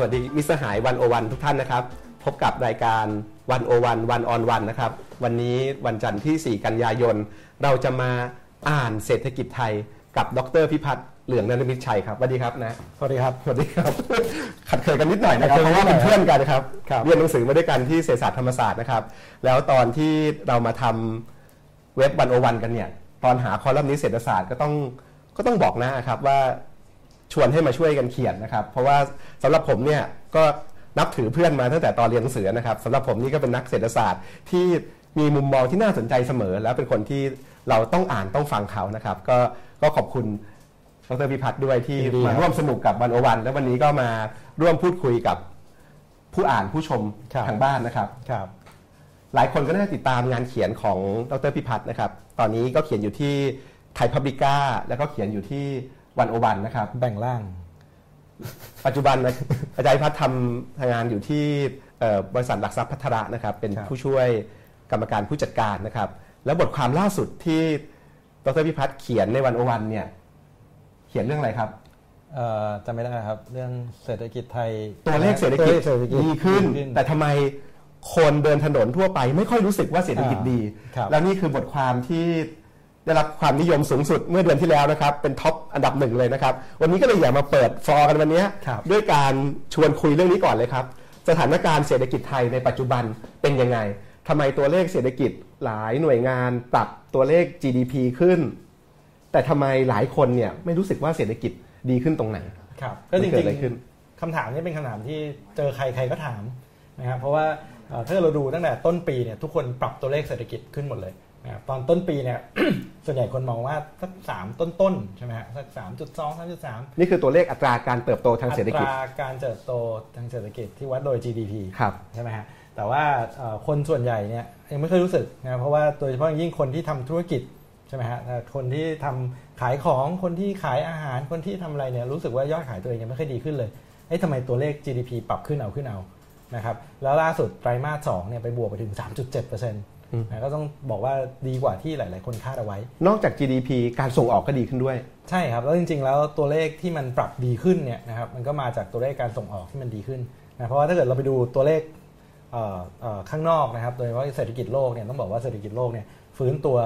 สวัสดีมิตรสหายวันโอวันทุกท่านนะครับ พบกับรายการวันโอวันวันออนวันนะครับ วันนี้วันจันทร์ที่ 4 กันยายน เราจะมาอ่านเศรษฐกิจไทยกับดรพิพัฒน์เหลืองนรมิตรชัยครับสวัสดีครับนะสวัสดีครับสวัสดีครับ ขัดเคินกันนิดหน่อยนะครับขัดเพเคินราะว่าเป็นเพื่อนกันนะครับครับเรียนหนังสือมาด้วยกันที่เศรษฐศาสตร์ธรรมศาสตร์นะครับ แล้วตอนที่เรามาทำเว็บวันโอวันกันเนี่ยตอนหาคอลัมน์นี้เศรษฐศาสตร์ก็ต้องก็ต้องบอกนะครับว่า ชวนให้มาช่วยกันเขียนนะครับ เพราะว่าสำหรับผมเนี่ยก็นับถือเพื่อนมาตั้งแต่ตอนเรียนหนังสือนะครับสำหรับผมนี่ก็เป็นนักเศรษฐศาสตร์ที่มีมุมมองที่น่าสนใจเสมอ แล้วเป็นคนที่เราต้องอ่านต้องฟังเขานะครับ ก็ก็ขอบคุณดรพิพัฒน์ด้วยที่ยินดีมาครับร่วมสนุกกับวันโอวัน แล้ววันนี้ก็มาร่วมพูดคุยกับผู้อ่านผู้ชมครับทางบ้านนะครับครับ หลายคนก็น่าจะติดตามงานเขียนของดรพิพัฒน์นะครับ ตอนนี้ก็เขียนอยู่ที่ไทยพับลิก้าแล้วก็เขียนอยู่ที่ วันโอวันนะครับ แบ่งร่าง ปัจจุบันนะอาจารย์พิพัฒน์ทำทำงานอยู่ที่เอ่อบริษัทหลักทรัพย์พัฒระนะครับ เป็นครับผู้ช่วยกรรมการผู้จัดการนะครับ แล้วบทความล่าสุดที่ดรพิพัฒน์เขียนในวันโอวันเนี่ย เขียนเรื่องอะไรครับเอ่อจำไม่ได้ครับ เรื่องเศรษฐกิจไทย ตัวเลขเศรษฐกิจตัวลขเศรษฐกิจดีขึ้นดีแต่ทำไมคนเดินถนนทั่วไป ไม่ค่อยรู้สึกว่าเศรษฐกิจดีครับแล้วนี่คือบทความที่ ได้รับความนิยมสูงสุดเมื่อเดือนที่แล้วนะครับ เป็นท็อปอันดับหนึ่งเลยนะครับ วันนี้ก็เลยอยากมาเปิดฟอร์กันวันนี้ครับด้วยการชวนคุยเรื่องนี้ก่อนเลยครับ สถานการณ์เศรษฐกิจไทยในปัจจุบันเป็นยังไงทำไมตัวเลขเศรษฐกิจหลายหน่วยงานปรับตัวเลข GDP ขึ้น แต่ทำไมหลายคนเนี่ยไม่รู้สึกว่าเศรษฐกิจดีขึ้นตรงไหนครับก็จมันเกิริดงอะไรขึ้นๆคำถามนี้เป็นคำถามที่เจอใครใครก็ถามนะครับเพราะว่าเอ่อถ้าเราดูตั้งแต่ต้นปีเนี่ยทุกคนปรับตัวเลขเศรษฐกิจขึ้นหมดเลยนะครับ ตอนต้นปีเนี่ยส่วนใหญ่คนมองว่าสักสามต้นๆใช่ไหมฮะสักสามจุดสองสามจุดสามนี่คือตัวเลขอัตราการเติบโตทางเศรษฐกิจอัตราการเติบโตทางเศรษฐกิจที่วัดโดย GDP ครับใช่ไหมฮะแต่ว่าเอ่อคนส่วนใหญ่เนี่ยยังไม่เคยรู้สึกนะเพราะว่าโดยเฉพาะอย่างยิ่งคนที่ทำธุรกิจใช่ไหมฮะแต่คนที่ทำขายของคนที่ขายอาหารคนที่ทำอะไรเนี่ยรู้สึกว่ายอดขายตัวเองยังไม่ค่อยดีขึ้นเลยเอ้ยทำไมตัวเลข GDP ปรับขึ้นเอาขึ้นเอานะครับแล้วล่าสุดไตรมาสสองเนี่ยไปบวกไปถึง 3.7%นะก็ต้องบอกว่าดีกว่าที่หลาย ๆ คนคาดเอาไว้ นอกจาก GDP การส่งออกก็ดีขึ้นด้วย ใช่ครับ แล้วจริง ๆ แล้วตัวเลขที่มันปรับดีขึ้นเนี่ยนะครับมันก็มาจากตัวเลขการส่งออกที่มันดีขึ้นนะเพราะว่าถ้าเกิดเราไปดูตัวเลขเอ่อเอ่อข้างนอกนะครับ โดยเฉพาะเศรษฐกิจโลกเนี่ยต้องบอกว่าเศรษฐกิจโลกเนี่ยฟื้นตัว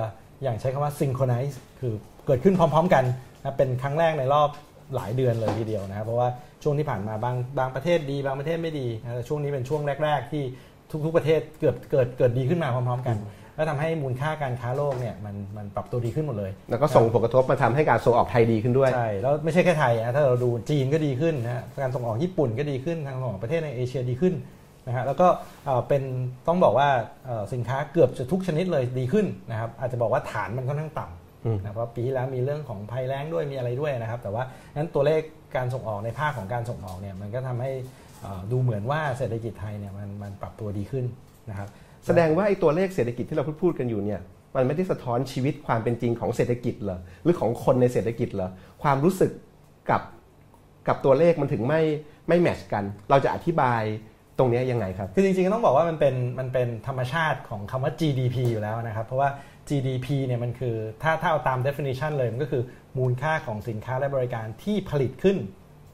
อย่างใช้คำว่า synchronize คือเกิดขึ้นพร้อม ๆ กันนะเป็นครั้งแรกในรอบหลายเดือนเลยทีเดียวนะครับเพราะว่าช่วงที่ผ่านมาบางบางประเทศดีบางประเทศไม่ดีนะแต่ช่วงนี้เป็นช่วงแรก ๆ ที่ ทุกๆประเทศเกิดเกิดเกิดดีขึ้นมาพร้อม ๆ กัน แล้วทำให้มูลค่าการค้าโลกเนี่ยมันมันปรับตัวดีขึ้นหมดเลย แล้วก็ส่งผลกระทบมาทำให้การส่งออกไทยดีขึ้นด้วย ใช่ แล้วไม่ใช่แค่ไทยนะถ้าเราดูจีนก็ดีขึ้นนะฮะการส่งออกญี่ปุ่นก็ดีขึ้นทางส่งออกประเทศในเอเชียดีขึ้นนะฮะแล้วก็เอ่อเป็นต้องบอกว่าเอ่อสินค้าเกือบจะทุกชนิดเลยดีขึ้นนะครับอาจจะบอกว่าฐานมันค่อนข้างต่อืมำนะเพราะปีที่แล้วมีเรื่องของภัยแล้งด้วยมีอะไรด้วยนะครับ แต่ว่านั้นตัวเลขการส่งออกในภาคของการส่งออกเนี่ยมันก็ทำให้เอ่อ ดูเหมือนว่าเศรษฐกิจไทยเนี่ยมันมันปรับตัวดีขึ้นนะครับแสดงว่าไอ้ตัวเลขเศรษฐกิจที่เราพูดพูดกันอยู่เนี่ยมันไม่ได้สะท้อนชีวิตความเป็นจริงของเศรษฐกิจเหรอหรือของคนในเศรษฐกิจเหรอความรู้สึกกับกับตัวเลขมันถึงไม่ไม่แมทชกัน เราจะอธิบายตรงเนี้ยยังไงครับ คือจริงๆต้องบอกว่ามันเป็นมันเป็นธรรมชาติของคำว่า GDP อยู่แล้วนะครับ เพราะว่า GDP เนี่ยมันคือถ้าถ้าเอาตาม definition เลย มันก็คือมูลค่าของสินค้าและบริการที่ผลิตขึ้น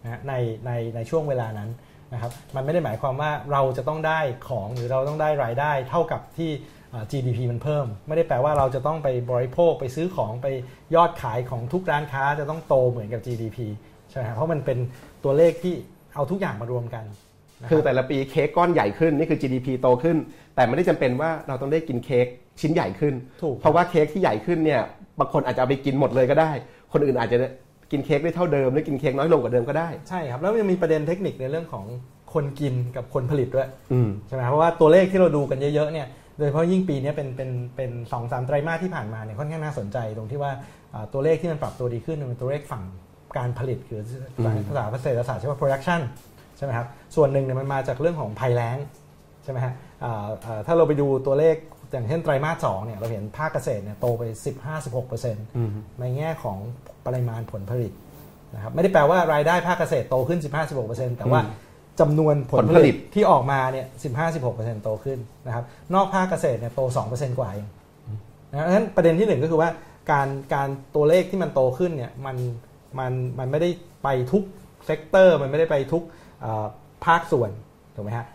นะฮะในในในช่วงเวลานั้น นะครับมันไม่ได้หมายความว่าเราจะต้องได้ของหรือเราต้องได้รายได้ เท่ากับที่อ่า GDP มันเพิ่ม ไม่ได้แปลว่าเราจะต้องไปบริโภคไปซื้อของไปยอดขายของทุกร้านค้าจะต้องโตเหมือนกับ GDP ใช่ไหมครับเพราะมันเป็นตัวเลขที่เอาทุกอย่างมารวมกันนะครับคือแต่ละปีเค้กก้อนใหญ่ขึ้นนี่คือ GDP โตขึ้น แต่ไม่ได้จำเป็นว่าเราต้องได้กินเค้กชิ้นใหญ่ขึ้นถูกเพราะว่าเค้กที่ใหญ่ขึ้นเนี่ยบางคนอาจจะเอาไปกินหมดเลยก็ได้ คนอื่นอาจจะ กินเค้กได้เท่าเดิมหรือกินเค้กน้อยลงกว่าเดิมก็ได้ ใช่ครับ แล้วยังมีประเด็นเทคนิคในเรื่องของคนกินกับคนผลิตด้วยอืมใช่ไหมเพราะว่าตัวเลขที่เราดูกันเยอะๆเนี่ยโดยเฉพาะยิ่งปีนี้เป็นเป็นเป็นสองสามไตรมาสที่ผ่านมาเนี่ยค่อนข้างน่าสนใจตรงที่ว่าอ่าตัวเลขที่มันปรับตัวดีขึ้นมันเป็นตัวเลขฝั่งการผลิตคือภาษาภาษาเศรษฐศาสตร์ใช่ไหม production ใช่ไหมครับส่วนหนึ่งเนี่ยมันมาจากเรื่องของภัยแล้งใช่ไหมฮะอ่าอ่าถ้าเราไปดูตัวเลขอย่างเช่นไตรมาสสองเนี่ยเราเห็นภาคเกษตรเนี่ยโตไป 15-16%ในแง่ของ ปริมาณผลผลิตนะครับไม่ได้แปลว่ารายได้ภาคเกษตรโตขึ้น 15-16%แต่ว่าจำนวนผลผลิตที่ออกมาเนี่ย 15-16%โตขึ้นนะครับ นอกภาคเกษตรเนี่ยโต 2%กว่าเองนะเพราะฉะนั้นประเด็นที่หนึ่งก็คือว่าการการตัวเลขที่มันโตขึ้นเนี่ยมันมันมันไม่ได้ไปทุก sector มันไม่ได้ไปทุกเอ่อภาคส่วนถูกไหมฮะ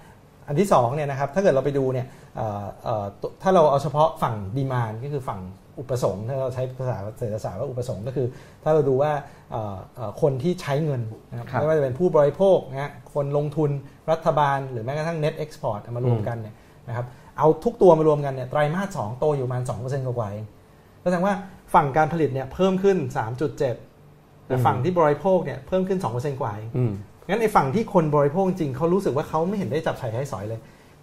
อันที่สองเนี่ยนะครับถ้าเกิดเราไปดูเนี่ยเอ่อเอ่อตัวถ้าเราเอาเฉพาะฝั่ง demand ก็คือฝั่ง อุปสงค์ถ้าเราใช้ภาษาเศรษฐศาสตร์ว่าอุปสงค์ก็คือ ถ้าเราดูว่าเอ่อเอ่อคนที่ใช้เงินนะครับครับไม่ว่าจะเป็นผู้บริโภคนะฮะคนลงทุนรัฐบาล หรือแม้กระทั่ง net export เอามารวมกันเนี่ยนะครับเอาทุกตัวมารวมกันเนี่ยไตรมาสสองโตอยู่ประมาณ2%กว่าๆเองก็แสดงว่าฝั่งการผลิตเนี่ยเพิ่มขึ้น 3.7 แต่ฝั่งที่บริโภคเนี่ยเพิ่มขึ้น 2%กว่าเองอืมงั้นในฝั่งที่คนบริโภคจริงเขารู้สึกว่าเขาไม่เห็นได้จับใส่ใช้สอยเลย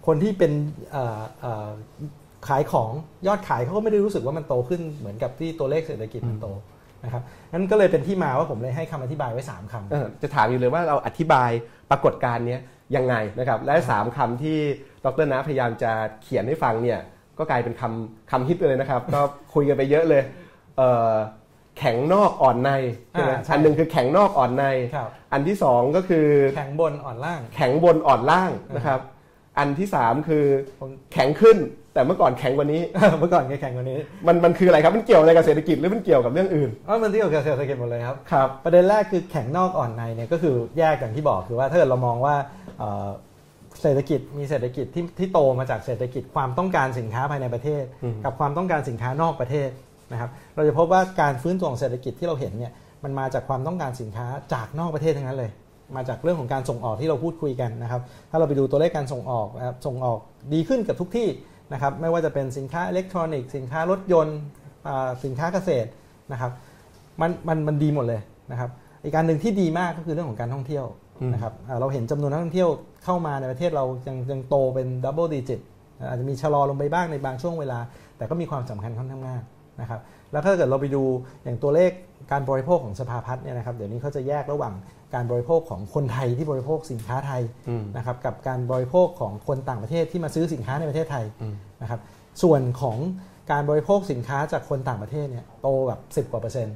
คนที่เป็นเอ่อเอ่อ ขายของยอดขายเขาก็ไม่ได้รู้สึกว่ามันโตขึ้นเหมือนกับที่ตัวเลขเศรษฐกิจมันโตนะครับงั้นก็เลยเป็นที่มาว่าผมเลยให้คำอธิบายไว้ 3คำเออจะถามอยู่เลยว่าเราอธิบายปรากฏการณ์เนี้ยยังไงนะครับ และสามคำที่ดรนะพยายามจะเขียนให้ฟังเนี่ยก็กลายเป็นคำคำฮิตไปเลยนะครับ ก็คุยกันไปเยอะเลยเอ่อแข็งนอกอ่อนในใช่ไหมอ่าใช่อันหนึ่งคือแข็งนอกอ่อนในครับอันที่สองก็คือแข็งบนอ่อนล่าง แข็งบนอ่อนล่างนะครับ อันที่สามคือผมแข็งขึ้น แต่เมื่อก่อนแข็งกว่านี้ เมื่อก่อนแข็งกว่านี้ มันมันคืออะไรครับ มันเกี่ยวอะไรกับเศรษฐกิจหรือมันเกี่ยวกับเรื่องอื่นเออมันเกี่ยวกับเศรษฐกิจหมดเลยครับ ครับ ประเด็นแรกคือแข็งนอกอ่อนในเนี่ยก็คือแยกอย่างที่บอกคือว่าถ้าเกิดเรามองว่าเอ่อเศรษฐกิจมีเศรษฐกิจที่ที่โตมาจากเศรษฐกิจความต้องการสินค้าภายในประเทศอืมกับความต้องการสินค้านอกประเทศนะครับ เราจะพบว่าการฟื้นตัวของเศรษฐกิจที่เราเห็นเนี่ยมันมาจากความต้องการสินค้าจากนอกประเทศทั้งนั้นเลย มาจากเรื่องของการส่งออกที่เราพูดคุยกันนะครับ ถ้าเราไปดูตัวเลขการส่งออกนะครับส่งออกดีขึ้นกับทุกที่ นะครับไม่ว่าจะเป็นสินค้าอิเล็กทรอนิกส์สินค้ารถยนต์อ่าสินค้าเกษตรนะครับมันมันมันดีหมดเลยนะครับอีกการหนึ่งที่ดีมากก็คือเรื่องของการท่องเที่ยวอืมนะครับอ่าเราเห็นจำนวนนักท่องเที่ยวเข้ามาในประเทศเรายังยังโตเป็น double digit อาจจะมีชะลอลงไปบ้างในบางช่วงเวลา แต่ก็มีความสำคัญค่อนข้างมากนะครับแล้วถ้าเกิดเราไปดูอย่างตัวเลขการบริโภคของสภาพัฒน์เนี่ยนะครับเดี๋ยวนี้เขาจะแยกระหว่าง การบริโภคของคนไทยที่บริโภคสินค้าไทยอืมนะครับกับการบริโภคของคนต่างประเทศที่มาซื้อสินค้าในประเทศไทยอืมนะครับส่วนของการบริโภคสินค้าจากคนต่างประเทศเนี่ยโตแบบ10กว่าเปอร์เซ็นต์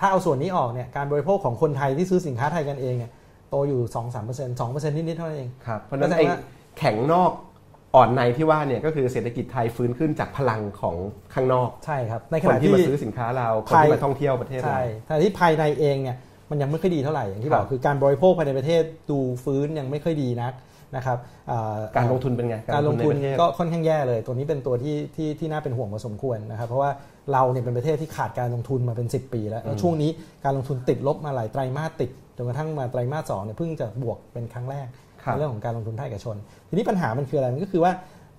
ถ้าเอาส่วนนี้ออกเนี่ยการบริโภคของคนไทยที่ซื้อสินค้าไทยกันเองเนี่ยโตอยู่ 2-3% 2%นิดๆเท่านั้นเองครับเพราะฉะนั้นก็แสดไอ้งว่าแข็งนอกอ่อนในที่ว่าเนี่ยก็คือเศรษฐกิจไทยฟื้นขึ้นจากพลังของข้างนอกใช่ครับในขคนณะที่ที่มาซื้อสินค้าเราคนที่มาท่องเที่ยวประเทศเราใช่แต่ที่ภายในเองเนี่ย มันยังไม่ค่อยดีเท่าไหร่อย่างที่ครับบอกคือการบริโภคภายในประเทศดูฟื้นยังไม่ค่อยดีนักนะครับอ่าการลงทุนเป็นไงการลงทุนในประเทศก็ค่อนข้างแย่เลย ตัวนี้เป็นตัวที่ที่ที่น่าเป็นห่วงพอสมควรนะครับ เพราะว่าเราเนี่ยเป็นประเทศที่ขาดการลงทุนมาเป็น 10 ปี แล้วแล้วช่วงนี้การลงทุนติดลบมาหลายไตรมาสติดจนกระทั่งมาไตรมาสสองเนี่ยเพิ่งจะบวกเป็นครั้งแรกครับในเรื่องของการลงทุนภาคเอกชน ทีนี้ปัญหามันคืออะไรมันก็คือว่า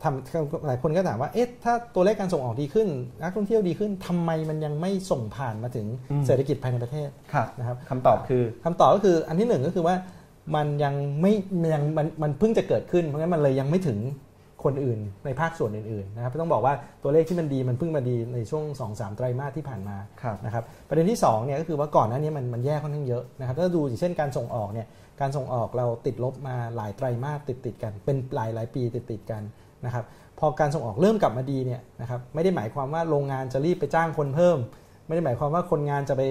ทำหลายคนก็ถามว่า เอ๊ะ ถ้าตัวเลขการส่งออกดีขึ้น นักท่องเที่ยวดีขึ้นทำไมมันยังไม่ส่งผ่านมาถึงเศรษฐกิจภายในประเทศครับนะครับคำตอบคือคำตอบก็คืออันที่หนึ่งก็คือว่ามันยังไม่ยังมันมันเพิ่งจะเกิดขึ้น เพราะงั้นมันเลยยังไม่ถึงคนอื่นในภาคส่วนอื่นๆนะครับต้องบอกว่าตัวเลขที่มันดีมันเพิ่งมาดีในช่วง 2-3 ไตรมาสที่ผ่านมาครับนะครับประเด็นที่2เนี่ยก็คือว่าก่อนหน้านี้มันมันแย่ค่อนข้างเยอะนะครับถ้าดูอย่างเช่นการส่งออกเนี่ยการส่งออกเราติดลบมาหลายไตรมาสติดติดๆกันเป็นหลายหลายปีติดติดๆกัน นะครับพอการส่งออกเริ่มกลับมาดีเนี่ยนะครับไม่ได้หมายความว่าโรงงานจะรีบไปจ้างคนเพิ่ม ไม่ได้หมายความว่าคนงานจะไป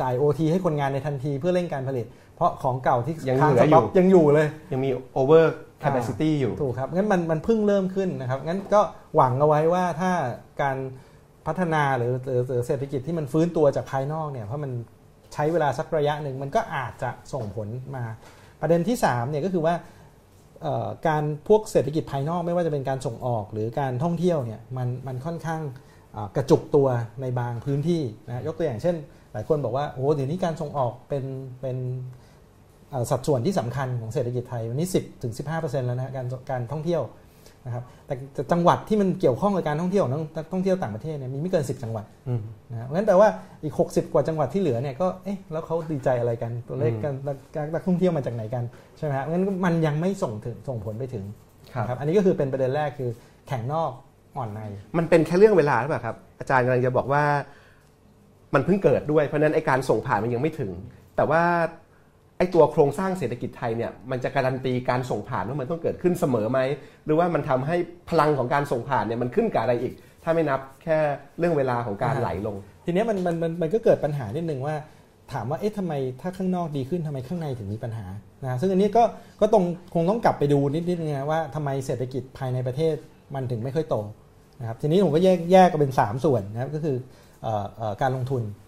จ่าย OT ให้คนงานในทันทีเพื่อเร่งการผลิต เพราะของเก่าที่ยังค้างเหลืสออยู่ต็อกยังอยู่เลย ยังมี over capacity อยู่ถูกครับงั้นมันมันเพิ่งเริ่มขึ้นนะครับงั้นก็หวังเอาไว้ว่าถ้าการพัฒนาหรือหรือหรือเศรษฐกิจที่มันฟื้นตัวจากภายนอกเนี่ยเพราะมันใช้เวลาสักระยะหนึ่งมันก็อาจจะส่งผลมา ประเด็นที่3เนี่ยก็คือว่าเอ่อ การพวกเศรษฐกิจภายนอกไม่ว่าจะเป็นการส่งออกหรือการท่องเที่ยวเนี่ยมันมันค่อนข้างกระจุกตัวในบางพื้นที่นะยกตัวอย่างเช่น หลายคนบอกว่าโอ้เดี๋ยวนี้การส่งออกเป็นเป็นสัดส่วนที่สำคัญของเศรษฐกิจไทยวันนี้ 10ถึง15แล้วนะการการท่องเที่ยว นะครับแต่แต่จังหวัดที่มันเกี่ยวข้องกับการท่องเที่ยวของนักท่องเที่ยวต่างประเทศเนี่ยมีไม่เกิน 10 จังหวัดอืมนะฮะเพราะฉะนั้นแปลว่าอีก 60 กว่าจังหวัดที่เหลือเนี่ยก็เอ๊ะแล้วเขาดีใจอะไรกันตัวเลขการการนักท่องเที่ยวมาจากไหนกันใช่ไหมฮะงั้นมันยังไม่ส่งถึงส่งผลไปถึงครับนะครับอันนี้ก็คือเป็นประเด็นแรกคือแข่งนอกอ่อนใน มันเป็นแค่เรื่องเวลาหรือเปล่าครับอาจารย์กำลังจะบอกว่ามันเพิ่งเกิดด้วยเพราะฉะนั้นไอการส่งผ่านมันยังไม่ถึง แต่ว่า ไอตัวโครงสร้างเศรษฐกิจไทยเนี่ยมันจะการันตีการส่งผ่านว่ามันต้องเกิดขึ้นเสมอไหมหรือว่ามันทำให้พลังของการส่งผ่านเนี่ยมันขึ้นกับอะไรอีก ถ้าไม่นับแค่เรื่องเวลาของการอ่าไหลลง ทีเนี้ยมันมันมันมันก็เกิดปัญหานิดนึงว่า ถามว่าเอ๊ะทำไมถ้าข้างนอกดีขึ้นทำไมข้างในถึงมีปัญหานะซึ่งอันนี้ก็ก็ตรงคงต้องกลับไปดูนิดนิดนึงนะว่าทำไมเศรษฐกิจภายในประเทศมันถึงไม่ค่อยโตนะครับทีนี้ผมก็แยกแยกกันเป็น 3 ส่วนนะครับก็คือเอ่อเอ่อการลงทุนนะ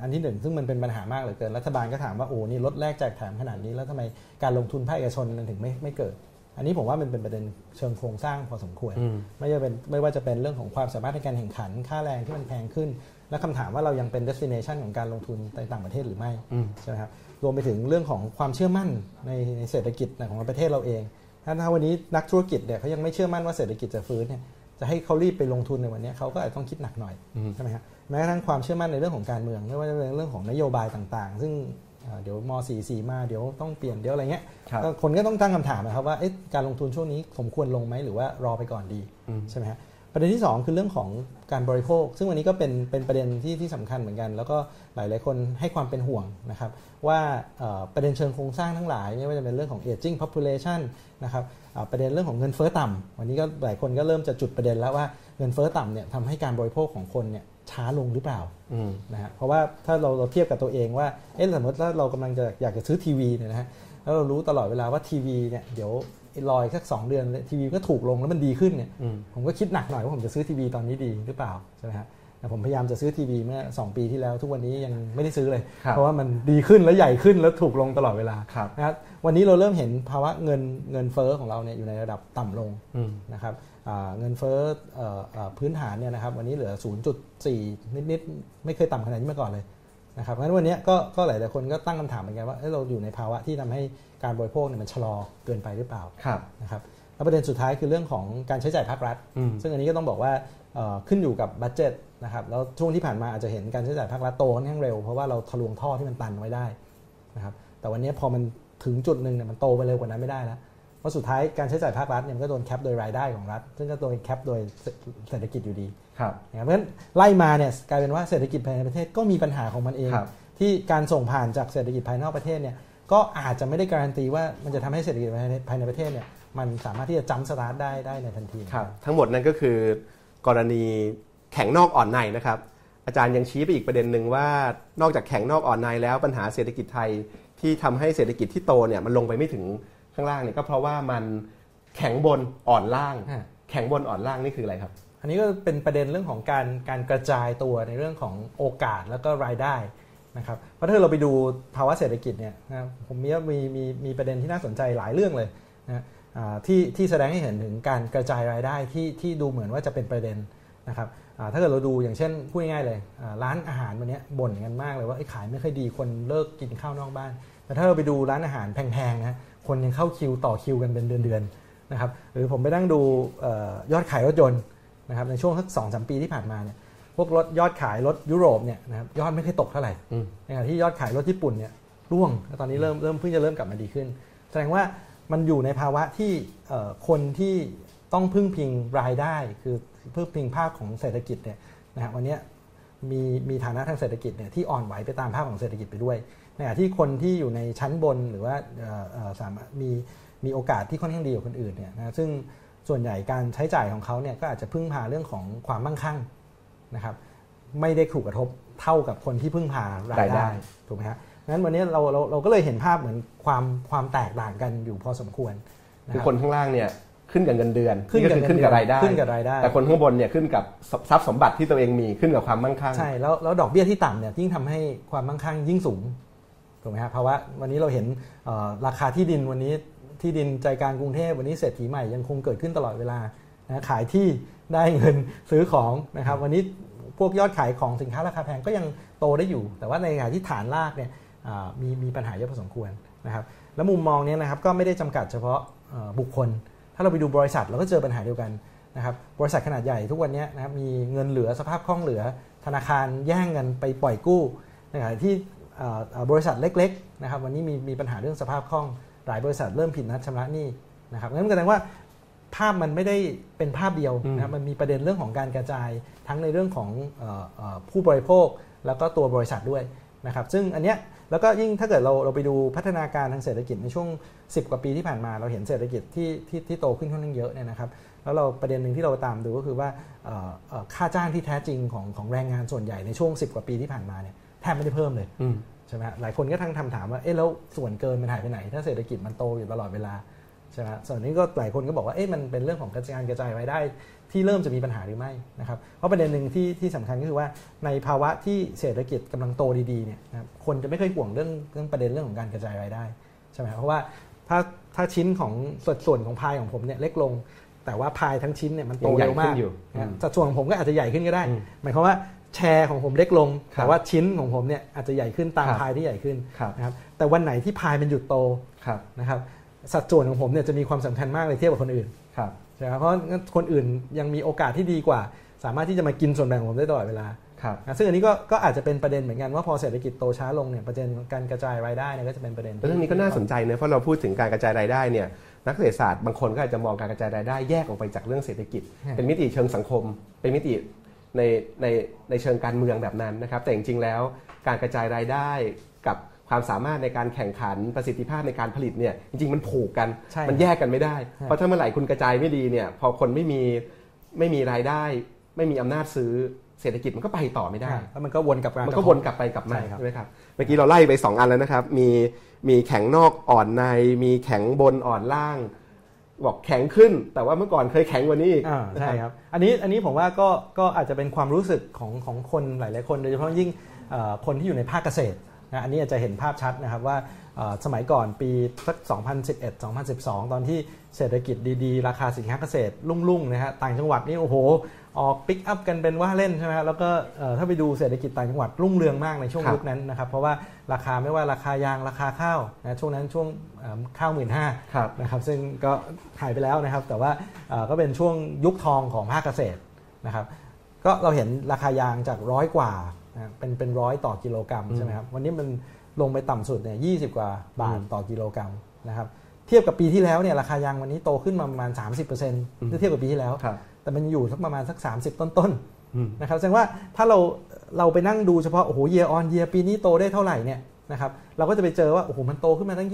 อันที่หนึ่งซึ่งมันเป็นปัญหามากเหลือเกินรัฐบาลก็ถามว่าโอ้นี่ลดแลกแจกแถมขนาดนี้ แล้วทำไมการลงทุนภาคเอกชนมันถึงไม่ไม่เกิด อันนี้ผมว่ามันเป็นประเด็นเชิงโครงสร้างพอสมควรอืมไม่ว่าเป็นไม่ว่าจะเป็นเรื่องของความสามารถในการแข่งขัน ค่าแรงที่มันแพงขึ้น และคำถามว่าเรายังเป็น destination ของการลงทุนในต่างประเทศหรือไม่อืมใช่ไหมครับรวมไปถึงเรื่องของความเชื่อมั่นในในเศรษฐกิจของประเทศเราเองถ้าถ้าวันนี้นักธุรกิจเนี่ยเขายังไม่เชื่อมั่นว่าเศรษฐกิจจะฟื้นเนี่ยจะให้เขารีบไปลงทุนในวันนี้เขาก็อาจจะต้องคิดหนักหน่อยอืมใช่ไหมครับ แม้กระทั่งความเชื่อมั่นในเรื่องของการเมืองไม่ว่าจะเป็นเรื่องของนโยบายต่างๆ ซึ่งเอ่อเดี๋ยวม .44 มาเดี๋ยวต้องเปลี่ยนเดี๋ยวอะไรเงี้ยครับก็คนก็ต้องตั้งคำถามนะครับว่าเอ๊ะการลงทุนช่วงนี้สมควรลงไหมหรือว่ารอไปก่อนดีอืมใช่ไหมฮะประเด็นที่ 2 คือเรื่องของการบริโภค ซึ่งวันนี้ก็เป็นเป็นประเด็นที่ที่สำคัญเหมือนกัน แล้วก็หลายๆคนให้ความเป็นห่วงนะครับว่าเอ่อประเด็นเชิงโครงสร้างทั้งหลายไม่ว่าจะเป็นเรื่องของ aging population นะครับอ่าประเด็นเรื่องของเงินเฟ้อต่ำวันนี้ก็หลายคนก็เริ่มจะจุดประเด็นแล้วว่าเงินเฟ้อต่ำเนี่ยทำให้การบริโภคของคนเนี่ย ช้าลงหรือเปล่าอืมนะฮะเพราะว่าถ้าเราเราเทียบกับตัวเองว่าเอ๊ะสมมติถ้าเรากำลังจะอยากจะซื้อทีวีเนี่ยนะฮะแล้วเรารู้ตลอดเวลาว่าทีวีเนี่ยเดี๋ยวรอยสักสองเดือนทีวีก็ถูกลงแล้วมันดีขึ้นเนี่ยอืมผมก็คิดหนักหน่อยว่าผมจะซื้อทีวีตอนนี้ดีหรือเปล่าใช่ไหมฮะแต่ผมพยายามจะซื้อทีวีเมื่อ 2 ปีที่แล้ว ทุกวันนี้ยังไม่ได้ซื้อเลยครับเพราะว่ามันดีขึ้นแล้วใหญ่ขึ้นแล้วถูกลงตลอดเวลาครับนะครับวันนี้เราเริ่มเห็นภาวะเงินเงินเฟ้อของเราเนี่ยอยู่ในระดับต่ำลงอืมนะครับอ่า เงินเฟ้อเอ่อเอ่อพื้นฐานเนี่ยนะครับวันนี้เหลือ 0.4 นิดๆ ไม่เคยต่ำขนาดนี้มาก่อนเลยนะครับงั้นวันเนี้ยก็ก็หลายๆคนก็ตั้งคำถามเหมือนกันว่าเอ้ยเราอยู่ในภาวะที่ทำให้การบริโภคเนี่ยมันชะลอเกินไปหรือเปล่าครับนะครับแล้วประเด็นสุดท้ายคือเรื่องของการใช้จ่ายภาครัฐอืมซึ่งอันนี้ก็ต้องบอกว่าเอ่อขึ้นอยู่กับบัตเจ็ตนะครับแล้วช่วงที่ผ่านมาอาจจะเห็นการใช้จ่ายภาครัฐโตค่อนข้างเร็วเพราะว่าเราทะลวงท่อที่มันตันไว้ได้นะครับแต่วันนี้พอมันถึงจุดหนึ่งเนี่ยมันโตไปเร็วกว่านั้นไม่ได้แล้ว เพราะสุดท้ายการใช้จ่ายภาครัฐเนี่ยมันก็โดน cap โดยรายได้ของรัฐ ซึ่งก็โดน cap โดยเศรษฐกิจอยู่ดีครับนะครับเพราะฉะนั้นไล่มาเนี่ยกลายเป็นว่าเศรษฐกิจภายในประเทศก็มีปัญหาของมันเองครับที่การส่งผ่านจากเศรษฐกิจภายนอกประเทศเนี่ยก็อาจจะไม่ได้การันตีว่ามันจะทำให้เศรษฐกิจภายในภายในประเทศเนี่ยมันสามารถที่จะ jump start ได้ได้ในทันทีครับทั้งหมดนั้นก็คือกรณีแข็งนอกอ่อนในนะครับอาจารย์ยังชี้ไปอีกประเด็นหนึ่งว่านอกจากแข็งนอกอ่อนในแล้วปัญหาเศรษฐกิจไทยที่ทำให้เศรษฐกิจที่โตเนี่ยมันลงไปไม่ถึง ข้างล่างเนี่ยก็เพราะว่ามันแข็งบนอ่อนล่างอ่าแข็งบนอ่อนล่างนี่คืออะไรครับ อันนี้ก็เป็นประเด็นเรื่องของการการกระจายตัวในเรื่องของโอกาสแล้วก็รายได้นะครับเพราะถ้าเราไปดูภาวะเศรษฐกิจเนี่ยนะครับผมมีมีมีมีประเด็นที่น่าสนใจหลายเรื่องเลยนะอ่าที่ที่แสดงให้เห็นถึงการกระจายรายได้ที่ที่ดูเหมือนว่าจะเป็นประเด็นนะครับอ่าถ้าเกิดเราดูอย่างเช่นพูดง่ายๆเลยอ่าร้านอาหารวันเนี้ยบ่นกันมากเลยว่าไอ้ขายไม่ค่อยดีคนเลิกกินข้าวนอกบ้าน แต่ถ้าเราไปดูร้านอาหารแพงๆนะ คนยังเข้าคิวต่อคิวกันเป็นเดือนๆนะครับหรือผมไปนั่งดูเอ่อยอดขายรถยนต์นะครับในช่วงสักสองสามปีที่ผ่านมาเนี่ยพวกรถยอดขายรถยุโรปเนี่ยนะครับยอดไม่เคยตกเท่าไหร่อืมในขณะที่ยอดขายรถญี่ปุ่นเนี่ยร่วงแล้วตอนนี้เริ่มเริ่มเพิ่งจะเริ่มกลับมาดีขึ้น แสดงว่ามันอยู่ในภาวะที่เอ่อคนที่ต้องพึ่งพิงรายได้ คือพึ่งพิงภาคของเศรษฐกิจเนี่ยนะฮะวันเนี้ยมีมีฐานะทางเศรษฐกิจเนี่ยที่อ่อนไหวไปตามภาพของเศรษฐกิจไปด้วย ในขณะที่คนที่อยู่ในชั้นบนหรือว่าเอ่อเอ่อสามารถมีมีโอกาสที่ค่อนข้างดีกว่าคนอื่นเนี่ยนะซึ่งส่วนใหญ่การใช้จ่ายของเขาเนี่ยก็อาจจะพึ่งพาเรื่องของความมั่งคั่งนะครับไม่ได้ถูกกระทบเท่ากับคนที่พึ่งพารายรายได้ได้ถูกไหมฮะงั้นวันนี้เราเราเราก็เลยเห็นภาพเหมือนความความแตกต่างกันอยู่พอสมควรนะคือรับคนข้างล่างเนี่ยขึ้นกับเงินเดือนขึ้นกับก็คือขึ้นกับรายได้ขึ้นกับรายได้ แต่คนข้างบนเนี่ยขึ้นกับทรัพย์สมบัติที่ตัวเองมีขึ้นกับความมั่งคั่งใช่แล้วแล้วดอกเบี้ยที่ต่ำเนี่ยยิ่งทำให้ความมั่งคั่งยิ่งสูง ถูกไหมฮะเพราะว่าวันนี้เราเห็นราคาที่ดินวันนี้ที่ดินใจกลางกรุงเทพวันนี้เศรษฐีใหม่ยังคงเกิดขึ้นตลอดเวลานะขายที่ได้เงินซื้อของนะครับ วันนี้พวกยอดขายของสินค้าราคาแพงก็ยังโตได้อยู่ แต่ว่าในขณะที่ฐานรากเนี่ยมีมีปัญหาเยอะพอสมควรนะครับแล้วมุมมองเนี้นะครับก็ไม่ได้จำกัดเฉพาะบุคคล ถ้าเราไปดูบริษัทเราก็เจอปัญหาเดียวกันนะครับบริษัทขนาดใหญ่ทุกวันนี้นะครับมีเงินเหลือสภาพคล่องเหลือธนาคารแย่งกันไปปล่อยกู้ในขณะที่เอ่อเอ่ บริษัทเล็กๆนะครับวันนี้มีมีปัญหาเรื่องสภาพคล่องหลายบริษัทเริ่มผิดนัดชำระหนี้นะครับงั้นก็แสดงว่าภาพมันไม่ได้เป็นภาพเดียวนะครับมันมีประเด็นเรื่องของการกระจายทั้งในเรื่องของเอ่อเอ่อผู้บริโภค แล้วก็ตัวบริษัทด้วยนะครับซึ่งอันเนี้ยแล้วก็ยิ่งถ้าเกิดเราเราไปดูพัฒนาการทางเศรษฐกิจในช่วง 10 กว่าปีที่ผ่านมา เราเห็นเศรษฐกิจที่ที่ที่โตขึ้นค่อนข้างเยอะเนี่ยนะครับแล้วเราประเด็นหนึ่งที่เราตามดูก็คือว่าเอ่อเอ่อค่าจ้างที่แท้จริงของของแรงงานส่วนใหญ่ในช่วง 10 กว่าปีที่ผ่านมาเนี่ย แทบไม่ได้เพิ่มเลยอืมใช่ไหมฮะหลายคนก็ทั้งทำถามว่าเอ๊ะแล้วส่วนเกินมันหายไปไหน ถ้าเศรษฐกิจมันโตอยู่ตลอดเวลาใช่ไหมส่วนนี้ก็หลายคนก็บอกว่าเอ๊ะมันเป็นเรื่องของการกระจายรายได้ ที่เริ่มจะมีปัญหาหรือไม่นะครับเพราะประเด็นหนึ่งที่ที่สำคัญก็คือว่าในภาวะที่เศรษฐกิจกำลังโตดีๆเนี่ยนะครับคนจะไม่ค่อยห่วงเรื่องเรื่องประเด็นเรื่องของการกระจายรายได้ใช่ไหมเพราะว่าถ้าถ้าชิ้นของส่วนส่วนของพายของผมเนี่ยเล็กลง แต่ว่าพายทั้งชิ้นเนี่ยมันโตยังใหญ่เร็วมากขึ้นอยู่นะอืมสัดส่วนของผมก็อาจจะใหญ่ขึ้นก็ได้อืมหมายความว่า แชร์ของผมเล็กลงครับแต่ว่าชิ้นของผมเนี่ยอาจจะใหญ่ขึ้นตามครับพายที่ใหญ่ขึ้นครับนะครับแต่วันไหนที่พายมันหยุดโตครับนะครับสัดส่วนของผมเนี่ยจะมีความสำคัญมากเลยเทียบกับคนอื่นครับใช่ไหมเพราะงั้นคนอื่นยังมีโอกาสที่ดีกว่า สามารถที่จะมากินส่วนแบ่งของผมได้ตลอดเวลาครับนะซึ่งอันนี้ก็ก็อาจจะเป็นประเด็นเหมือนกันว่าพอเศรษฐกิจโตช้าลงเนี่ยประเด็นของการกระจายรายได้เนี่ยก็จะเป็นประเด็นแล้วเรื่องนี้ก็น่าสนใจนะเพราะเราพูดถึงการกระจายรายได้เนี่ยนักเศรษฐศาสตร์บางคนก็อาจจะมองการกระจายรายได้แยกออกไปจากเรื่องเศรษฐกิจ เป็นมิติเชิงสังคม เป็นมิติ ในในในเชิงการเมืองแบบนั้นนะครับ แต่จริงๆแล้วการกระจายรายได้กับความสามารถในการแข่งขันประสิทธิภาพในการผลิตเนี่ยจริงๆมันผูกกันใช่มันแยกกันไม่ได้ใช่เพราะถ้าเมื่อไหร่คุณกระจายไม่ดีเนี่ยพอคนไม่มีไม่มีรายได้ ไม่มีอำนาจซื้อเศรษฐกิจมันก็ไปต่อไม่ได้ แล้วมันก็วนกลับมามันก็วนกลับไปกลับมาใช่ครับใช่ไหมครับเมื่อกี้เราไล่ไป 2 อันแล้วนะครับ มีมีแข็งนอกอ่อนใน มีแข็งบนอ่อนล่าง บอกแข็งขึ้น แต่ว่าเมื่อก่อนเคยแข็งกว่านี้อ่าใช่ครับอันนี้อันนี้ผมว่าก็ก็อาจจะเป็นความรู้สึกของของคนหลาย ๆ คน โดยเฉพาะยิ่งคนที่อยู่ในภาคเกษตรนะอันนี้อาจจะเห็นภาพชัดนะครับว่าสมัยก่อนปีสัก 2011 2012 ตอนที่เศรษฐกิจดี ๆ ราคาสินค้าเกษตรลุ่งๆนะฮะต่างจังหวัดนี่โอ้โห ออกปิกอัพกันเป็นว่าเล่นใช่ไหมครับแล้วก็เอ่อถ้าไปดูเศรษฐกิจต่างจังหวัดรุ่งเรืองมากในช่วงครับยุคนั้นนะครับ เพราะว่าราคาไม่ว่าราคายางราคาข้าวนะช่วงนั้นช่วงเอ่อข้าวหมื่นห้าครับนะครับซึ่งก็หายไปแล้วนะครับ แต่ว่าเอ่อก็เป็นช่วงยุคทองของภาคเกษตรนะครับ ก็เราเห็นราคายางจากร้อยกว่านะเป็นเป็นร้อยต่อกิโลกรัมใช่ไหมครับวันนี้มันลงไปต่ำสุดเนี่ยยีกว่าบาทอืมต่อกิโลกรัมนะครับเทียบกับปีที่แล้วเนี่ยราคายางวันนี้โตขึ้นมาประมาณ 30%เมื่อเทียบกับปีที่แล้วครับ แต่มันอยู่สักประมาณสัก 30 ต้นอืมๆนะครับแสดงว่าถ้าเราเราไปนั่งดูเฉพาะโอ้โห year on year ปีนี้โตได้เท่าไหร่เนี่ยนะครับเราก็จะไปเจอว่าโอ้โหมันโตขึ้นมาตั้ง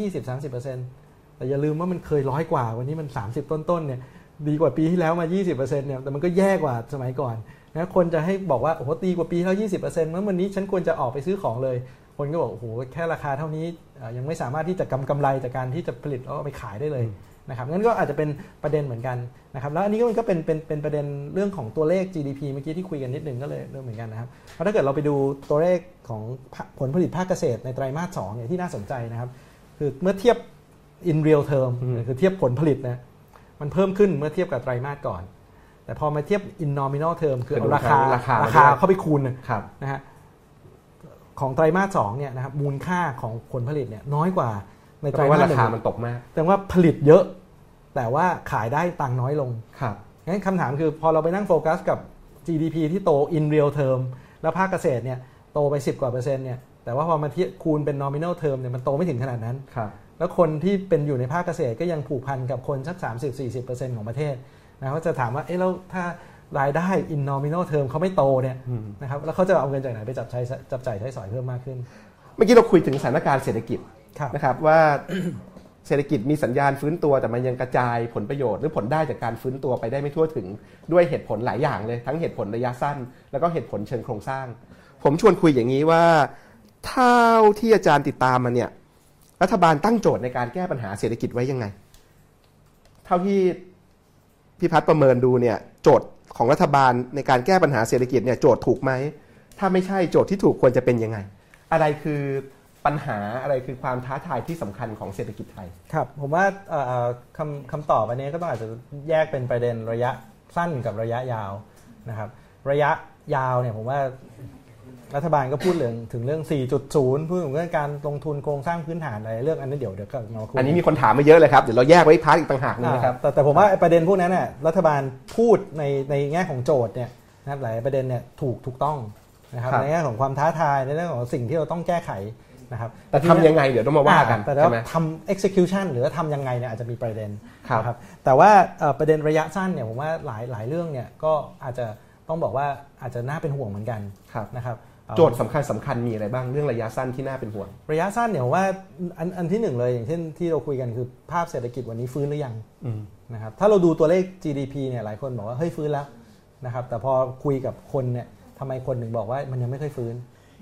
20-30%แต่อย่าลืมว่ามันเคยร้อยกว่า วันนี้มัน 30 ต้นๆเนี่ยดีกว่าปีที่แล้วมา 20%เนี่ยแต่มันก็แย่กว่าสมัยก่อนนะคนจะให้บอกว่าโอ้โหตีกว่าปีที่แล้ว 20%งั้นวันนี้ฉันควรจะออกไปซื้อของเลย คนก็บอกโอ้โหแค่ราคาเท่านี้เอ่อยังไม่สามารถที่จะกำกำไรจากการที่จะผลิตแล้วเอาไปขายได้เลย นะครับงั้นก็อาจจะเป็นประเด็นเหมือนกันนะครับแล้วอันนี้ก็มันก็เป็นเป็นเป็นประเด็นเรื่องของตัวเลข GDP เมื่อกี้ที่คุยกันนิดนึงก็เลยเรื่องเหมือนกันนะครับเพราะถ้าเกิดเราไปดูตัวเลขของภาผลผลิตภาคเกษตรในไตรมาสสองเนี่ยที่น่าสนใจนะครับ คือเมื่อเทียบ in real term อืมคือเทียบผลผลิตนะมันเพิ่มขึ้นเมื่อเทียบกับไตรมาสก่อน แต่พอมาเทียบ in nominal term คือเอาราคาราคาราคาเข้าไปคูณน่ะครับนะฮะของไตรมาสสองเนี่ยนะครับมูลค่าของผลผลิตเนี่ยน้อยกว่า ในก็ไตรแปลว่ามาสราหนึ่คางมันตกมากแต่ว่าผลิตเยอะ แต่ว่าขายได้ตังค์น้อยลงครับงั้นคำถามคือพอเราไปนั่งโฟกัสกับ GDP ที่โต in real term แล้วภาคเกษตรเนี่ยโตไป 10 กว่าเปอร์เซ็นต์เนี่ยแต่ว่าพอมาเทียบคูณเป็น nominal term เนี่ยมันโตไม่ถึงขนาดนั้นครับแล้วคนที่เป็นอยู่ในภาคเกษตรก็ยังผูกพันกับคนสัก 30-40%ของประเทศนะเขาจะถามว่าเอ๊ะแล้วถ้ารายได้ in nominal term เขาไม่โตเนี่ยอืมนะครับแล้วเขาจะเอาเงินจากไหนไปจับใช้จับจ่ายใช้สอยเพิ่มมากขึ้น เมื่อกี้เราคุยถึงสถานการณ์เศรษฐกิจครับ นะครับว่าเศรษฐกิจมีสัญญาณฟื้นตัวแต่มันยังกระจายผลประโยชน์หรือผลได้จากการฟื้นตัวไปได้ไม่ทั่วถึงด้วยเหตุผลหลายอย่างเลย ทั้งเหตุผลระยะสั้น แล้วก็เหตุผลเชิงโครงสร้าง ผมชวนคุยอย่างนี้ว่าเท่าที่อาจารย์ติดตามมาเนี่ยรัฐบาลตั้งโจทย์ในการแก้ปัญหาเศรษฐกิจไว้ยังไง เท่าที่พี่พัฒน์ประเมินดูเนี่ยโจทย์ของรัฐบาลในการแก้ปัญหาเศรษฐกิจเนี่ยโจทย์ถูกไหมถ้าไม่ใช่โจทย์ที่ถูกควรจะเป็นยังไง อะไรคือ ปัญหาอะไรคือความท้าทายที่สำคัญของเศรษฐกิจไทย ครับ ผมว่าเอ่อคำคำตอบอันนี้ก็ต้องอาจจะแยกเป็นประเด็นระยะสั้นกับระยะยาวนะครับ ระยะยาวเนี่ยผมว่ารัฐบาลก็พูดเรื่องถึงเรื่อง 4.0 พูดถึงเรื่องการลงทุนโครงสร้างพื้นฐานอะไรเรื่องอันนี้เดี๋ยวเดี๋ยวก็มาคุยอันนี้มีคนถามมาเยอะเลยครับ เดี๋ยวเราแยกไว้พาร์ทอีกต่างหากหนึงนะครับอ่าแต่แต่ผมว่าไอ้ประเด็นพวกนั้นน่ะรัฐบาลพูดในในแง่ของโจทย์เนี่ยนะครับหลายประเด็นเนี่ยถูกถูกต้องนะครับครับในแง่ของความท้าทายในเรื่องของสิ่งที่เราต้องแก้ไข นะครับแต่ทำยังไงเดี๋ยวต้องมาว่ากันอ่แต่ใช่ไหมว่าทำ execution หรือว่าทำยังไงเนี่ยอาจจะมีประเด็นครับนะครับแต่ว่าเอ่อประเด็นระยะสั้นเนี่ยผมว่าหลายหลายเรื่องเนี่ยก็อาจจะต้องบอกว่าอาจจะน่าเป็นห่วงเหมือนกันครับนะครับเอ่อโจทย์สำคัญสำคัญมีอะไรบ้างเรื่องระยะสั้นที่น่าเป็นห่วง ระยะสั้นเนี่ยผมว่าอันอันที่หนึ่งเลยอย่างเช่นที่เราคุยกันคือภาพเศรษฐกิจวันนี้ฟื้นหรือยังอืมนะครับถ้าเราดูตัวเลข GDP เนี่ยหลายคนบอกว่าเฮ้ยฟื้นแล้วนะครับแต่พอคุยกับคนเนี่ยทำไมคนถึงบอกว่ามันยังไม่ค่อยฟื้น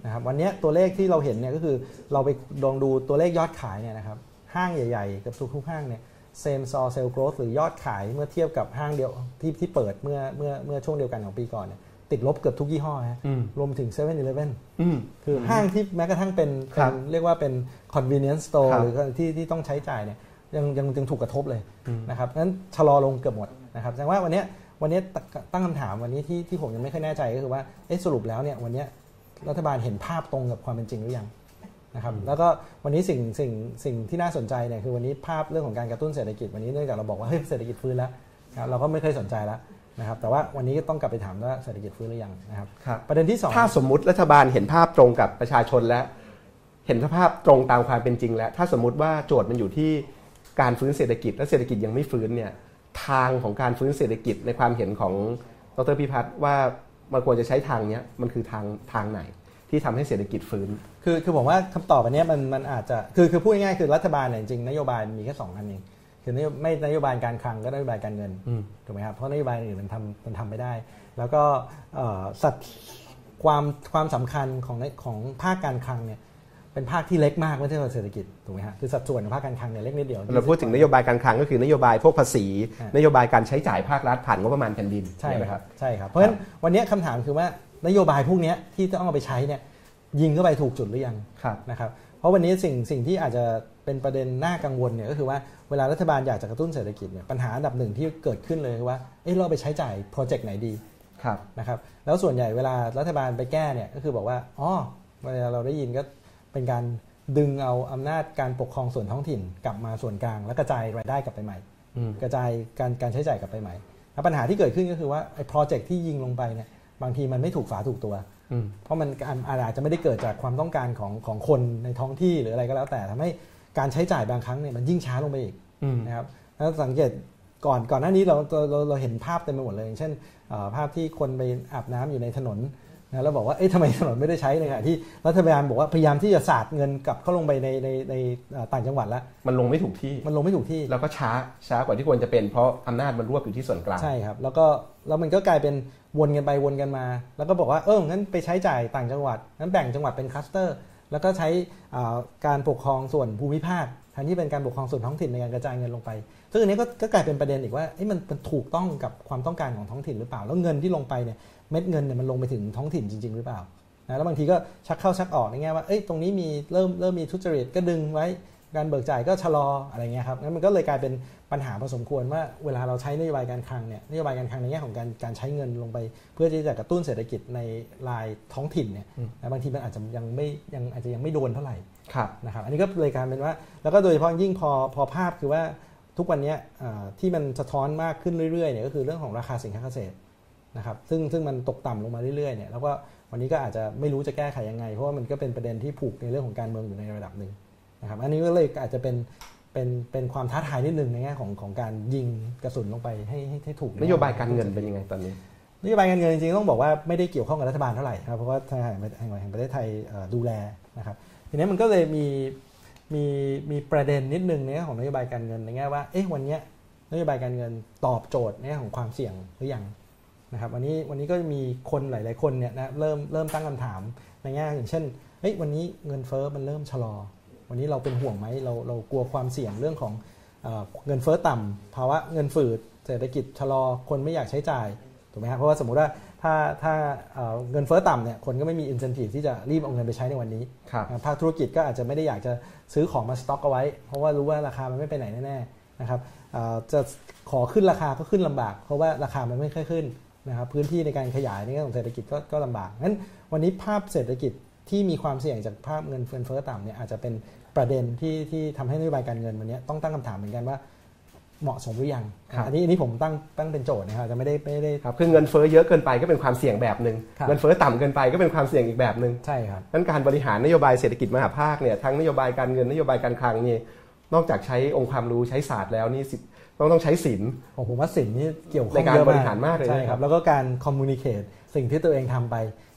นะครับวันเนี้ยตัวเลขที่เราเห็นเนี่ยก็คือเราไปลองดูตัวเลขยอดขายเนี่ยนะครับห้างใหญ่ๆกับทุกๆห้างเนี่ย same store sale growth หรือยอดขายเมื่อเทียบกับห้างเดียวที่ที่เปิดเมื่อเมื่อเมื่อช่วงเดียวกันของปีก่อนเนี่ยติดลบเกือบทุกยี่ห้อฮะอืมรวมถึง7 e เ e ่ e ออืมคือห้างที่แม้กระทั่งเป็นครัเป็บนเรียกว่าเป็น convenience store ครับหรือที่ที่ต้องใช้จ่ายเนี่ยยังยังยังถูกกระทบเลยอืมนะครับงั้นชะลอลงเกือบหมดนะครับแสดงว่าวันเนี้ยวันเนี้ยตตั้งคำถามวันนี้ที่ที่ผมยังไม่ค่อยแน่ใจก็คือว่าเอ๊ะสรุปแล้วเนี่ยวันเนี้ย รัฐบาลเห็นภาพตรงกับความเป็นจริงหรือยังนะครับแล้วก็วันนี้สิ่งสิ่งสิ่งที่น่าสนใจเนี่ยคือวันนี้ภาพเรื่องของการกระตุ้นเศรษฐกิจวันนี้เนื่องจากเราบอกว่าเฮ้ยเศรษฐกิจฟื้นแล้วนะครับเราก็ไม่เคยสนใจแล้วนะครับแต่ว่าวันนี้ก็ต้องกลับไปถามว่าเศรษฐกิจฟื้นหรือยังนะครับครับประเด็นที่สองถ้าสมมุติรัฐบาลเห็นภาพตรงกับประชาชนและ เห็นสภาพตรงตามความเป็นจริงแล้ว ถ้าสมมุติว่าโจทย์มันอยู่ที่การฟื้นเศรษฐกิจและเศรษฐกิจยังไม่ฟื้นเนี่ยทางของการฟื้นเศรษฐกิจในความเห็นของดรพิพัฒน์ว่า มันควรจะใช้ทางเนี้ยมันคือทางทางไหนที่ทำให้เศรษฐกิจฟื้น คือคือผมว่าคำตอบอันเนี้ยมันมันอาจจะคือคือพูดง่ายๆคือรัฐบาลเนี่ยจริงๆนโยบายมีแค่สองอันเองคือนโยไม่นโยบายการคลังก็นโยบายการเงินอืมถูกไหมครับเพราะนโยบายอื่นมันทำมันทำไม่ได้ แล้วก็เอ่อสัดความความสำคัญของในของภาคการคลังเนี่ย เป็นภาคที่เล็กมากเมื่อเทียบกับเศรษฐกิจถูกไหมฮะคือสัดส่วนของภาคการคลังเนี่ยเล็กนิดเดียวเราพูดถึงนโยบายการคลังก็คือนโยบายพวกภาษีอะนโยบายการใช้จ่ายภาครัฐผ่านงบประมาณแผ่นดินใช่ไหมคครัรับบใช่ครับเพราะฉะนั้นวันเนี้ยคำถามคือว่านโยบายพวกเนี้ยที่ต้องเอาไปใช้เนี่ยยิงเข้าไปถูกจุดหรือยังครับนะครับเพราะวันนี้สิ่งสิ่งที่อาจจะเป็นประเด็นน่ากังวลเนี่ยก็คือว่าเวลารัฐบาลอยากจะกระตุ้นเศรษฐกิจเนี่ยปัญหาอันดับหนึ่งที่เกิดขึ้นเลยคือว่าเอ๊ะเราไปใช้จ่ายโปรเจกต์ไหนดีครับนะครับแล้วส่วนใหญ่เวลารัฐบาลไปแก้เนี่ยก็คือบอกว่าอ๋อเวลาเราได้ยินก็ เป็นการดึงเอาอำนาจการปกครองส่วนท้องถิ่นกลับมาส่วนกลาง แล้วกระจายรายได้กลับไปใหม่อืมกระจายการการใช้จ่ายกลับไปใหม่แล้วปัญหาที่เกิดขึ้นก็คือว่าไอ้โปรเจกต์ที่ยิงลงไปเนี่ยบางทีมันไม่ถูกฝาถูกตัวอืมเพราะมันอาจจะไม่ได้เกิดจากความต้องการของของคนในท้องที่หรืออะไรก็แล้วแต่ทำให้การใช้จ่ายบางครั้งเนี่ยมันยิ่งช้าลงไปอีกอืมนะครับแล้วสังเกตก่อนก่อนหน้านี้เราเราเราเราเห็นภาพเต็มไปหมดเลยอย่างเช่นเอ่อภาพที่คนไปอาบน้ำอยู่ในถนน นะแล้วบอกว่าเอ๊ะทำไมถนนไม่ได้ใช้ในขณะที่รัฐบาลบอกว่าพยายามที่จะสาดเงินกลับเข้าลงไปในในในเอ่อต่างจังหวัดแล้วมันลงไม่ถูกที่มันลงไม่ถูกที่ แล้วก็ช้าช้ากว่าที่ควรจะเป็นเพราะอำนาจมันรวบอยู่ที่ส่วนกลางใช่ครับ แล้วก็แล้วมันก็กลายเป็นวนกันไปวนกันมา แล้วก็บอกว่าเอองั้นไปใช้จ่ายต่างจังหวัดงั้นแบ่งจังหวัดเป็นคลัสเตอร์ แล้วก็ใช้อ่าการปกครองส่วนภูมิภาคแทนที่เป็นการปกครองส่วนท้องถิ่นในการกระจายเงินลงไป ซึ่งอันนี้ก็ก็กลายเป็นประเด็นอีกว่าเอ๊ะมันมันถูกต้องกับความต้องการของท้องถิ่นหรือเปล่า แล้วเงินที่ลงไปเนี่ย เม็ดเงินเนี่ยมันลงไปถึงท้องถิ่นจริง ๆ หรือเปล่านะแล้วบางทีก็ชักเข้าชักออกในแง่ว่าเอ้ยตรงนี้มีเริ่มเริ่มมีทุจริตก็ดึงไว้การเบิกจ่ายก็ชะลออะไรเงี้ยครับงั้นมันก็เลยกลายเป็นปัญหาพอสมควรว่าเวลาเราใช้นโยบายการคลังเนี่ยนโยบายการคลังในแง่ของการการใช้เงินลงไป เพื่อที่จะกระตุ้นเศรษฐกิจในรายท้องถิ่นเนี่ยอืมนะบางทีมันอาจจะยังไม่ยังอาจจะยังไม่โดนเท่าไหร่ครับนะครับอันนี้ก็เลยกลารเป็นว่า แล้วก็โดยเฉพาะยิ่งพอพอภาพคือว่าทุกวันเนี้ยอ่าที่มันสะท้อนมากขึ้นเรื่อยๆเนี่ยก็คือเรื่องของราคาสินค้าเกษตร นะครับซึ่งซึ่งมันตกต่ำลงมาเรื่อยๆเนี่ยแล้วก็วันนี้ก็อาจจะไม่รู้จะแก้ไขยังไง เพราะว่ามันก็เป็นประเด็นที่ผูกในเรื่องของการเมืองอยู่ในระดับหนึ่งนะครับอันนี้ก็เลยอาจจะเป็นเป็นเป็นความท้าทายนิดนึงในแง่ของของการยิงกระสุนลงไปให้ให้ให้ถูกนโยบายการเงินเป็นยังไงตอนนี้นโยบายการเงินจริงๆต้องบอกว่าไม่ได้เกี่ยวข้องกับรัฐบาลเท่าไหร่ครับเพราะว่าธนาคารแห่งประเทศไทยเอ่อดูแลนะครับทีนี้มันก็เลยมีมีมีประเด็นนิดนึงในแง่ของนโยบายการเงินในแง่ว่าเอ๊ะวันเนี้ยนโยบายการเงินตอบโจทย์ในแง่ของความเสี่ยงหรือยังนะครับวันนี้วันนี้ก็มีคนหลาย ๆ คนเนี่ยนะเริ่มเริ่มตั้งคำถามในแง่อย่างเช่นเอ้ยวันนี้เงินเฟ้อมันเริ่มชะลอ วันนี้เราเป็นห่วงไหมเราเรากลัวความเสี่ยงเรื่องของเออเงินเฟ้อต่ำภาวะเงินฝืดเศรษฐกิจชะลอคนไม่อยากใช้จ่าย ถูกไหมครับเพราะว่าสมมุติว่าถ้าถ้าเอ่อเงินเฟ้อต่ำเนี่ยคนก็ไม่มีอินเซนティブที่จะรีบเอาเงินไปใช้ในวันนี้ ครับ อ่าภาคธุรกิจก็อาจจะไม่ได้อยากจะซื้อของมาสต็อกเอาไว้ เพราะว่ารู้ว่าราคามันไม่ไปไหนแน่ๆนะครับเอ่อจะขอขึ้นราคาก็ขึ้นลำบาก เพราะว่าราคามันไม่ค่อยขึ้น นะครับพื้นที่ในการขยายในแง่ของเศรษฐกิจก็ก็ลำบากงั้นวันนี้ภาพเศรษฐกิจที่มีความเสี่ยงจากภาพเงินเฟ้อต่ำเนี่ยอาจจะเป็นประเด็นที่ที่ทำให้นโยบายการเงินวันนี้ต้องตั้งคำถามเหมือนกันว่าเหมาะสมหรือยังครับอันนี้อันนี้ผมตั้งตั้งเป็นโจทย์นะครับจะไม่ได้ไม่ได้ครับคือเงินเฟ้อเยอะเกินไปก็เป็นความเสี่ยงแบบหนึ่งครับเงินเฟ้อต่ำเกินไปก็เป็นความเสี่ยงอีกแบบหนึ่งใช่ครับนั้นการบริหารนโยบายเศรษฐกิจมหภาคเนี่ยทั้งนโยบายการเงินนโยบายการคลังนี่นอกจากใช้องค์ความรู้ใช้ศาสตร์แล้วนี่สิ ต้องต้องใช้ศิลป์ผมผมว่าสิ่งนี้เกี่ยวข้องในการเยอะบริหารมากเลยใช่นะคครัรับบแล้วก็การ communicate สิ่งที่ตัวเองทำไป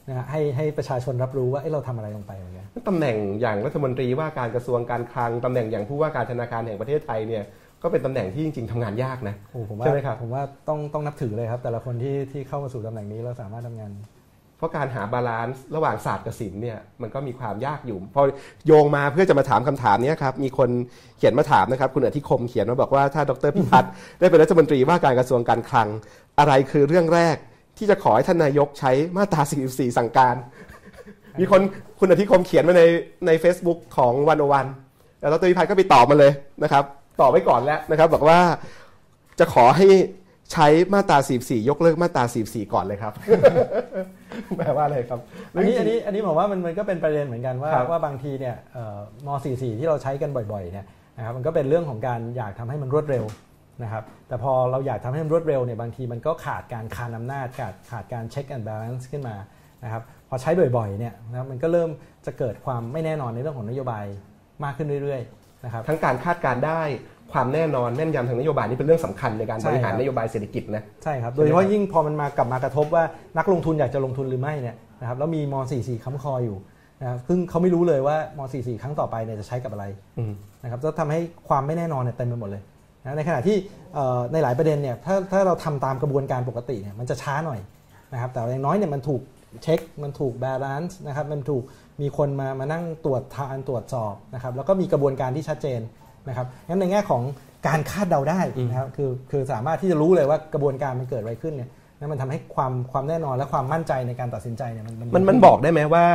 นะฮะให้ให้ประชาชนรับรู้ว่าเอ้เราทำอะไรลงไปเหมือนกันตำแหน่งอย่างรัฐมนตรีว่าการกระทรวงการคลังตำแหน่งอย่างผู้ว่าการธนาคารแห่งประเทศไทยเนี่ยก็เป็นตำแหน่งที่จริงๆทำงานยากนะโอ้ผมว่าใช่ไหมครับผมว่าต้องต้องนับถือเลยครับ แต่ละคนที่ที่เข้ามาสู่ตำแหน่งนี้เราสามารถทำงาน เพราะการหาบาลานซ์ระหว่างศาสตร์กับศิลป์เนี่ยมันก็มีความยากอยู่พอโยงมาเพื่อจะมาถามคำถามนี้ครับมีคนเขียนมาถามนะครับ คุณอธิคมเขียนมาบอกว่าถ้าดรพิพัฒน์ได้เป็นรัฐมนตรีว่าการกระทรวงการคลัง อะไรคือเรื่องแรก ที่จะขอให้ท่านนายกใช้มาตรา 44 สั่งการ มีคนคุณอธิคมเขียนมาในใน Facebook ของวันโอวันแล้วดรพิพัฒน์ก็ไปตอบมาเลยนะครับตอบไว้ก่อนแล้วนะครับ บอกว่าจะขอให้ ใช้มาตรา44 ยกเลิกมาตรา44 ก่อนเลยครับ แปลว่าอะไรครับ อันนี้อันนี้อันนี้ผมว่ามันมันก็เป็นประเด็นเหมือนกันว่าครับว่าบางทีเนี่ยเอ่อม .44 ที่เราใช้กันบ่อยๆเนี่ยนะครับมันก็เป็นเรื่องของการอยากทำให้มันรวดเร็วนะครับแต่พอเราอยากทำให้มันรวดเร็วเนี่ยบางทีมันก็ขาดการคานอำนาจขาดขาดการ check and balance ขึ้นมานะครับพอใช้บ่อยๆเนี่ยนะครับมันก็เริ่มจะเกิดความไม่แน่นอนในเรื่องของนโยบายมากขึ้นเรื่อยๆนะครับทั้งการคาดการณ์ได้ ความแน่นอนแม่นยำทางนโยบายนี่เป็นเรื่องสำคัญในการใช่บริหารครับนโยบายเศรษฐกิจนะใช่ครับโดยเฉพาะยิ่งพอมันมากลับมากระทบว่านักลงทุนอยากจะลงทุนหรือไม่เนี่ยนะครับแล้วมีม .44 ค้ำคออยู่นะครับซึ่งเขาไม่รู้เลยว่าม .44 ครั้งต่อไปเนี่ยจะใช้กับอะไรอืมนะครับจะทำให้ความไม่แน่นอนเนี่ยเต็มไปหมดเลยนะในขณะที่เอ่อในหลายประเด็นเนี่ยถ้าถ้าเราทำตามกระบวนการปกติเนี่ยมันจะช้าหน่อยนะครับแต่อย่างน้อยเนี่ยมันถูกเช็คมันถูก balance นะครับมันถูกมีคนมามานั่งตรวจทานตรวจสอบนะครับแล้วก็มีกระบวนการที่ชัดเจน นะครับงั้นในแง่ของการคาดเดาได้นะครับคือคือสามารถที่จะรู้เลยว่ากระบวนการมันเกิดอะไรขึ้นเนี่ยนั่นมันทำให้ความความแน่นอนและความมั่นใจในการตัดสินใจเนี่ยมันมันมันบอกได้ไหมว่า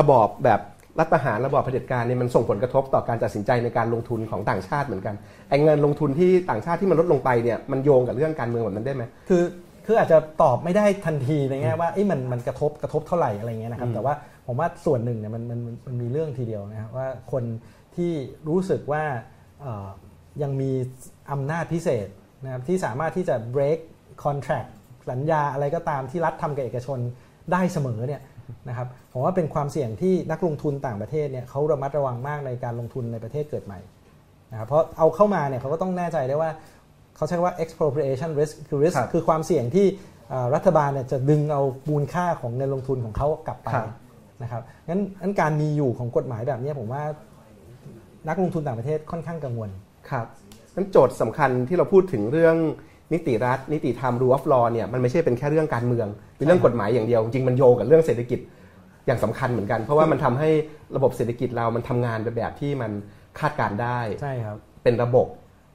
ระบอบแบบรัฐประหารระบอบเผด็จการเนี่ยมันส่งผลกระทบต่อการตัดสินใจในการลงทุนของต่างชาติเหมือนกันไอ้เงินลงทุนที่ต่างชาติที่มันลดลงไปเนี่ยมันโยงกับเรื่องการเมืองแบบนั้นได้ไหมคือคืออาจจะตอบไม่ได้ทันทีในแง่ว่าเอ้ยมันมันกระทบกระทบเท่าไหร่อะไรเงี้ยนะครับอืมแต่ว่าผมว่าส่วนหนึ่งเนี่ยมันมันมันมันมีเรื่องทีเดียวนะครับว่าคน ที่รู้สึกว่าเอ่อยังมีอำนาจพิเศษนะครับที่สามารถที่จะ break contract สัญญาอะไรก็ตามที่รัฐทำกับเอกชนได้เสมอเนี่ยนะครับผมว่าเป็นความเสี่ยงที่นักลงทุนต่างประเทศเนี่ยเขาระมัดระวังมากในการลงทุนในประเทศเกิดใหม่นะครับเพราะเอาเข้ามาเนี่ยเขาก็ต้องแน่ใจได้ว่าเขาใช้คำว่า expropriation risk คือ risk ครับคือความเสี่ยงที่เอ่อรัฐบาลเนี่ยจะดึงเอามูลค่าของเงินลงทุนของเขากลับไปครับนะครับงั้นงั้นการมีอยู่ของกฎหมายแบบนี้ผมว่า นักลงทุนต่างประเทศค่อนข้างกังวล ครับนั้นโจทย์สำคัญที่เราพูดถึงเรื่องนิติรัฐ นิติธรรม rule of law เนี่ยมันไม่ใช่เป็นแค่เรื่องการเมืองเป็นเรื่องกฎหมายอย่างเดียว จริงๆมันโยงกับเรื่องเศรษฐกิจอย่างสำคัญเหมือนกัน เพราะว่ามันทำให้ระบบเศรษฐกิจเรามันทำงานไปแบบที่มันคาดการณ์ได้ใช่ครับเป็นระบบ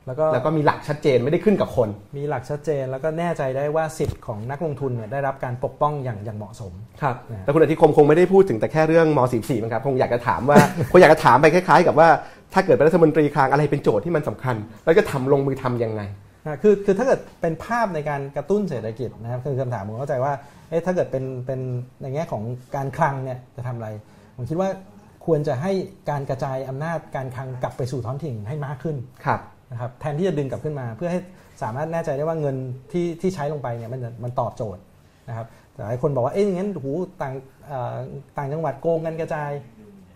แล้วก็แล้วก็มีหลักชัดเจนไม่ได้ขึ้นกับคน มีหลักชัดเจนแล้วก็แน่ใจได้ว่าสิทธิ์ของนักลงทุนเนี่ยได้รับการปกป้องอย่างอย่างเหมาะสมครับนะฮะแต่คุณอธิคมคงไม่ได้พูดถึงแต่แค่เรื่องม .44 มั้งครับคงอยากจะถามว่า คงอยากจะถามไปคล้าย ๆ กับว่า ถ้าเกิดเป็นรัฐมนตรีคลังอะไรเป็นโจทย์ที่มันสำคัญ แล้วจะทำลงมือทำยังไงนะคือคือถ้าเกิดเป็นภาพในการกระตุ้นเศรษฐกิจนะครับคือคำถามผมเข้าใจว่าเอ๊ะถ้าเกิดเป็นเป็นในแง่ของการคลังเนี่ยจะทำอะไร ผมคิดว่าควรจะให้การกระจายอำนาจการคลังกลับไปสู่ท้องถิ่นให้มากขึ้นครับนะครับแทนที่จะดึงกลับขึ้นมา เพื่อให้สามารถแน่ใจได้ว่าเงินที่ที่ใช้ลงไปเนี่ยมันมันตอบโจทย์นะครับแต่หลายคนบอกว่าเอ๊ะอย่างนั้นหูต่างเอ่อต่างจังหวัดโกงกันกระจาย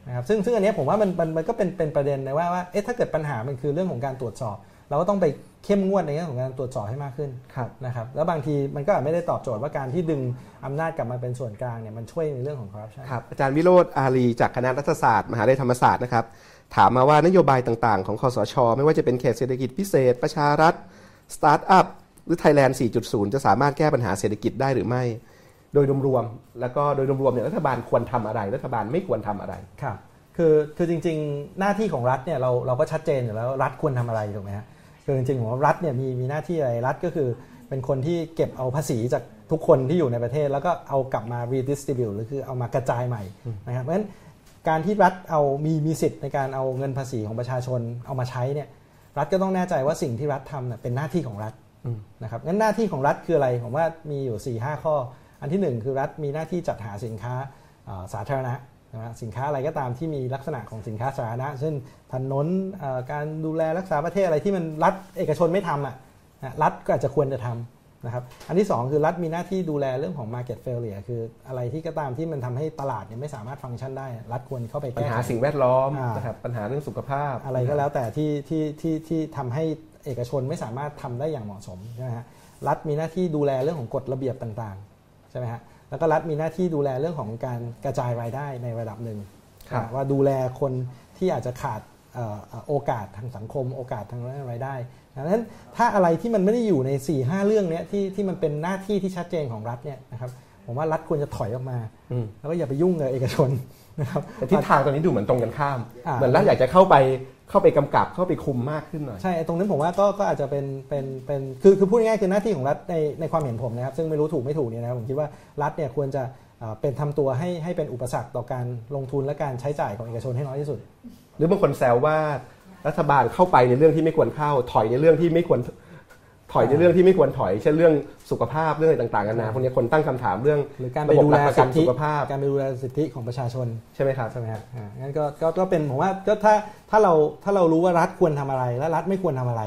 นะครับซึ่งซึ่งอันเนี้ยผมว่ามันมันมันก็เป็นเป็นประเด็นนะว่าว่าเอ๊ะถ้าเกิดปัญหามันคือเรื่องของการตรวจสอบ เราก็ต้องไปเข้มงวดในเรื่องของการตรวจสอบให้มากขึ้นครับนะครับแล้วบางทีมันก็อาจไม่ได้ตอบโจทย์ว่าการที่ดึงอำนาจกลับมาเป็นส่วนกลางเนี่ยมันช่วยในเรื่องของคอร์รัปชันครับอาจารย์วิโรธอารีจากคณะรัฐศาสตร์ มหาวิทยาลัยธรรมศาสตร์นะครับถามมาว่านโยบายต่างๆ ของคสช ไม่ว่าจะเป็นเขตเศรษฐกิจพิเศษ ประชารัฐสตาร์ทอัพหรือไทยแลนด์ 4.0 จะสามารถแก้ปัญหาเศรษฐกิจได้หรือไม่ โดยรวมๆแล้วก็โดยรวมๆเนี่ยรัฐบาลควรทำอะไร รัฐบาลไม่ควรทำอะไรครับคือคือจริง ๆ หน้าที่ของรัฐเนี่ยเราเราก็ชัดเจนอยู่แล้วรัฐควรทำอะไรถูกไหมฮะคือจริงๆผมว่ารัฐเนี่ยมีมีหน้าที่อะไรรัฐก็คือเป็นคนที่เก็บเอาภาษีจากทุกคนที่อยู่ในประเทศ แล้วก็เอากลับมา redistribute หรือคือเอามากระจายใหม่นะครับเพราะฉะนั้นการที่รัฐเอามีมีสิทธิ์ในการเอาเงินภาษีของประชาชนเอามาใช้เนี่ยรัฐก็ต้องแน่ใจว่าสิ่งที่รัฐทำเนี่ยเป็นหน้าที่ของรัฐอืมนะครับงั้นหน้าที่ของรัฐคืออะไรผมว่ามีอยู่4ีหข้อ อันที่หนึ่งคือรัฐมีหน้าที่จัดหาสินค้าเอ่อสาธารณะนะฮะสินค้าอะไรก็ตามที่มีลักษณะของสินค้าสาธารณะ เช่นถนนเอ่อการดูแลรักษาประเทศอะไรที่มันรัฐเอกชนไม่ทำอะนะรัฐก็อาจจะควรจะทำนะครับอันที่สองคือรัฐมีหน้าที่ดูแลเรื่องของ market failure คืออะไรที่ก็ตามที่มันทำให้ตลาดเนี่ยไม่สามารถฟังก์ชันได้ รัฐควรเข้าไปปัญแก้หาไขสิ่งแวดล้อมอ่านนะครับปัญหาเรื่องสุขภาพ อะไรก็แล้วแต่ที่ที่ที่ที่ทำให้เอกชนไม่สามารถทำได้อย่างเหมาะสมใช่ไหมฮะรัฐมีหน้าที่ดูแลเรื่องของกฎระเบียบต่างๆ ใช่ไหมฮะแล้วก็รัฐมีหน้าที่ดูแลเรื่องของการกระจายรายได้ในระดับหนึ่งครับว่าดูแลคนที่อาจจะขาดเอ่อเอ่อโอกาสทางสังคม โอกาสทางรายได้ดังนั้นถ้าอะไรที่มันไม่ได้อยู่ใน4ี่ห้าเรื่องเนี้ยที่ที่มันเป็นหน้าที่ที่ชัดเจนของรัฐเนี่ยนะครับผมผมว่ารัฐควรจะถอยออกมาอืมแล้วก็อย่าไปยุ่งกับเอกชนนะครับแต่ทิศทางตอนนี้ดูเหมือนตรงกันข้ามอ่าเหมือนรัฐอยากจะเข้าไป เข้าไปกำกับเข้าไปคุมมากขึ้นหน่อยใช่ไอ้ตรงนั้นผมว่าก็ก็อาจจะเป็นเป็นเป็นคือคือพูดง่ายๆคือหน้าที่ของรัฐในในความเห็นผมนะครับ ซึ่งไม่รู้ถูกไม่ถูกเนี่ยนะครับผมคิดว่ารัฐเนี่ยควรจะเอ่อเป็นทำตัวให้ให้เป็นอุปสรรคต่อการลงทุนและการใช้จ่ายของเอกชนให้น้อยที่สุด หรือบางคนแซวว่ารัฐบาลเข้าไปในเรื่องที่ไม่ควรเข้าถอยในเรื่องที่ไม่ควร ถอยในเรื่องที่ไม่ควรถอย เช่นเรื่องสุขภาพเรื่องอะไรต่างๆกันานาพวกนี้คนตั้งคำถามเรื่องหรือการไประบบดูหแลลักประสิกันทธิสุขภาพ การไปดูแลสิทธิของประชาชนใช่ไหมครับใช่ไหมฮะอ่างั้นก็ก็ก็เป็นผมว่าก็ถ้าถ้าเราถ้าเรารู้ว่ารัฐควรทำอะไร และรัฐไม่ควรทำอะไร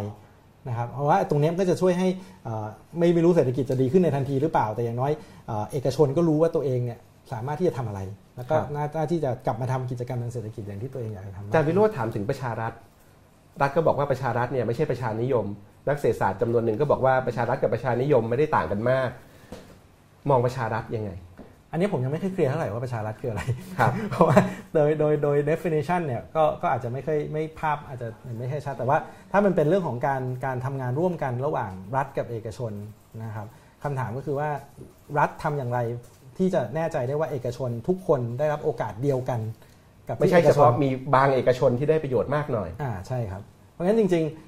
นะครับเพราะว่าตรงเนี้ยมันก็จะช่วยให้เอ่อไม่ไม่รู้เศรษฐกิจจะดีขึ้นในทันทีหรือเปล่า แต่อย่างน้อยเอ่อเอกชนก็รู้ว่าตัวเองเนี่ยสามารถที่จะทำอะไร แล้วก็ครับหน้าหน้าที่จะกลับมาทำกิจกรรมทางเศรษฐกิจอย่างที่ตัวเองอยากจะทำอาจารย์วิโรธถามถึงประชารัฐรัฐก็บอกว่าประชารัฐเนี่ยไม่ใช่ประชานิยม นักเศรษฐศาสตร์จำนวนหนึ่งก็บอกว่าประชารัฐกับประชานิยมไม่ได้ต่างกันมาก มองประชารัฐยังไง อันนี้ผมยังไม่ค่อยเคลียร์เท่าไหร่ว่าประชารัฐคืออะไรครับเพราะว่าโดยโดยโดย definition เนี่ยก็ก็อาจจะไม่ค่อยไม่ภาพอาจจะไม่ใช่ชัดแต่ว่าถ้ามันเป็นเรื่องของการการทำงานร่วมกันระหว่างรัฐกับเอกชนนะครับคำถามก็คือว่ารัฐทำอย่างไรที่จะแน่ใจได้ว่าเอกชนทุกคนได้รับโอกาสเดียวกัน กับไม่ใช่ที่เฉอกชนพาะมีบางเอกชนที่ได้ประโยชน์มากหน่อยอ่าใช่ครับ เพราะงั้นจริงๆ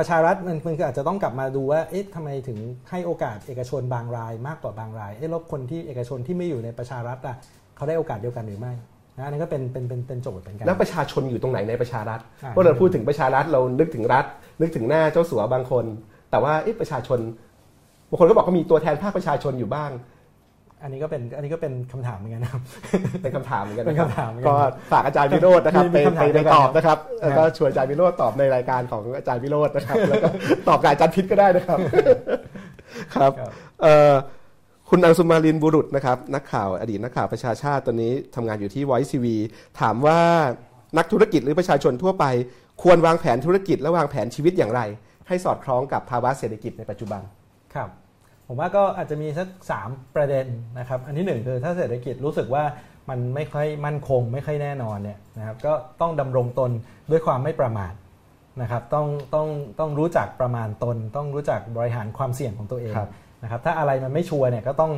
ประชารัฐมันมันก็อาจจะต้องกลับมาดูว่าเอ๊ะทำไมถึงให้โอกาสเอกชนบางรายมากกว่าบางรายเอ๊ะแล้วคนที่เอกชนที่ไม่อยู่ในประชารัฐอะเขาได้โอกาสเดียวกันหรือไม่นะอันนี้ก็เป็นเป็นเป็นเป็นโจทย์เหมือนกันแล้วประชาชนอยู่ตรงไหนในประชารัฐอ่าเพราะเราพูดถึงประชารัฐเรานึกถึงรัฐ นึกถึงหน้าเจ้าสัวบางคน แต่ว่าเอ๊ะประชาชนบางคนก็บอกเขามีตัวแทนภาคประชาชนอยู่บ้าง อันนี้ก็เป็นอันนี้ก็เป็นคำถามเหมือนกันนะครับ เป็นคำถามเหมือนกันเป็นนะครับคำถามเหมือนกันก็ฝากอาจารย์วิโรจน์นะครับมีไปมีคำถามไปเดียวกันตอบนะครับครับแล้วก็ชวนอาจารย์วิโรจน์ตอบในรายการของอาจารย์วิโรจน์นะครับ แล้วก็ตอบกับอาจารย์พิษก็ได้นะครับ ครับครับเอ่อคุณอังสุมารินบุรุษนะครับ นักข่าวอดีตนักข่าวประชาชาติตอนนี้ทำงานอยู่ที่ Voice TV ถามว่านักธุรกิจหรือประชาชนทั่วไป ควรวางแผนธุรกิจและวางแผนชีวิตอย่างไร ให้สอดคล้องกับภาวะเศรษฐกิจในปัจจุบันครับ ผมว่าก็อาจจะมีสักสามประเด็นนะครับ อันที่หนึ่งคือถ้าเศรษฐกิจรู้สึกว่ามันไม่ค่อยมั่นคง ไม่ค่อยแน่นอนเนี่ยนะครับก็ต้องดำรงตนด้วยความไม่ประมาทนะครับต้องต้องต้องรู้จักประมาณตน ต้องรู้จักบริหารความเสี่ยงของตัวเองครับนะครับถ้าอะไรมันไม่ชัวร์เนี่ยก็ต้อง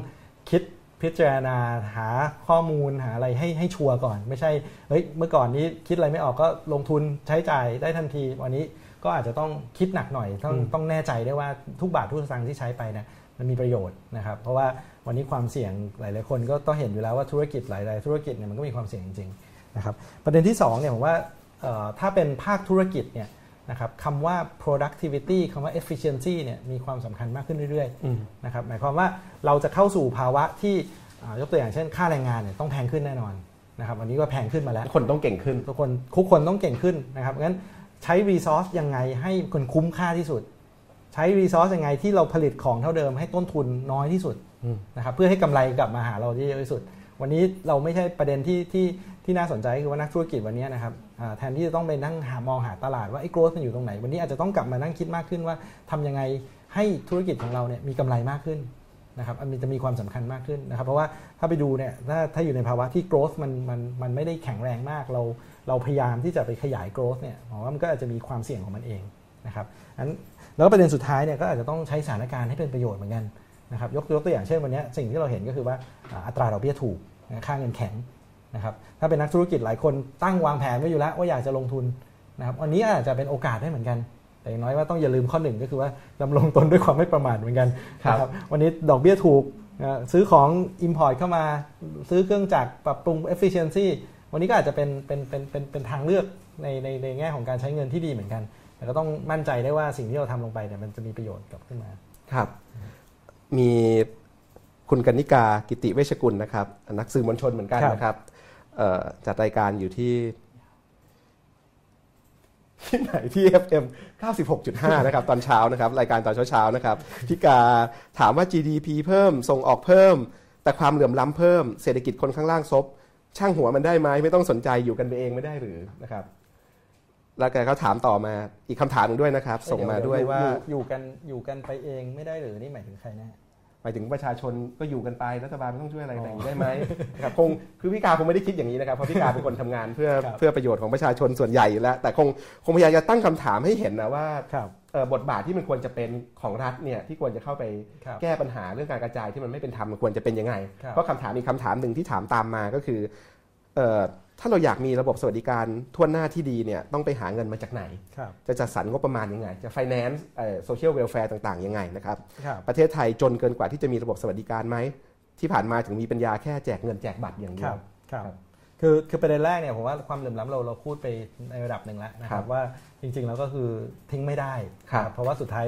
คิดพิจารณาหาข้อมูลหาอะไรให้ให้ชัวร์ก่อน ไม่ใช่เฮ้ยเมื่อก่อนนี้คิดอะไรไม่ออกก็ลงทุนใช้จ่ายได้ทันที วันนี้ก็อาจจะต้องคิดหนักหน่อยต้องอืมต้องแน่ใจได้ว่าทุกบาททุกสตางค์ที่ใช้ไปเนี่ย มันมีประโยชน์นะครับ เพราะว่าวันนี้ความเสี่ยงหลายๆคนก็ต้องเห็นอยู่แล้วว่าธุรกิจหลาย ๆ ธุรกิจเนี่ยมันก็มีความเสี่ยงจริงๆนะครับประเด็นที่2เนี่ยผมว่าเอ่อถ้าเป็นภาคธุรกิจเนี่ยนะครับคำว่า productivity คำว่า efficiency เนี่ยมีความสำคัญมากขึ้นเรื่อยอืมๆนะครับหมายความว่าเราจะเข้าสู่ภาวะที่อ่ายกตัวอย่างเช่น ค่าแรงงานเนี่ยต้องแพงขึ้นแน่นอนนะครับวันนี้ก็แพงขึ้นมาแล้ว คนต้องเก่งขึ้น ทุกคนทุกคนต้องเก่งขึ้นนะครับงั้นใช้รีซอสยังไงให้คนคุ้มค่าที่สุด ใช้รีซอสยังไงที่เราผลิตของเท่าเดิมให้ต้นทุนน้อยที่สุดอืมนะครับเพื่อให้กำไรกลับมาหาเราที่เยอะที่สุด วันนี้เราไม่ใช่ประเด็นที่ที่ที่น่าสนใจคือว่านักธุรกิจวันนี้นะครับอ่าแทนที่จะต้องไปนั่งหามองหาตลาดว่าไอ้โกรธมันอยู่ตรงไหน วันนี้อาจจะต้องกลับมานั่งคิดมากขึ้นว่าทำยังไงให้ธุรกิจของเราเนี่ยมีกำไรมากขึ้นนะครับมันจะมีความสำคัญมากขึ้นนะครับ เพราะว่าถ้าไปดูเนี่ยถ้าถ้าอยู่ในภาวะที่ growth มันมันมันไม่ได้แข็งแรงมากเราเราพยายามที่จะไปขยาย growth เนี่ยผมว่ามันก็อาจจะมีความเสี่ยงของมันเองนะครับอัน แล้วก็ประเด็นสุดท้ายเนี่ยก็อาจจะต้องใช้สถานการณ์ให้เป็นประโยชน์เหมือนกันนะครับยกยกตัวอย่างเช่นวันนี้สิ่งที่เราเห็นก็คือว่าอ่าอัตราดอกเบี้ยถูกนะค่าเงินแข็งนะครับถ้าเป็นนักธุรกิจหลายคนตั้งวางแผนไว้อยู่แล้วว่าอยากจะลงทุนนะครับวันนี้อาจจะเป็นโอกาสได้เหมือนกัน แต่อย่างน้อยว่าต้องอย่าลืมข้อหนึ่งก็คือว่าดำรงตนด้วยความไม่ประมาทเหมือนกันครับนะวันนี้ดอกเบี้ยถูกเอ่อซื้อของ Import เข้ามาซื้อเครื่องจักรปรับปรุง efficiency วันนี้ก็อาจจะเป็นเป็นเป็นเป็นเป็นทางเลือกในในในแง่ของการใช้เงินที่ดีเหมือนกัน แต่ก็ต้องมั่นใจได้ว่าสิ่งที่เราทำลงไปเนี่ยมันจะมีประโยชน์กลับขึ้นมา ครับ มีคุณกนิกากิติเวชกุลนะครับ นักสื่อมวลชนเหมือนกันครับนะครับเอ่อจัดรายการอยู่ที่ที่ไหนที่ FM 96.5 นะครับ ตอนเช้านะครับ รายการตอนเช้าๆนะครับพี่กาถามว่า GDP เพิ่มส่งออกเพิ่ม แต่ความเหลื่อมล้ำเพิ่มเศรษฐกิจคนข้างล่างซบช่างหัวมันได้ไหมไม่ต้องสนใจอยู่กันไปเองไม่ได้หรือนะครับ แล้วแกก็ถามต่อมาอีกคำถามหนึ่งด้วยนะครับ ส่งมาด้วยว่าอยู่อยู่กันอยู่กันไปเองไม่ได้หรือนี่หมายถึงใครแน่หมายถึงประชาชนก็อยู่กันไปรัฐบาลไม่ต้องช่วยอะไรอย่างนี้ได้ไหมนะครับคงคือพี่กาคงไม่ได้คิดอย่างนี้นะครับเพราะพี่กาเป็นคนทำงานเพื่อครับเพื่อประโยชน์ของประชาชนส่วนใหญ่อยู่แล้ว แต่คงคงพยายามจะตั้งคำถามให้เห็นนะว่าครับเอ่อบทบาทที่มันควรจะเป็นของรัฐเนี่ยที่ควรจะเข้าไปครับแก้ปัญหาเรื่องการกระจายที่มันไม่เป็นธรรมมันควรจะเป็นยังไงครับเพราะคำถามอีกคำถามหนึ่งที่ถามตามมาก็คือเอ่อ ถ้าเราอยากมีระบบสวัสดิการทั่วหน้าที่ดีเนี่ยต้องไปหาเงินมาจากไหนครับจะจัดสรรงบประมาณยังไง จะ finance เอ่อ social welfare ต่างๆยังไงนะครับครับ ประเทศไทยจนเกินกว่าที่จะมีระบบสวัสดิการไหม ที่ผ่านมาถึงมีปัญญาแค่แจกเงินแจกบัตรอย่างเดีคยรัวบครับครับคือคือประเด็นแรกเนี่ยผมว่าความเหลื่อมล้ำเราเราพูดไปในระดับหนึ่งแล้วนะคครัรับบว่าจริงๆแล้วก็คือทิ้งไม่ได้ครับนะเพราะว่าสุดท้าย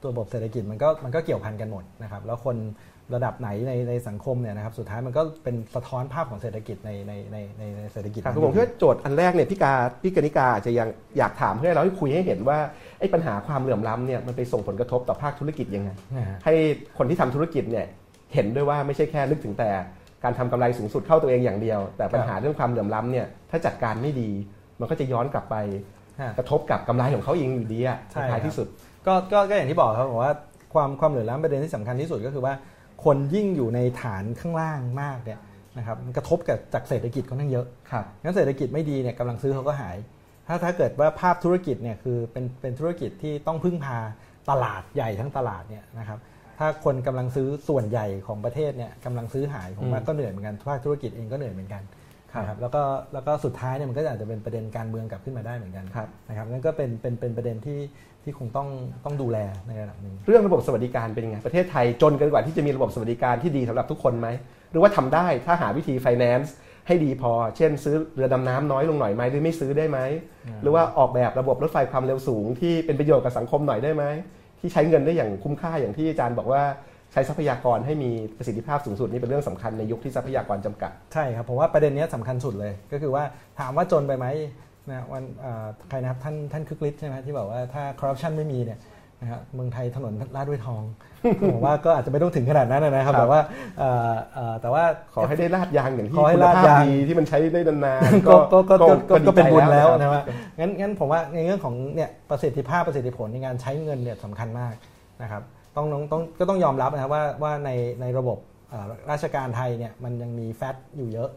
ตัวระบบเศรษฐกิจมันก็มันก็เกี่ยวพันกันหมดนะครับแล้วคน ระดับไหนในในสังคมเนี่ยนะครับสุดท้ายมันก็เป็นสะท้อนภาพของเศรษฐกิจในในในในในเศรษฐกิจครับนั้นคือผมคิดว่าโจทย์อันแรกเนี่ยพี่กาพี่กนิกาอาจจะยังอยากถามเพื่อให้เราให้คุยให้เห็นว่าไอ้ปัญหาความเหลื่อมล้ำเนี่ยมันไปส่งผลกระทบต่อภาคธุรกิจยังไงนะฮะให้คนที่ทำธุรกิจเนี่ยเห็นด้วยว่าไม่ใช่แค่นึกถึงแต่การทำกำไรสูงสุดเข้าตัวเองอย่างเดียว แต่ปัญหาเรื่องความเหลื่อมล้ำเนี่ยถ้าจัดการไม่ดีมันก็จะย้อนกลับไปฮะกระทบกับกำไรของเขาเองอยู่ดีอะใช่ในท้ายครับที่สุดก็ก็ก็อย่างที่บอกครับผมว่าความความเหลื่อมล้ำประเด็นที่สำคัญที่สุดก็คือว่า คนยิ่งอยู่ในฐานข้างล่างมากเนี่ยนะครับมันกระทบกับจากเศรษฐกิจค่อนข้างเยอะครับงั้นเศรษฐกิจไม่ดีเนี่ยกำลังซื้อเขาก็หาย ถ้าถ้าเกิดว่าภาพธุรกิจเนี่ยคือเป็นเป็นธุรกิจที่ต้องพึ่งพาตลาดใหญ่ทั้งตลาดเนี่ยนะครับ ถ้าคนกำลังซื้อส่วนใหญ่ของประเทศเนี่ยกำลังซื้อหายผมว่าอืมก็เหนื่อยเหมือนกันภาคธุรกิจเองก็เหนื่อยเหมือนกันครับนะครับแล้วก็แล้วก็สุดท้ายเนี่ยมันก็อาจจะเป็นประเด็นการเมืองกลับขึ้นมาได้เหมือนกันครับนะครับนั่นก็เป็นเป็นเป็นประเด็นที่ ที่คงต้องต้องดูแลในระดับหนึ่งเรื่องระบบสวัสดิการเป็นยังไง ประเทศไทยจนเกินกว่าที่จะมีระบบสวัสดิการที่ดีสำหรับทุกคนไหม หรือว่าทำได้ถ้าหาวิธี finance ให้ดีพอ เช่น ซื้อเรือดำน้ำน้อยลงหน่อยไหมหรือไม่ซื้อได้ไหมอืมหรือว่าออกแบบระบบรถไฟความเร็วสูง ที่เป็นประโยชน์กับสังคมหน่อยได้ไหม ที่ใช้เงินได้อย่างคุ้มค่าอย่างที่อาจารย์บอกว่าใช้ทรัพยากรให้มีประสิทธิภาพสูงสุดนี่เป็นเรื่องสำคัญในยุคที่ทรัพยากรจำกัด ใช่ครับผมว่าประเด็นเนี้ยสำคัญสุดเลย ก็คือว่าถามว่าจนไปไหม นะวันเอ่อใครนะครับท่านท่านคึกฤทธิ์ใช่ไหมที่บอกว่าถ้าคอร์รัปชันไม่มีเนี่ยนะครับเมืองไทยถนนลาดด้วยทองผมว่าก็อาจจะไม่ต้องถึงขนาดนั้นนะครับครับแต่ว่าเอ่อเอ่อแต่ว่าขอให้ได้ลาดยางอย่างที่ขอให้คุณลาดภาพยางดีที่มันใช้ได้นานๆก็ก็ก็ก็ก็ก็เป็นบุญแล้วดีใจนะว่างั้นงั้นผมว่าในเรื่องของเนี่ยประสิทธิภาพประสิทธิผลในการใช้เงินเนี่ยสำคัญมากนะครับต้องต้องต้องก็ต้องยอมรับนะครับว่าว่าในในระบบเอ่อราชการไทยเนี่ยมันยังมีแฟตอยู่เยอะ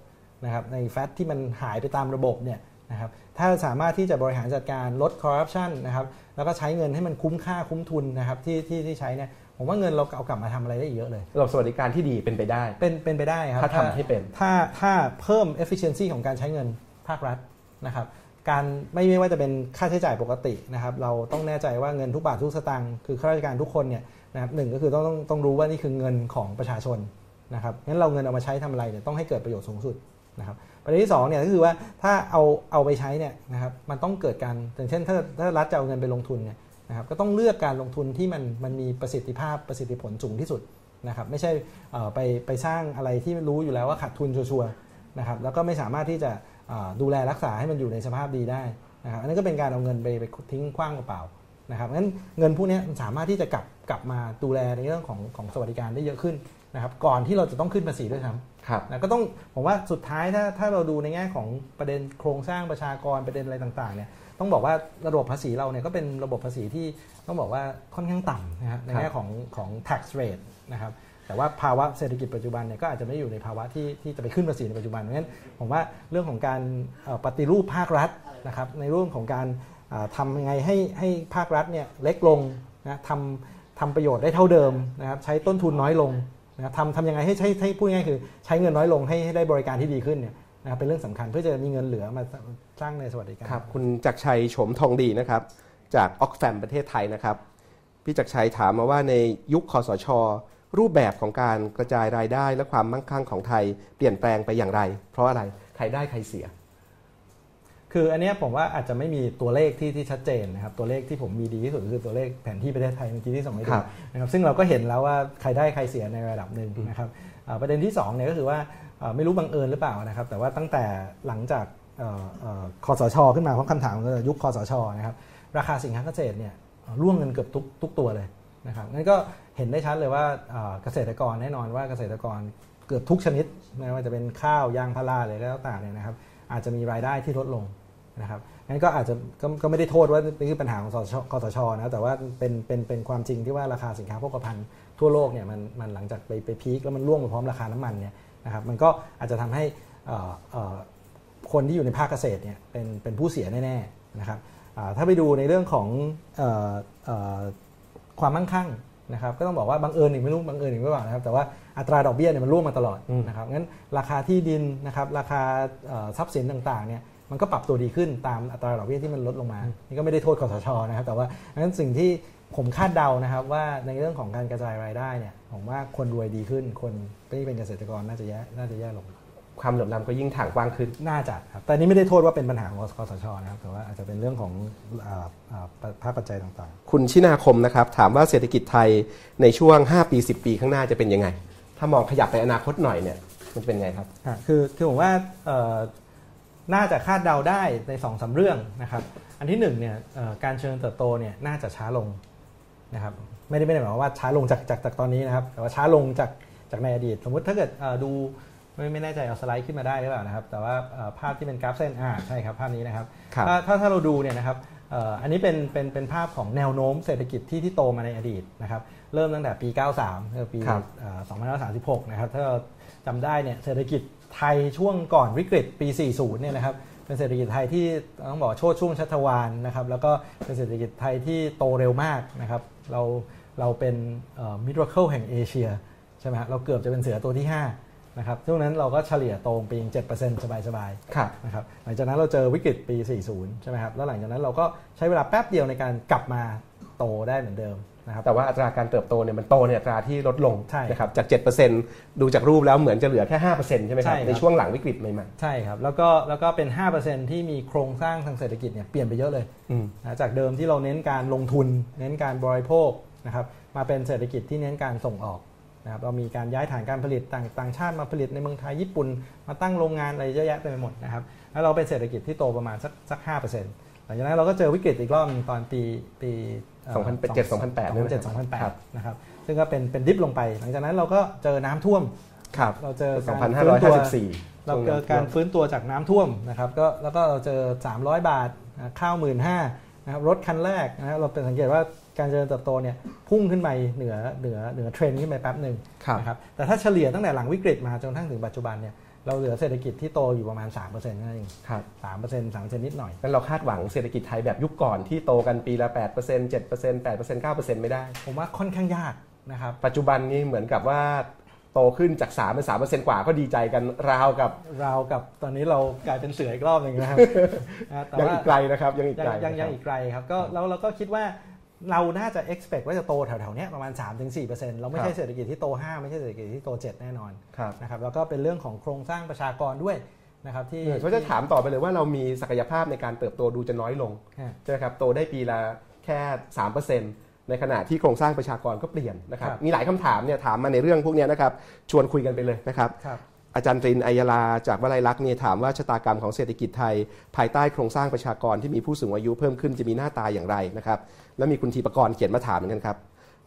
นะครับในแฟตที่มันหายไปตามระบบเนี่ย นะครับถ้าสามารถที่จะบริหารจัดการลดคอร์รัปชันนะครับแล้วก็ใช้เงินให้มันคุ้มค่าคุ้มทุนนะครับที่ที่ที่ใช้เนี่ยผมว่าเงินเราเอากลับมาทำอะไรได้อีกเยอะเลยระบบสวัสดิการที่ดีเป็นไปได้ เป็นเป็นไปได้ครับถ้าทำให้เป็นถ้าถ้าเพิ่ม efficiency ของการใช้เงินภาครัฐนะครับการไม่ไม่ว่าจะเป็นค่าใช้จ่ายปกตินะครับเราต้องแน่ใจว่าเงินทุกบาททุกสตางค์คือข้าราชการทุกคนเนี่ยนะครับหนึ่งก็คือต้องต้องต้องรู้ว่านี่คือเงินของประชาชนนะครับงั้นเราเงินเอามาใช้ทำอะไรเนี่ยต้องให้เกิดประโยชน์สูงสุดนะครับ ประเด็นที่สองเนี่ยก็คือว่าถ้าเอาเอาไปใช้เนี่ยนะครับมันต้องเกิดการอย่างเช่น ถ้าถ้ารัฐจะเอาเงินไปลงทุนเนี่ยนะครับก็ต้องเลือกการลงทุนที่มันมันมีประสิทธิภาพประสิทธิผลสูงที่สุดนะครับไม่ใช่ไปไปสร้างอะไรที่รู้อยู่แล้วว่าขาดทุนชัวร์นะครับแล้วก็ไม่สามารถที่จะดูแลรักษาให้มันอยู่ในสภาพดีได้นะครับอันนั้นก็เป็นการเอาเงินไปไปทิ้งขว้างเปล่านะครับงั้นเงินพวกนี้มันสามารถที่จะกลับกลับมาดูแลในเรื่องของของสวัสดิการได้เยอะขึ้นนะครับก่อนที่เราจะต้องขึ้นภาษีด้วยซ้ำ ครับนะก็ต้องผมว่าสุดท้ายถ้าถ้าเราดูในแง่ของประเด็นโครงสร้างประชากรประเด็นอะไรต่างๆเนี่ยต้องบอกว่าระบบภาษีเราเนี่ยก็เป็นระบบภาษีที่ต้องบอกว่าค่อนข้างต่ำนะครับในแง่ของของ tax rate นะครับแต่ว่าภาวะเศรษฐกิจปัจจุบันเนี่ยก็อาจจะไม่ได้อยู่ในภาวะที่ที่จะไปขึ้นภาษีในปัจจุบันเพราะฉะนั้นผมว่าเรื่องของการเอ่อปฏิรูปภาครัฐนะครับในเรื่องของการเอ่อทำยังไงให้ให้ภาครัฐเนี่ยเล็กลงนะทำทำประโยชน์ได้เท่าเดิมนะครับใช้ต้นทุนน้อยลง นะทำทำยังไงให้ใช้ให้พูดง่ายคือใช้เงินน้อยลงให้ให้ได้บริการที่ดีขึ้นเนี่ยนะครับเป็นเรื่องสำคัญเพื่อจะมีเงินเหลือมาสร้างในสวัสดิการครับคุณจักรชัยโฉมทองดีนะครับ จากออกแฟมประเทศไทยนะครับ พี่จักรชัยถามมาว่าในยุคคอสช รูปแบบของการกระจายรายได้และความมั่งคั่งของไทย เปลี่ยนแปลงไปอย่างไร เพราะอะไรใครได้ใครเสีย คืออันเนี้ยผมว่าอาจจะไม่มีตัวเลขที่ที่ชัดเจนนะครับตัวเลขที่ผมมีดีที่สุดคือตัวเลขแผนที่ประเทศไทยเมื่อกี้ที่ส่งให้ดูครับนะครับซึ่งเราก็เห็นแล้วว่าใครได้ใครเสียในระดับหนึ่งนะครับอ่าประเด็นที่สองเนี่ยก็คือว่าอ่าไม่รู้บังเอิญหรือเปล่านะครับแต่ว่าตั้งแต่หลังจากเอ่อเอ่อคอสช ขึ้นมาเพราะคำถามก็ยุคคอสชนะครับราคาสินค้าเกษตรเนี่ยร่วงเงินเกือบทุกทุกตัวเลยนะครับงั้นก็เห็นได้ชัดเลยว่าอ่าเกษตรกรแน่นอนว่าเกษตรกรเกือบทุกชนิดไม่ว่าจะเป็นข้าวยางพาราอะไรก็แล้วแต่เนี่ยนะครับอาจจะมีรายได้ที่ลดลง นะครับงั้นก็อาจจะก็ก็ไม่ได้โทษว่านี่คือปัญหาของสชคสชนะแต่ว่าเป็นเป็นเป็นความจริงที่ว่าราคาสินค้าโภคภัณฑ์ทั่วโลกเนี่ยมันมันหลังจากไปไปพีคแล้วมันร่วงไปพร้อมราคาน้ำมันเนี่ยนะครับมันก็อาจจะทำให้เอ่อเอ่อคนที่อยู่ในภาคเกษตรเนี่ยเป็นเป็นผู้เสียแน่ๆนะครับอ่าถ้าไปดูในเรื่องของเอ่อเอ่อความมั่งคั่งนะครับก็ต้องบอกว่าบังเอิญอีกไม่รู้บังเอิญอีกไม่ว่านะครับแต่ว่าอัตราดอกเบี้ยเนี่ยมันร่วงมาตลอดอืมนะครับงั้นราคาที่ดินนะครับราคาเอ่อทรัพย์สินต่างๆเนี่ย มันก็ปรับตัวดีขึ้นตามอัตราดอกเบี้ยที่มันลดลงมา นี่ก็ไม่ได้โทษคอสชนะครับ แต่ว่างั้นสิ่งที่ผมคาดเดานะครับ ว่าในเรื่องของการกระจายรายได้เนี่ยผมว่าคนรวยดีขึ้น คนที่เป็นเกษตรกรน่าจะแย่น่าจะแย่ลง ความเหลื่อมล้ำก็ยิ่งถ่างกว้างขึ้นน่าจะครับแต่อันนี้ไม่ได้โทษว่าเป็นปัญหาของคอสชนะครับแต่ว่าอาจจะเป็นเรื่องของอ่าอ่าภาคปัจจัยต่างคุณชินาคมนะครับถามว่าเศรษฐกิจไทยในช่วง 5 ปี 10 ปีข้างหน้าจะเป็นยังไง ถ้ามองขยับไปอนาคตหน่อยเนี่ยมันเป็นไงครับๆอะคือคือผมว่าเอ่อ น่าจะคาดเดาได้ใน2อสาเรื่องนะครับ อันที่หนึ่งเนี่ยเอ่อการเจริญเติบโตเนี่ยน่าจะช้าลงนะครับไม่ได้ไม่ได้หมายความว่าช้าลงจากจากจากตอนนี้นะครับ แต่ว่าช้าลงจากจากในอดีต สมมุติถ้าเกิดเอ่อดูไม่ไม่แน่ใจเอาสไลด์ขึ้นมาได้หรือเปล่านะครับ แต่ว่าเอ่อภาพที่เป็นกราฟเส้นอ่าใช่ครับภาพนี้นะครับครับถ้าถ้าถ้าเราดูเนี่ยนะครับเอ่ออันนี้เป็นเป็นเป็นภาพของแนวโน้มเศรษฐกิจที่ที่โตมาในอดีตนะครับเริ่มตั้งแต่ปี 93คือปีครับเอ่อ2536 นะครับถ้าเราจำได้เนี่ยเศรษฐกิจ ไทยช่วงก่อนวิกฤตปี 40 เนี่ยนะครับเป็นเศรษฐกิจไทยที่ต้องบอกว่าโชดช่วงชัชวานนะครับแล้วก็เป็นเศรษฐกิจไทยที่โตเร็วมากนะครับเราเราเป็นมิดเคิลแห่งเอเชียใช่ไหมฮะเราเกือบจะเป็นเสือตัวที่ 5 นะครับช่วงนั้นเราก็เฉลี่ยโตปี7%สบายๆครับนะครับหลังจากนั้นเราเจอวิกฤตปี 40 ใช่ไหมครับแล้วหลังจากนั้นเราก็ใช้เวลาแป๊บเดียวในการกลับมาโตได้เหมือนเดิม นะครับแต่ว่าอัตราการเติบโตเนี่ยมันโตในอัตราที่ลดลงใช่นะครับจาก 7%ดูจากรูปแล้วเหมือนจะเหลือแค่ 5%ใช่ไหมครับใช่ครับในช่วงหลังวิกฤตใหม่ใช่ครับแล้วก็แล้วก็เป็น 5%ที่มีโครงสร้างทางเศรษฐกิจเนี่ยเปลี่ยนไปเยอะเลยๆอืมนะจากเดิมที่เราเน้นการลงทุน เน้นการบริโภคนะครับมาเป็นเศรษฐกิจที่เน้นการส่งออกนะครับเรามีการย้ายฐานการผลิตต่างต่างชาติมาผลิตในเมืองไทยญี่ปุ่น มาตั้งโรงงานอะไรเยอะแยะเต็มไปหมดนะครับแล้วเราเป็นเศรษฐกิจที่โตประมาณสักสักห้าเปอร์เซ็นต์หลังจากนั้นเราก็เจอวิกฤตอีกรอบหนึ่งตอนปีปีเอ่อ 2007 2008 2007ครับ2008นะครับซึ่งก็เป็นเป็นดิฟลงไป หลังจากนั้นเราก็เจอน้ำท่วมครับเราเจอการฟื้นตัว2554เราเจอการฟื้นตัวจากน้ำท่วมนะครับก็แล้วก็เราเจอ 300 บาทนะข้าวหมื่นห้านะครับรถคันแรกนะครับเราเป็นสังเกตว่าการเจริญเติบโตเนี่ยพุ่งขึ้นไปเหนือเหนือเหนือเทรนด์ขึ้นไปแป๊บหนึ่งครับนะครับแต่ถ้าเฉลี่ยตั้งแต่หลังวิกฤตมาจนกระทั่งถึงปัจจุบันเนี่ย เราเหลือเศรษฐกิจที่โตอยู่ประมาณ3%นั่นเองครับ3% 3%นิดหน่อย งั้นเราคาดหวังเศรษฐกิจไทยแบบยุคก่อนที่โตกันปีละ8% 7% 8% 9%ไม่ได้ ผมว่าค่อนข้างยากนะครับ ปัจจุบันนี้เหมือนกับว่าโตขึ้นจาก3เป็น3%กว่าก็ดีใจกันราวกับเรากับตอนนี้เรากลายเป็นเสืออีกรอบหนึ่งนะครับนะแต่ยังว่าอีกไกลนะครับ ยังอีกยังไกลยังยังนะครับอีกไกลครับก็แล้วเราก็คิดว่า เราน่าจะ expect ว่าจะโตแถวๆเนี้ยประมาณ 3-4%เราไม่ใช่เศรษฐกิจที่โต 5 ไม่ใช่เศรษฐกิจที่โต 7 แน่นอนครับนะครับแล้วก็เป็นเรื่องของโครงสร้างประชากรด้วยนะครับที่เขาจะถามต่อไปเลยว่าเรามีศักยภาพในการเติบโตดูจะน้อยลงฮะใช่ไหมครับโตได้ปีละแค่3%ในขณะที่โครงสร้างประชากรก็เปลี่ยนนะครับครับมีหลายคำถามเนี่ยถามมาในเรื่องพวกเนี้ยนะครับชวนคุยกันไปเลยนะครับครับอาจารย์ตรินอัยยาลาจากวลัยลักษณ์เนี่ยถามว่าชะตากรรมของเศรษฐกิจไทย ภายใต้โครงสร้างประชากรที่มีผู้สูงอายุเพิ่มขึ้นจะมีหน้าตาอย่างไรนะครับ แล้วมีคุณทีปกรณ์เขียนมาถามเหมือนกันครับ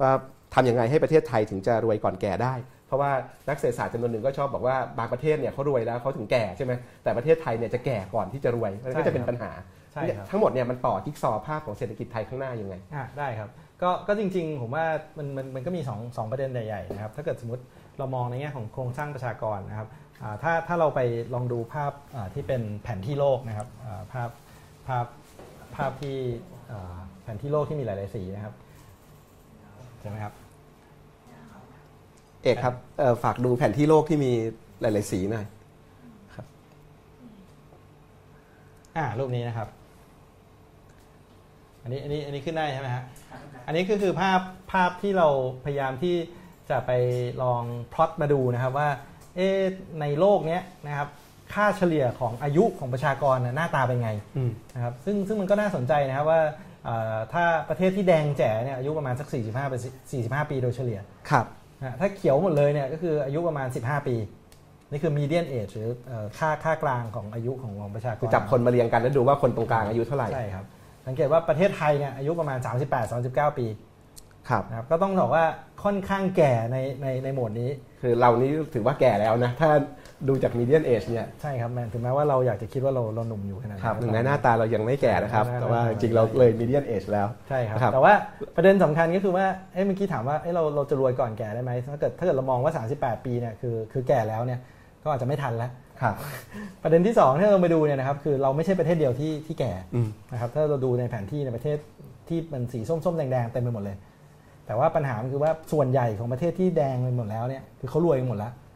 ว่าทำยังไงให้ประเทศไทยถึงจะรวยก่อนแก่ได้ เพราะว่านักเศรษฐศาสตร์จำนวนหนึ่งก็ชอบบอกว่าบางประเทศเนี่ยเขารวยแล้วเขาถึงแก่ใช่ไหมแต่ประเทศไทยเนี่ยจะแก่ก่อนที่จะรวยมันก็จะเป็นปัญหา ใช่ครับ ทั้งหมดเนี่ยมันต่อจิ๊กซอว์ภาพของเศรษฐกิจไทยข้างหน้ายังไง อะได้ครับก็ก็จริงๆ ผมว่ามันมันมันก็มี2งสองประเด็นใหญ่ๆนะครับถ้าเกิดสมมติเรามองในแง่ของโครงสร้างประชากรนะครับอ่าถ้าถ้าเราไปลองดูภาพอ่าที่เป็นแผนที่โลกนะครับอ่าภาพภาพภาพที่อ่าแผ นที่โลกที่มีหลาย ๆ สีนะครับใช่ไหมครับ เอกครับเอ่อฝากดูแผนที่โลกที่มีหลาย ๆ สีหน่อยอ่ารูปนี้นะครับ อันนี้อันนี้อันนี้ขึ้นได้ใช่ไหมฮะอันนี้ก็คือภาพภาพที่เราพยายามที่จะไปลองพลอตมาดูนะครับว่าเอ๊ะในโลกเนี้ยนะครับค่าเฉลี่ยของอายุของประชากรน่ะหน้าตาเป็นไงอืมนะครับซึ่งซึ่งมันก็น่าสนใจนะครับว่าเอ่อ ถ้าประเทศที่แดงแจ๋เนี่ยอายุประมาณสัก 45เป็น45 ปีโดยเฉลี่ยครับนะฮะถ้าเขียวหมดเลยเนี่ยก็คืออายุประมาณ 15 ปี นี่คือ median age หรือเอ่อค่าค่ากลางของอายุของของประชากรคือจับคนมาเรียงกันแล้วดูว่าคนตรงกลางอายุเท่าไหร่ใช่ครับสังเกตว่าประเทศไทยเนี่ยอายุประมาณ 38-39 ปีครับนะครับก็ต้องบอกว่าค่อนข้างแก่ในในในโหมดนี้ คือเรานี้ถือว่าแก่แล้วนะ ถ้า ดูจาก median age เนี่ยใช่ครับแม้ถึงแม้ว่าเราอยากจะคิดว่าเราเราหนุ่มอยู่ขนาดครับนั้นถึงแม้หน้าตาเรายังไม่แก่นะครับหน้าแต่ว่าหน้าจริงๆเราเลย median age แล้วใช่ครับครับ แต่ว่าประเด็นสำคัญก็คือว่าเอ้เมื่อกี้ถามว่าเอ้เราเราจะรวยก่อนแก่ได้ไหมถ้าเกิดถ้าเกิดเรามองว่า 38 ปีเนี่ยคือคือแก่แล้วเนี่ยก็อาจจะไม่ทันแล้วครับประเด็นที่สองที่เราไปดูเนี่ยนะครับคือเราไม่ใช่ประเทศเดียวที่ที่แก่อืมนะครับถ้าเราดูในแผนที่ในประเทศที่มันสีส้มๆแดงๆเต็มไปหมดเลย แต่ว่าปัญหามันคือว่าส่วนใหญ่ของประเทศที่แดงไปหมดแล้วเนี่ยคือเขารวยกันหมดแล้วครับ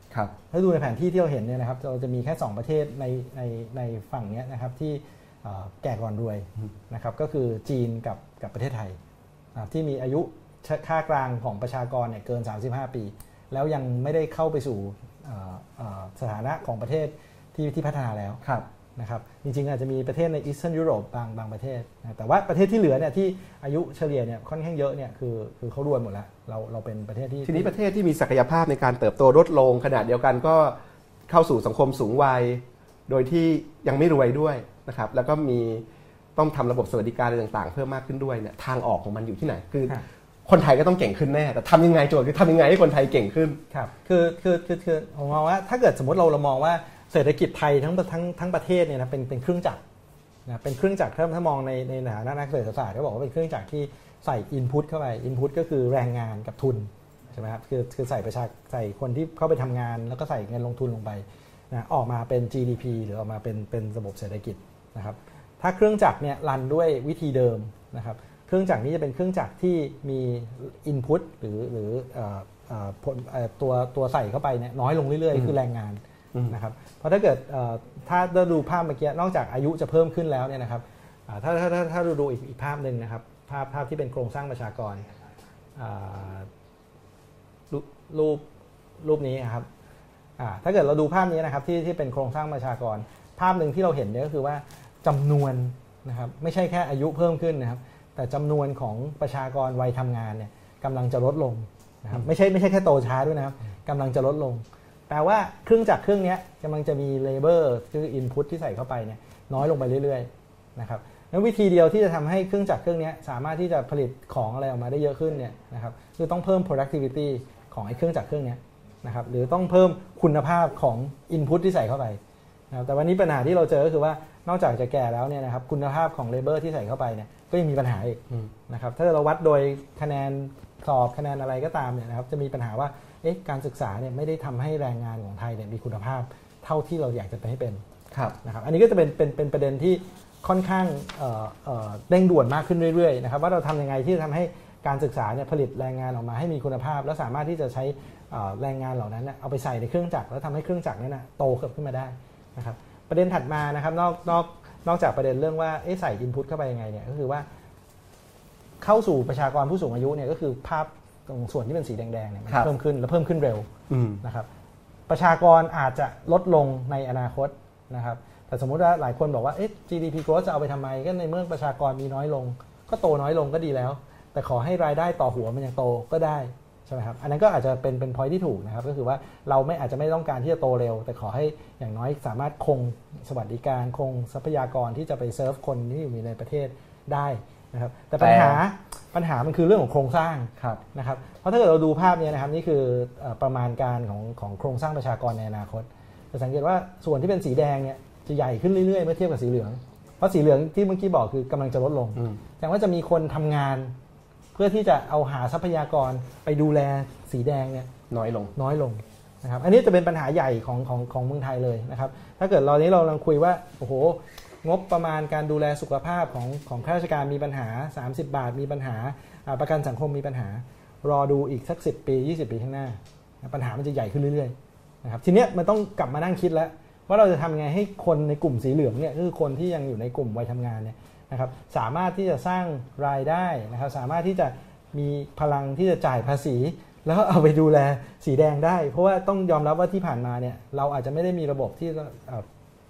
ถ้าดูในแผนที่ที่เราเห็นเนี่ยนะครับเราจะมีแค่ 2 ประเทศในในในฝั่งเนี้ยนะครับที่เอ่อแก่ก่อนรวยนะครับก็คือจีนกับกับประเทศไทยนะครับที่มีอายุค่ากลางของประชากรเนี่ยเกิน 35 ปี แล้วยังไม่ได้เข้าไปสู่เอ่อเอ่อสถานะของประเทศที่ที่พัฒนาแล้วครับ นะครับจริงๆอาจจะมีประเทศในอีสเทิร์นยุโรปบางบางประเทศนะแต่ว่าประเทศที่เหลือเนี่ยที่อายุเฉลี่ยเนี่ยค่อนข้างเยอะเนี่ยคือคือเขารวยหมดแล้วเราเราเป็นประเทศที่ทีนี้ประเทศที่มีศักยภาพในการเติบโตลดลงขณะเดียวกันก็เข้าสู่สังคมสูงวัย โดยที่ยังไม่รวยด้วยนะครับแล้วก็มีต้องทำระบบสวัสดิการอะไรต่างๆ เพิ่มมากขึ้นด้วยเนี่ยทางออกของมันอยู่ที่ไหนคือครับคนไทยก็ต้องเก่งขึ้นแน่ แต่ทำยังไงโจทย์คือทำยังไงให้คนไทยเก่งขึ้น ครับ คือ คือ คือ คือ ผมมองว่าถ้าเกิดสมมติเราเรามองว่า เศรษฐกิจไทยทั้งทั้งทั้งประเทศเนี่ยนะเป็นเป็นเครื่องจักรนะเป็นเครื่องจักรถ้าถ้ามองในในฐานะนักเศรษฐศาสตร์ก็บอกว่าเป็นเครื่องจักรที่ใส่อินพุตเข้าไปอินพุตก็คือแรงงานกับทุนใช่ไหมครับคือคือใส่ประชาใส่คนที่เข้าไปทำงาน แล้วก็ใส่เงินลงทุนลงไปนะออกมาเป็น GDP หรือออกมาเป็นเป็นระบบเศรษฐกิจนะครับถ้าเครื่องจักรเนี่ยรันด้วยวิธีเดิมนะครับเครื่องจักรนี้จะเป็นเครื่องจักรที่มีอินพุตหรือหรือเอ่อเอ่อผลเอ่อตัวตัวใส่เข้าไปเนี่ยน้อยลงเรื่อยๆ คือแรงงาน นะครับเพราะถ้าเกิดถ้าเราดูภาพเมื่อกี้นอกจากอายุจะเพิ่มขึ้นแล้วเนี่ยนะครับถ้าถ้าถ้าถ้าดูอีกอีกภาพหนึ่งนะครับภาพภาพที่เป็นโครงสร้างประชากรรูปรูปนี้ครับถ้าเกิดเราดูภาพนี้นะครับที่ที่เป็นโครงสร้างประชากร ภาพหนึ่งที่เราเห็นเนี่ยก็คือว่าจำนวนนะครับไม่ใช่แค่อายุเพิ่มขึ้นนะครับ แต่จำนวนของประชากรวัยทำงานเนี่ยกำลังจะลดลงนะครับไม่ใช่ไม่ใช่แค่โตช้าด้วยนะครับกำลังจะลดลง ลว่าเครื่องจักรเครื่องนี้กำลังจะมีเลเบอร์คืออินพุตที่ใส่เข้าไปเนี่ยน้อยลงไปเรื่อยๆนะครับแล้ววิธีเดียวที่จะทำให้เครื่องจักรเครื่องนี้สามารถที่จะผลิตของอะไรออกมาได้เยอะขึ้นเนี่ยนะครับคือต้องเพิ่ม productivity ของไอ้เครื่องจักรเครื่องนี้นะครับหรือต้องเพิ่มคุณภาพของ input ที่ใส่เข้าไปนะครับแต่วันนี้ปัญหาที่เราเจอก็คือว่านอกจากจะแก่แล้วเนี่ยนะครับคุณภาพของเลเบอร์ที่ใส่เข้าไปเนี่ยก็ยังมีปัญหาอีกนะครับถ้าเราวัดโดยคะแนนสอบคะแนนอะไรก็ตามเนี่ยนะครับจะมีปัญหาว่า เอ๊ะการศึกษาเนี่ยไม่ได้ทำให้แรงงานของไทยเนี่ยมีคุณภาพเท่าที่เราอยากจะไปให้เป็นครับนะครับอันนี้ก็จะเป็นเป็นเป็นประเด็นที่ค่อนข้างเอ่อเอ่อเร่งด่วนมากขึ้นเรื่อยๆนะครับว่าเราทำยังไงที่จะทำให้การศึกษาเนี่ยผลิตแรงงานออกมาให้มีคุณภาพ และสามารถที่จะใช้เอ่อแรงงานเหล่านั้นเนยเอาไปใส่ในเครื่องจักรแล้วทำให้เครื่องจักรนั้นนะโตขึ้นมาได้นะครับประเด็นถัดมานะครับนอกนอกนอกจากประเด็นเรื่องว่าเอ๊ะใส่อินพุตเข้าไปยังไงเนี่ยก็คือว่า เข้าสู่ประชากรผู้สูงอายุเนี่ยก็คือภาพ ตรงส่วนที่เป็นสีแดงๆเนี่ยมันครับเพิ่มขึ้นและเพิ่มขึ้นเร็วอืมนะครับประชากรอาจจะลดลงในอนาคตนะครับแต่สมมุติว่าหลายคนบอกว่าเอ๊ะ GDP growth จะเอาไปทำไม ก็ในเมื่อประชากรมีน้อยลง ก็โตน้อยลงก็ดีแล้ว แต่ขอให้รายได้ต่อหัวมันยังโตก็ได้ใช่ไหมครับ อันนั้นก็อาจจะเป็นเป็น point ที่ถูกนะครับ ก็คือว่าเราไม่อาจจะไม่ต้องการที่จะโตเร็ว แต่ขอให้อย่างน้อยสามารถคงสวัสดิการ คงทรัพยากรที่จะไปเซิร์ฟคนที่อยู่ในประเทศได้ นะครับแต่ปัญหาปัญหามันคือเรื่องของโครงสร้างครับนะครับเพราะถ้าเกิดเราดูภาพเนี้นะครับนี่คือเอ่อประมาณการของของโครงสร้างประชากรในอนาคตจะสังเกตว่าส่วนที่เป็นสีแดงเนี่ยจะใหญ่ขึ้นเรื่อยๆเมื่อเทียบกับสีเหลือง เพราะสีเหลืองที่เมื่อกี้บอกคือกำลังจะลดลงอืมแสดงว่าจะมีคนทำงาน เพื่อที่จะเอาหาทรัพยากรไปดูแลสีแดงเนี่ยน้อยลงน้อยลงนะครับอันนี้จะเป็นปัญหาใหญ่ของของของเมืองไทยเลยนะครับถ้าเกิดเรานี้เรากำลังคุยว่าโอ้โห งบประมาณการดูแลสุขภาพของของข้าราชการมีปัญหา 30 บาทมีปัญหาประกันสังคมมีปัญหา รอดูอีกสัก 10 ปี 20 ปีข้างหน้า ปัญหามันจะใหญ่ขึ้นเรื่อยๆนะครับทีเนี้ยมันต้องกลับมานั่งคิดแล้ว ว่าเราจะทำยังไงให้คนในกลุ่มสีเหลืองเนี่ยคือคนที่ยังอยู่ในกลุ่มวัยทำงานเนี่ยนะครับสามารถที่จะสร้างรายได้นะครับสามารถที่จะมีพลังที่จะจ่ายภาษี แล้วเอาไปดูแลสีแดงได้ เพราะว่าต้องยอมรับว่าที่ผ่านมาเนี่ยเราอาจจะไม่ได้มีระบบที่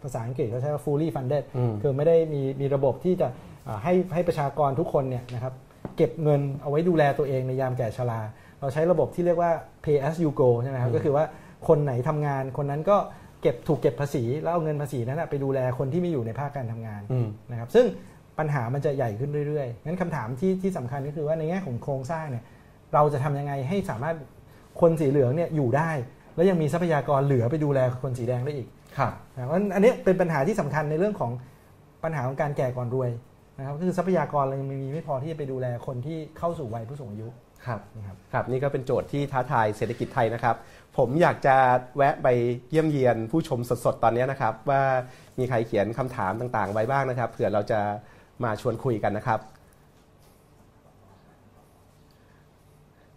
ภาษาอังกฤษเขาใช้ว่า fully funded อืมคือไม่ได้มีมีระบบที่จะเอ่อให้ให้ประชากรทุกคนเนี่ยนะครับเก็บเงินเอาไว้ดูแลตัวเองในยามแก่ชรา เราใช้ระบบที่เรียกว่า pay as you go ใช่ไหมครับก็คือว่าคนไหนทำงานคนนั้นก็เก็บถูกเก็บภาษี แล้วเอาเงินภาษีนั้นนะไปดูแลคนที่ไม่อยู่ในภาคการทำงานอืมนะครับซึ่งปัญหามันจะใหญ่ขึ้นเรื่อยๆ งั้นคำถามที่ที่สำคัญก็คือว่าในแง่ของโครงสร้างเนี่ยเราจะทำยังไงให้สามารถคนสีเหลืองเนี่ยอยู่ได้ แล้วยังมีทรัพยากรเหลือไปดูแลคนสีแดงได้อีก ครับนะเพราะฉะนั้นอันนี้เป็นปัญหาที่สำคัญในเรื่องของปัญหาของการแก่ก่อนรวยนะครับคือทรัพยากรเรายังมีไม่พอที่จะไปดูแลคนที่เข้าสู่วัยผู้สูงอายุครับนะครับครับนี่ก็เป็นโจทย์ที่ท้าทายเศรษฐกิจไทยนะครับ ผมอยากจะแวะไปเยี่ยมเยียนผู้ชมสดๆตอนนี้นะครับ ว่ามีใครเขียนคำถามต่างๆ ไว้บ้างนะครับเผื่อเราจะมาชวนคุยกันนะครับ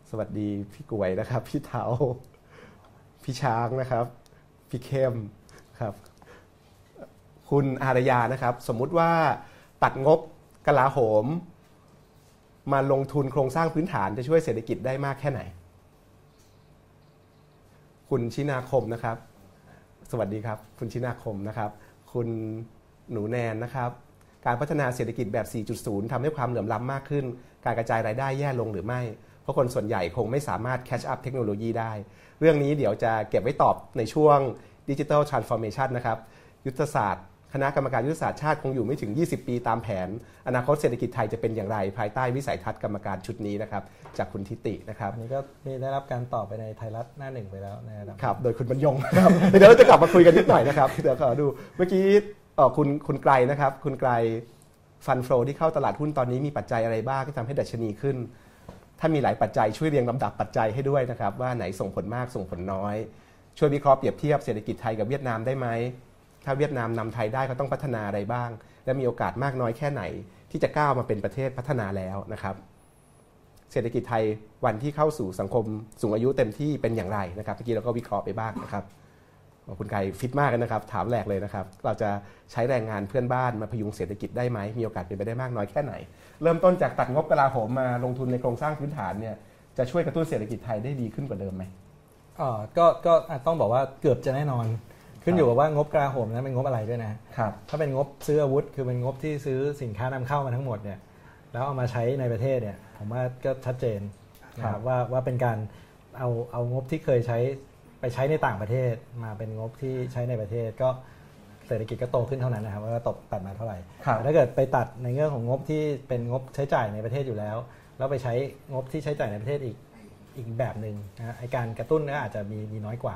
สวัสดีพี่กวยนะครับ พี่เทาพี่ช้างนะครับ พี่เข้ม ครับ คุณอารยานะครับ สมมุติว่าตัดงบกลาโหม มาลงทุนโครงสร้างพื้นฐานจะช่วยเศรษฐกิจได้มากแค่ไหน คุณชินาคมนะครับ สวัสดีครับ คุณชินาคมนะครับ คุณหนูแนนนะครับ การพัฒนาเศรษฐกิจแบบ 4.0ทำให้ความเหลื่อมล้ำมากขึ้น การกระจายรายได้แย่ลงหรือไม่ เพราะคนส่วนใหญ่คงไม่สามารถ catch up เทคโนโลยีได้ เรื่องนี้เดี๋ยวจะเก็บไว้ตอบในช่วง Digital Transformation นะครับยุทธศาสตร์ คณะกรรมการยุทธศาสตร์ชาติคงอยู่ไม่ถึง 20 ปีตามแผน อนาคตเศรษฐกิจไทยจะเป็นอย่างไร ภายใต้วิสัยทัศน์กรรมการชุดนี้นะครับจากคุณทิตินะครับ อันนี้ก็มีได้รับการตอบไปในไทยรัฐหน้าหนึ่งไปแล้วในระดับครับ โดยคุณบรรยงนะครับเดี๋ยวเราจะกลับมาคุยกันนิดหน่อยนะครับเดี๋ยวขอดูเมื่อกี้เอ่อคุณคุณไกลนะครับ คุณไกลฟันโฟที่เข้าตลาดหุ้นตอนนี้มีปัจจัยอะไรบ้างที่ทำให้ดัชนีขึ้น ถ้ามีหลายปัจจัยช่วยเรียงลำดับปัจจัยให้ด้วยนะครับ ว่าไหนส่งผลมากส่งผลน้อย ช่วยวิเคราะห์เปรียบเทียบเศรษฐกิจไทยกับเวียดนามได้ไหม ถ้าเวียดนามนำไทยได้เขาต้องพัฒนาอะไรบ้าง และมีโอกาสมากน้อยแค่ไหน ที่จะก้าวมาเป็นประเทศพัฒนาแล้วนะครับ เศรษฐกิจไทยวันที่เข้าสู่สังคมสูงอายุเต็มที่เป็นอย่างไรนะครับเมื่อกี้เราก็วิเคราะห์ไปบ้างนะครับคุณไกรฟิตมากเลยนะครับ ถามแหลกเลยนะครับ เราจะใช้แรงงานเพื่อนบ้านมาพยุงเศรษฐกิจได้ไหม มีโอกาสเป็นไปได้มากน้อยแค่ไหน เริ่มต้นจากตัดงบกลาโหมมาลงทุนในโครงสร้างพื้นฐานเนี่ยจะช่วยกระตุ้นเศรษฐกิจไทยได้ดีขึ้นกว่าเดิมไหม อ่าก็ก็อะต้องบอกว่าเกือบจะแน่นอน ขึ้นอยู่กับว่างบกลาโหมนั้นเป็นงบอะไรด้วยนะครับถ้าเป็นงบซื้ออาวุธ คือเป็นงบที่ซื้อสินค้านำเข้ามาทั้งหมดเนี่ยแล้วเอามาใช้ในประเทศเนี่ยผมว่าก็ชัดเจนนะคครัรับบว่าว่าเป็นการเอาเอางบที่เคยใช้ไปใช้ในต่างประเทศมาเป็นงบที่ใช้ในประเทศก็เศรษฐกิจก็โตขึ้นเท่านั้นนะครับว่าตกตัดมาเท่าไหร่ครับแต่ถ้าเกิดไปตัดในเรื่องของงบที่เป็นงบใช้จ่ายในประเทศอยู่แล้ว แล้วไปใช้งบที่ใช้จ่ายในประเทศอีก อีกแบบหนึ่งนะฮะไอการกระตุ้นก็อาจจะมีมีน้อยกว่า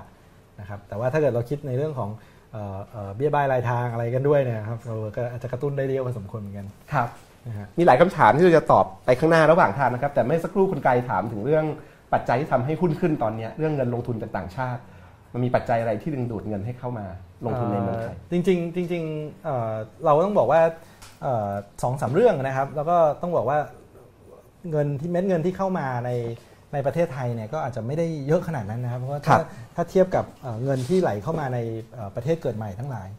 นะครับแต่ว่าถ้าเกิดเราคิดในเรื่องของเอ่อเอ่อเบี้ยบายรายทางอะไรกันด้วยเนี่ยครับเราก็อาจจะกระตุ้นได้เยอะพอสมควรเหมือนกันครับนะฮะมีหลายคำถามที่เราจะตอบไปข้างหน้าระหว่างทางนะครับ แต่ไม่สักครู่คุณไกรถามถึงเรื่องปัจจัยที่ทำให้หุ้นขึ้นตอนเนี้ยเรื่องเงินลงทุนจากต่างชาติ มันมีปัจจัยอะไรที่ดึงดูดเงินให้เข้ามาลงทุนในเมืองไทยจริงๆจริงๆเอ่อเราต้องบอกว่าเอ่อสองสามเรื่องนะครับ แล้วก็ต้องบอกว่าเงินที่เม็ดเงินที่เข้ามาใน ในประเทศไทยเนี่ยก็อาจจะไม่ได้เยอะขนาดนั้นนะครับเพราะว่าครัถ้าบถ้าเทียบกับเอ่อเงินที่ไหลเข้ามาในเอ่อประเทศเกิดใหม่ทั้งหลาย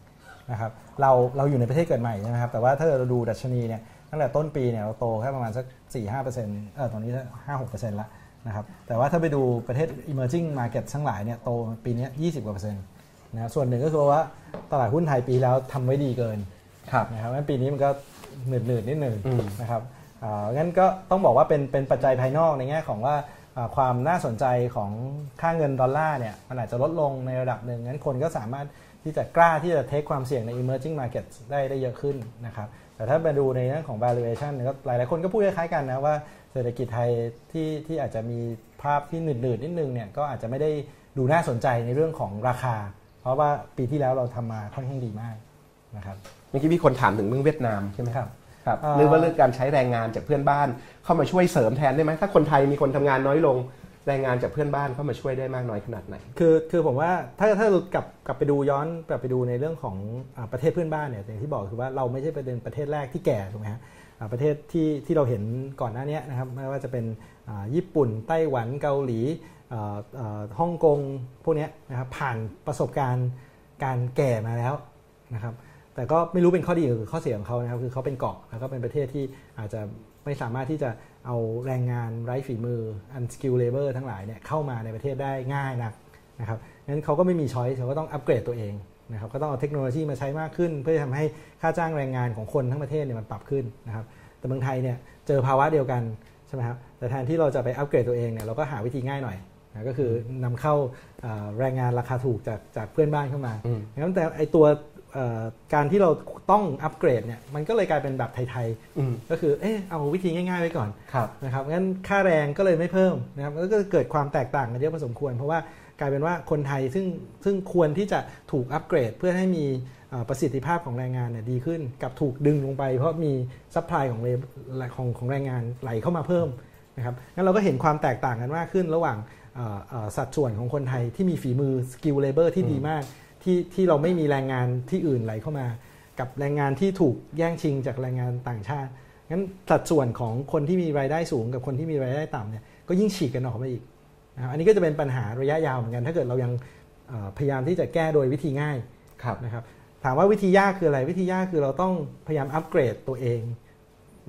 นะครับเราเราอยู่ในประเทศเกิดใหม่ใช่ไหมครับ แต่ว่าถ้าเราดูดัชนีเนี่ยตั้งแต่ต้นปีเนี่ยเราโตแค่ประมาณสัก 4 5เปอร์เซ็นต์เออตอนนี้ห้าหกเปอร์เซ็นต์ละนะครับแต่ว่าถ้าไปดูประเทศ emerging market ทั้งหลายเนี่ยโตปีเนี้ย20กว่าเปอร์เซ็นต์นะส่วนหนึ่งก็คือว่าตลาดหุ้นไทยปีแล้วทำไว้ดีเกินครับนะครับงั้นปีนี้มันก็หนืดหนืดๆนิดหนึ่งอืมนะครับอ่างั้นก็ต้องบอกว่าเป็นเป็นปัจจัยภายนอกในแง่ของว่าอ่า ความน่าสนใจของค่าเงินดอลลาร์เนี่ยมันอาจจะลดลงในระดับหนึ่งงั้นคนก็สามารถที่จะกล้าที่จะเทคความเสี่ยงใน emerging market ได้ได้เยอะขึ้นนะครับแต่ถ้ามาดูในเรื่องของ valuation เนี่ยก็หลายๆคนก็พูดคล้ายๆกันนะว่าเศรษฐกิจไทยที่ที่อาจจะมีภาพที่หนืดๆนิดนึงเนี่ยก็อาจจะไม่ได้ดูน่าสนใจในเรื่องของราคา เพราะว่าปีที่แล้วเราทำมาค่อนข้างดีมากนะครับเมื่อกี้มีคนถามถึงเรื่องเวียดนามใช่ไหมครับ หรือว่าเรื่องการใช้แรงงานจากเพื่อนบ้าน เข้ามาช่วยเสริมแทนได้ไหมถ้าคนไทยมีคนทำงานน้อยลงแรงงานจากเพื่อนบ้านเข้ามาช่วยได้มากน้อยขนาดไหน คือคือผมว่าถ้าถ้าเรากลับกลับไปดูย้อนกลับไปดูในเรื่องของอาประเทศเพื่อนบ้านเนี่ยอย่างที่บอกคือว่าเราไม่ใช่ประเด็นประเทศแรกที่แก่ถูกไหมฮะอ่าประเทศที่ที่เราเห็นก่อนหน้านี้นะครับไม่ว่าจะเป็นอ่าญี่ปุ่นไต้หวันเกาหลีอ่าอ่าฮ่องกงพวกเนี้ยนะครับผ่านประสบการณ์การแก่มาแล้วนะครับ แต่ก็ไม่รู้เป็นข้อดีหรือข้อเสียของเขานะครับ คือเขาเป็นเกาะแล้วก็เป็นประเทศที่อาจจะไม่สามารถที่จะเอาแรงงานไร้ฝีมือ unskilled labor ทั้งหลายเนี่ยเข้ามาในประเทศได้ง่ายนักนะครับงั้นเขาก็ไม่มีช้อยส์เขาก็ต้องอัปเกรดตัวเองนะครับก็ต้องเอาเทคโนโลยีมาใช้มากขึ้น เพื่อทำให้ค่าจ้างแรงงานของคนทั้งประเทศเนี่ยมันปรับขึ้นนะครับแต่เมืองไทยเนี่ยเจอภาวะเดียวกันใช่ไหมครับแต่แทนที่เราจะไปอัปเกรดตัวเองเนี่ยเราก็หาวิธีง่ายหน่อยนะก็คือนำเข้าเอ่อแรงงานราคาถูกจากจากเพื่อนบ้านเข้ามาอืมงั้นแต่ไอตัวเอ่อ การที่เราต้องอัปเกรดเนี่ยมันก็เลยกลายเป็นแบบไทยอืมๆก็คือเออเอาวิธีง่ายๆไว้ก่อนครับนะครับงั้นค่าแรงก็เลยไม่เพิ่มนะครับแล้วก็เกิดความแตกต่างกันเยอะพอสมควร เพราะว่ากลายเป็นว่าคนไทยซึ่งซึ่งควรที่จะถูกอัปเกรดเพื่อให้มีอ่าประสิทธิภาพของแรงงานเนี่ยดีขึ้น กับถูกดึงลงไป เพราะมี supply ของเลของของแรงงานไหลเข้ามาเพิ่มนะครับงั้นเราก็เห็นความแตกต่างกันมากขึ้นระหว่างอ่าอ่าสัดส่วนของคนไทยที่มีฝีมือ skilled labor ที่ดีมาก ที่ที่เราไม่มีแรงงานที่อื่นไหลเข้ามา กับแรงงานที่ถูกแย่งชิงจากแรงงานต่างชาติงั้นสัดส่วนของคนที่มีรายได้สูงกับคนที่มีรายได้ต่ำเนี่ยก็ยิ่งฉีกกันออกมาอีกนะครับอันนี้ก็จะเป็นปัญหาระยะยาวเหมือนกัน ถ้าเกิดเรายังเอ่อพยายามที่จะแก้โดยวิธีง่ายครับนะครับถามว่าวิธียากคืออะไรวิธียากคือเราต้องพยายามอัปเกรดตัวเอง